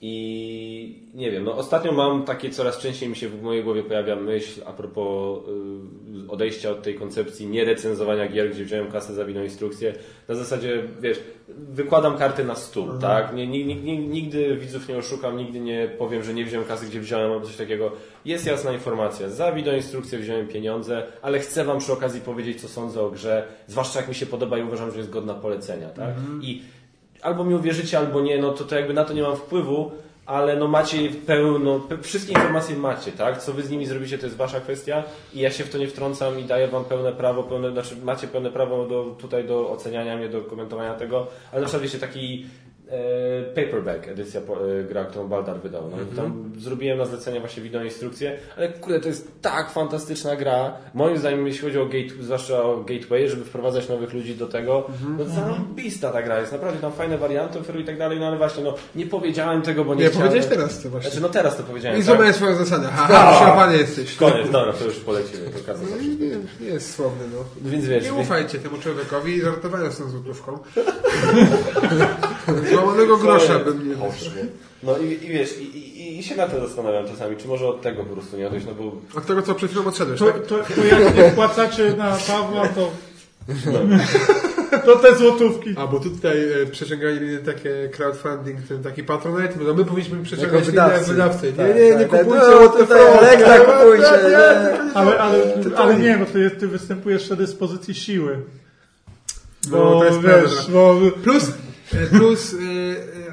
I nie wiem, no ostatnio mam takie, coraz częściej mi się w mojej głowie pojawia myśl a propos y, odejścia od tej koncepcji nierecenzowania gier, gdzie wziąłem kasę za wideoinstrukcję. Na zasadzie, wiesz, wykładam karty na stół, tak? Nie, nie, nie, nigdy widzów nie oszukam, nigdy nie powiem, że nie wziąłem kasy, gdzie wziąłem albo coś takiego. Jest jasna informacja. Za wideoinstrukcję wziąłem pieniądze, ale chcę Wam przy okazji powiedzieć, co sądzę o grze, zwłaszcza jak mi się podoba i uważam, że jest godna polecenia, tak? I albo mi uwierzycie, albo nie, no to, to jakby na to nie mam wpływu, ale no macie pełno, pe, wszystkie informacje macie, tak? Co wy z nimi zrobicie, to jest wasza kwestia i ja się w to nie wtrącam i daję wam pełne prawo, pełne, znaczy macie pełne prawo do, tutaj do oceniania mnie, do komentowania tego, ale na przykład wiecie, taki paperback edycja e, gra, którą Baldar wydał. No, i Tam zrobiłem na zlecenie właśnie wideo instrukcję, ale kurde, to jest tak fantastyczna gra. Moim zdaniem, jeśli chodzi o gate, zwłaszcza o gateway, żeby wprowadzać nowych ludzi do tego, no zarąbista ta gra jest. Naprawdę tam fajne warianty oferują i tak dalej, no ale właśnie, no nie powiedziałem tego, bo nie, Nie, chciałem. powiedziałeś teraz to właśnie. Znaczy, no teraz to powiedziałem. I tak? złamałem swoją zasadę. Haha, przełapany jesteś. Koniec, dobra, to już kasa No, nie, nie, nie jest słowny, no. Więc wiesz, Nie ufajcie temu człowiekowi i żartowałem z tą złotówką. Złamanego grosza bym nie Poszło. No i, i wiesz, i, i, i się na to zastanawiam czasami, czy może od tego po prostu nie odejść, no bo Od tego, co przed chwilą odszedłeś, To, tak? to, to jak nie wpłacacie na Pawła, to, to te złotówki. A, bo tutaj e, przeciągali takie crowdfunding, ten taki patronate, no my powinniśmy przeciągać Jako wydawcy. inne wydawcy. Tak, nie, nie, nie tak, tak. kupujcie No, fuck. Elektra Nie, kupujcie, nie, nie, nie. nie Ale, ale, to ale nie. nie, bo ty, ty występujesz wtedy z pozycji siły. No, Bo to jest wiesz, bo Plus, plus, e, e,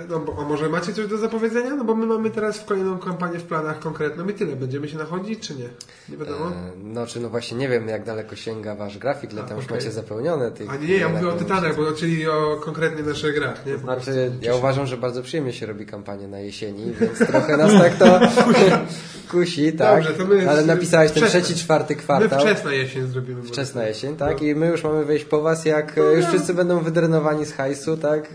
no bo, a może macie coś do zapowiedzenia? No bo my mamy teraz w kolejną kampanię w planach konkretną i tyle. Będziemy się nachodzić, czy nie? Nie wiadomo. E, No czy no właśnie nie wiem jak daleko sięga wasz grafik, ile tam już okej. macie zapełnione tych... A nie, nie, ja mówię o na Tytanach, bo czyli o konkretnie naszych grach, nie? Prostu. Znaczy, ja uważam, że bardzo przyjemnie się robi kampanię na jesieni, więc trochę nas tak to kusi, tak? Dobrze, to my- Ale napisałeś ten wczesna. trzeci, czwarty My kwartał. wczesna jesień zrobimy. Wczesna jesień, tak? I my już mamy wejść po was, jak e, już wszyscy będą wydrenowani z hajsu, tak?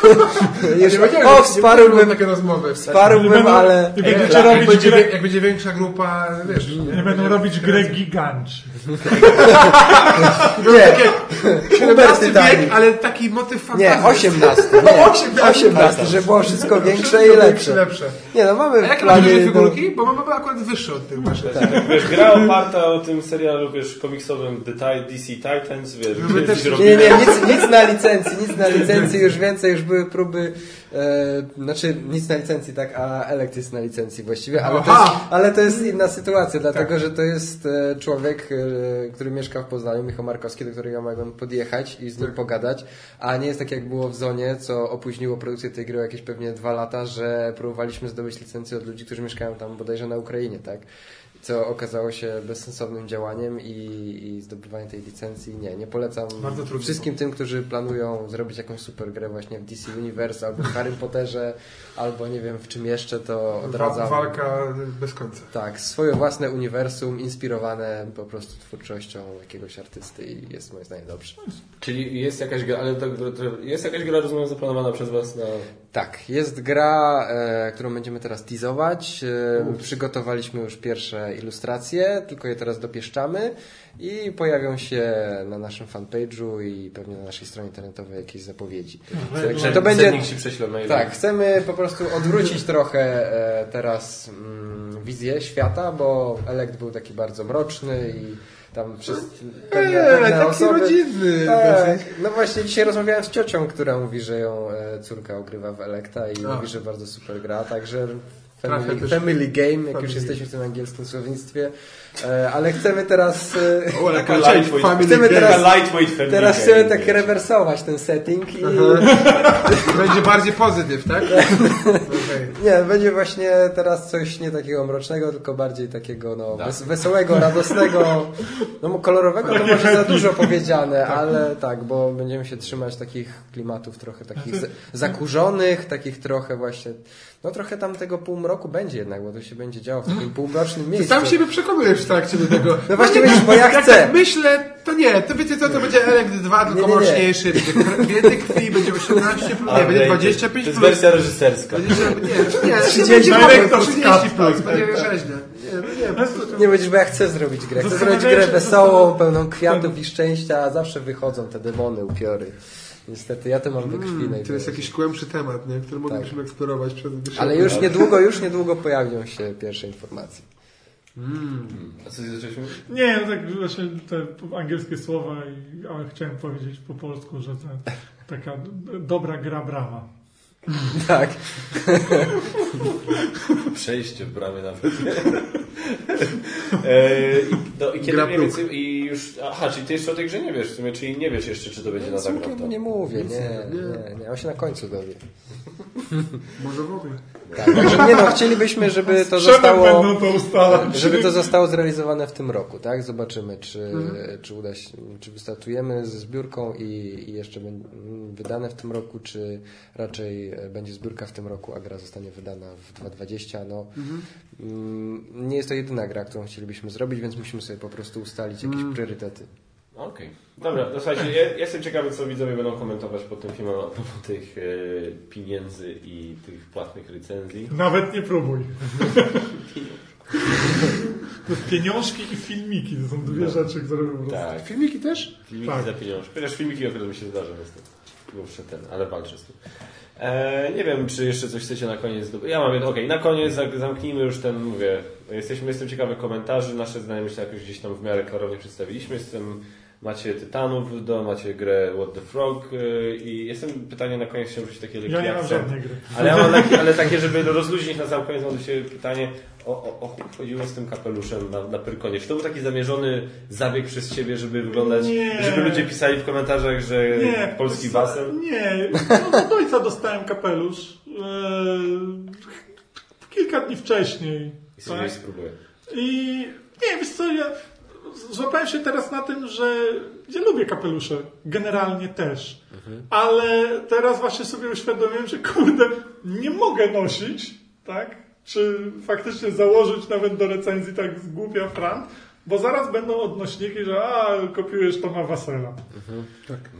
już, Nie będziemy- o, nie wsparłbym, takie rozmowy. wsparłbym, ale... i będziecie Jak, jak, robić będzie, jak będzie większa grupa, wiesz... nie będą robić grę giganci. Nie, 17 Titanic. wiek, ale taki motyw fantazji. nie, 18, nie, 18, żeby było wszystko większe i lepsze. lepsze. Nie no, mamy A jakie planie... figurki? Bo mamy akurat wyższe od tych waszych. wiesz, gra oparta o tym serialu, wiesz, komiksowym The DC Titans, wiesz, Nie, nie, nic, nic na licencji, nic na licencji, już więcej, już były próby, e, znaczy nic na licencji, tak, a Elect jest na licencji właściwie, ale to jest, ale to jest inna sytuacja, dlatego Tak. że to jest e, człowiek, e, który mieszka w Poznaniu, Michał Markowski, do którego ja mogłem podjechać i z nim Tak. pogadać, a nie jest tak jak było w Zonie, co opóźniło produkcję tej gry o jakieś pewnie dwa lata, że próbowaliśmy zdobyć licencję od ludzi, którzy mieszkają tam bodajże na Ukrainie, tak. Co okazało się bezsensownym działaniem i, i zdobywanie tej licencji nie, nie polecam wszystkim tym, którzy planują zrobić jakąś super grę właśnie w DC Universe albo w Harry Potterze albo nie wiem w czym jeszcze, to odradzam. walka bez końca. Tak, swoje własne uniwersum inspirowane po prostu twórczością jakiegoś artysty i jest moim zdaniem dobrze. Czyli jest jakaś gra, ale to, to, to, jest jakaś gra, rozumiem, zaplanowana przez Was na... Tak, jest gra, e, którą będziemy teraz teasować. E, przygotowaliśmy już pierwsze ilustracje, tylko je teraz dopieszczamy i pojawią się na naszym fanpage'u i pewnie na naszej stronie internetowej jakieś zapowiedzi. Także to będzie... Tak, chcemy po prostu odwrócić trochę e, teraz mm, wizję świata, bo Elekt był taki bardzo mroczny i tam przez Eee, taki osoby... rodzinny. Tak. No właśnie dzisiaj rozmawiałem z ciocią, która mówi, że ją e, córka ogrywa w Elekta i A. mówi, że bardzo super gra, także family, też- family game, jak family już jesteśmy w tym angielskim słownictwie, e, ale chcemy teraz e, O, ale Taka kurczę, lightweight- family chcemy game. teraz- Taka lightweight family teraz game, chcemy tak wiesz. rewersować ten setting i Będzie bardziej pozytyw, tak? Okej. Nie, będzie właśnie teraz coś nie takiego mrocznego, tylko bardziej takiego no, Tak. wes wesołego, radosnego, no kolorowego to może za dużo powiedziane, ale tak, bo będziemy się trzymać takich klimatów trochę takich zakurzonych, takich trochę właśnie, no trochę tam tego półmroku będzie jednak, bo to się będzie działo w takim półmrocznym Ty miejscu. sam siebie przekonujesz w trakcie do tego. No właśnie nie, widzisz, bo ja jak chcę. tak myślę, to nie, to wiecie co, to będzie Elekt 2, tylko nie, nie. mroczniejszy, więcej krwi, będzie 18 plus, nie, będzie Andrzej, 25 To jest plus. wersja reżyserska. Będzie, nie, nie, 30 będzie Director's 30 cut, plus, będzie tak, rzeźne. Nie, no nie, Nie będziesz, bo ja chcę zrobić grę. Chcę zrobić grę wesołą, pełną kwiatów i szczęścia, a zawsze wychodzą te demony, upiory. Niestety, ja to mam we krwi Mm, to jest jakiś głębszy temat, nie, który moglibyśmy eksplorować przed Ale już niedługo, już niedługo pojawią się pierwsze informacje. A co zaczęliśmy? Nie, no tak właśnie te angielskie słowa, i, ale chciałem powiedzieć po polsku, że to taka dobra gra brawa. Tak. Przejście w bramie nawet. e, i, no, I kiedy Gra mniej więcej, i już, aha, czyli ty jeszcze o tej grze nie wiesz w sumie, czyli nie wiesz jeszcze, czy to będzie na zagrał. nie mówię, nie, nie, nie, on się na końcu dowie. Może w ogóle. Tak, także nie no, chcielibyśmy, żeby to zostało, będą to żeby to zostało zrealizowane w tym roku, tak? Zobaczymy, czy, Mhm. czy uda się, czy wystartujemy ze zbiórką i, i jeszcze będzie wydane w tym roku, czy raczej będzie zbiórka w tym roku, a gra zostanie wydana w 2020. No, Mhm. nie jest to jedyna gra, którą chcielibyśmy zrobić, więc musimy sobie po prostu ustalić jakieś Mm. priorytety. Okej. Dobra, to słuchajcie, ja, jestem ciekawy, co widzowie będą komentować pod tym filmem a propos tych e, pieniędzy i tych płatnych recenzji. Nawet nie próbuj. To Pieniążki i filmiki to są dwie rzeczy, które po prostu... Tak, Filmiki też? filmiki Tak. za pieniądze. Chociaż filmiki akurat mi się zdarza niestety. Muszę ten, ale walczę z tym. E, nie wiem, czy jeszcze coś chcecie na koniec. do- Ja mam jedno, okej, na koniec zam- zamknijmy już ten, mówię, jesteśmy, jestem ciekawy komentarzy, nasze zdanie myślę jakoś gdzieś tam w miarę klarownie przedstawiliśmy. Jestem, macie Tytanów do, macie grę What the Frog e, i jestem pytanie na koniec, chciałem rzucić takie lekkie Ja nie mam akcent. żadnej gry. Ale ja mam takie, ale takie, żeby rozluźnić na sam koniec, mam do Ciebie pytanie o, o, o chodziło z tym kapeluszem na, na Pyrkonie. Czy to był taki zamierzony zabieg przez Ciebie, żeby wyglądać, Nie. żeby ludzie pisali w komentarzach, że Nie, polski basen? Nie, no, od ojca dostałem kapelusz. E, kilka dni wcześniej. I sobie tak? spróbuję. I nie, wiesz co, ja złapałem się teraz na tym, że ja lubię kapelusze, generalnie też. Ale teraz właśnie sobie uświadomiłem, że kurde, nie mogę nosić, tak? Czy faktycznie założyć nawet do recenzji tak z głupia frant, bo zaraz będą odnośniki, że a, kopiujesz Toma Wasela.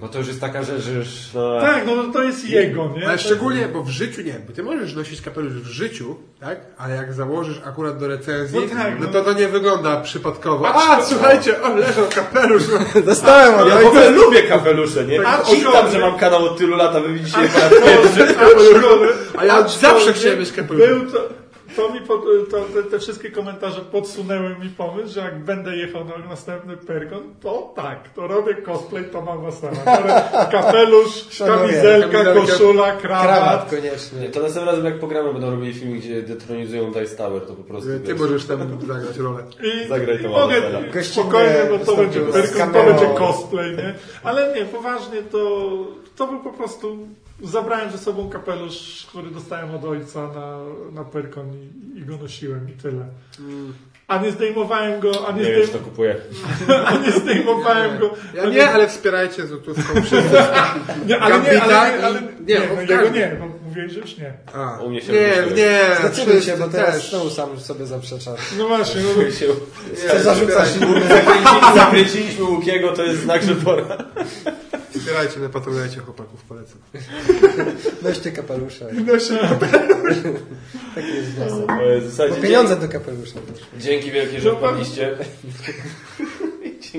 Bo to już jest taka rzecz, że już... No, Tak, no to jest jego, nie? Ale To- szczególnie, bo w życiu nie, bo ty możesz nosić kapelusz w życiu, tak? Ale jak założysz akurat do recenzji, No tak, no no. to to nie wygląda przypadkowo. A, słuchajcie, o, leżał kapelusz. Dostałem od Ja w ogóle lubię kapelusze, nie? Tak, A tam, aczkolwiek- że mam kanał od tylu lat, a wy widzicie aczkolwiek- A ja zawsze chciałem mieć kapelusz. Był to, to mi pod, to, te, te wszystkie komentarze podsunęły mi pomysł, że jak będę jechał na następny Pergon, to tak, to robię cosplay Toma Wasela. Kapelusz, kamizelka, Kamizelka, koszula, krawat krawat. koniecznie. To następnym razem jak pogramy, będą robili film, gdzie detronizują Dice Tower, to po prostu... Ty wiesz, możesz tam zagrać rolę. I, Zagraj to mogę spokojnie, bo to będzie Pergon, to będzie cosplay, nie? Ale nie, poważnie to, to był po prostu, zabrałem ze sobą kapelusz, który dostałem od ojca na, na Perkon i, i go nosiłem i tyle. a nie zdejmowałem go, a nie, Nie wiem, czy zdejm... to kupuję. a nie zdejmowałem go. Ja nie, ale wspierajcie złotówką wszyscy. Nie, ale nie, ale, Gambita ale, i- nie, nie, no, o, jego każdy. nie, bo mówiłeś, że już nie. A, U mnie się nie, nie, Zdecyduj się, bo teraz też. znowu sam sobie zaprzeczasz. No właśnie, no, się Nie, zarzucasz wspierajcie, zakręcili, zakręciliśmy Łukiego, to jest znak, że pora. wspierajcie na patronajcie chłopaków, polecam. Weźcie kapelusze. no się, Taki jest wniosek. W zasadzie Bo pieniądze do kapelusza. Dzięki wielkie, że wpadliście.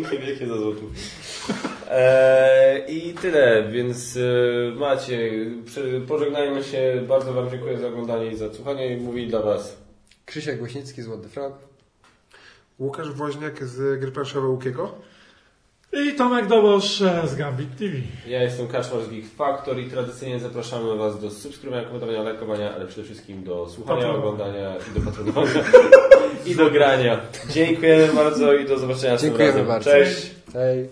Dzięki wielkie za złotówkę. Eee, I tyle, więc e, macie, przy- pożegnajmy się. Bardzo Wam dziękuję za oglądanie i za słuchanie. I Mówi dla Was Krzysiek Głośnicki z What the Frog. Łukasz Woźniak z gry planszowej Łukiego. I Tomek Dobosz z Gambit TV. Ja jestem Kaczmar z Geek Factor i tradycyjnie zapraszamy Was do subskrybowania, komentowania, lajkowania, ale przede wszystkim do słuchania, oglądania i do patronowania i do grania. Dziękujemy bardzo i do zobaczenia Dziękujemy razem. bardzo. Cześć! Hej.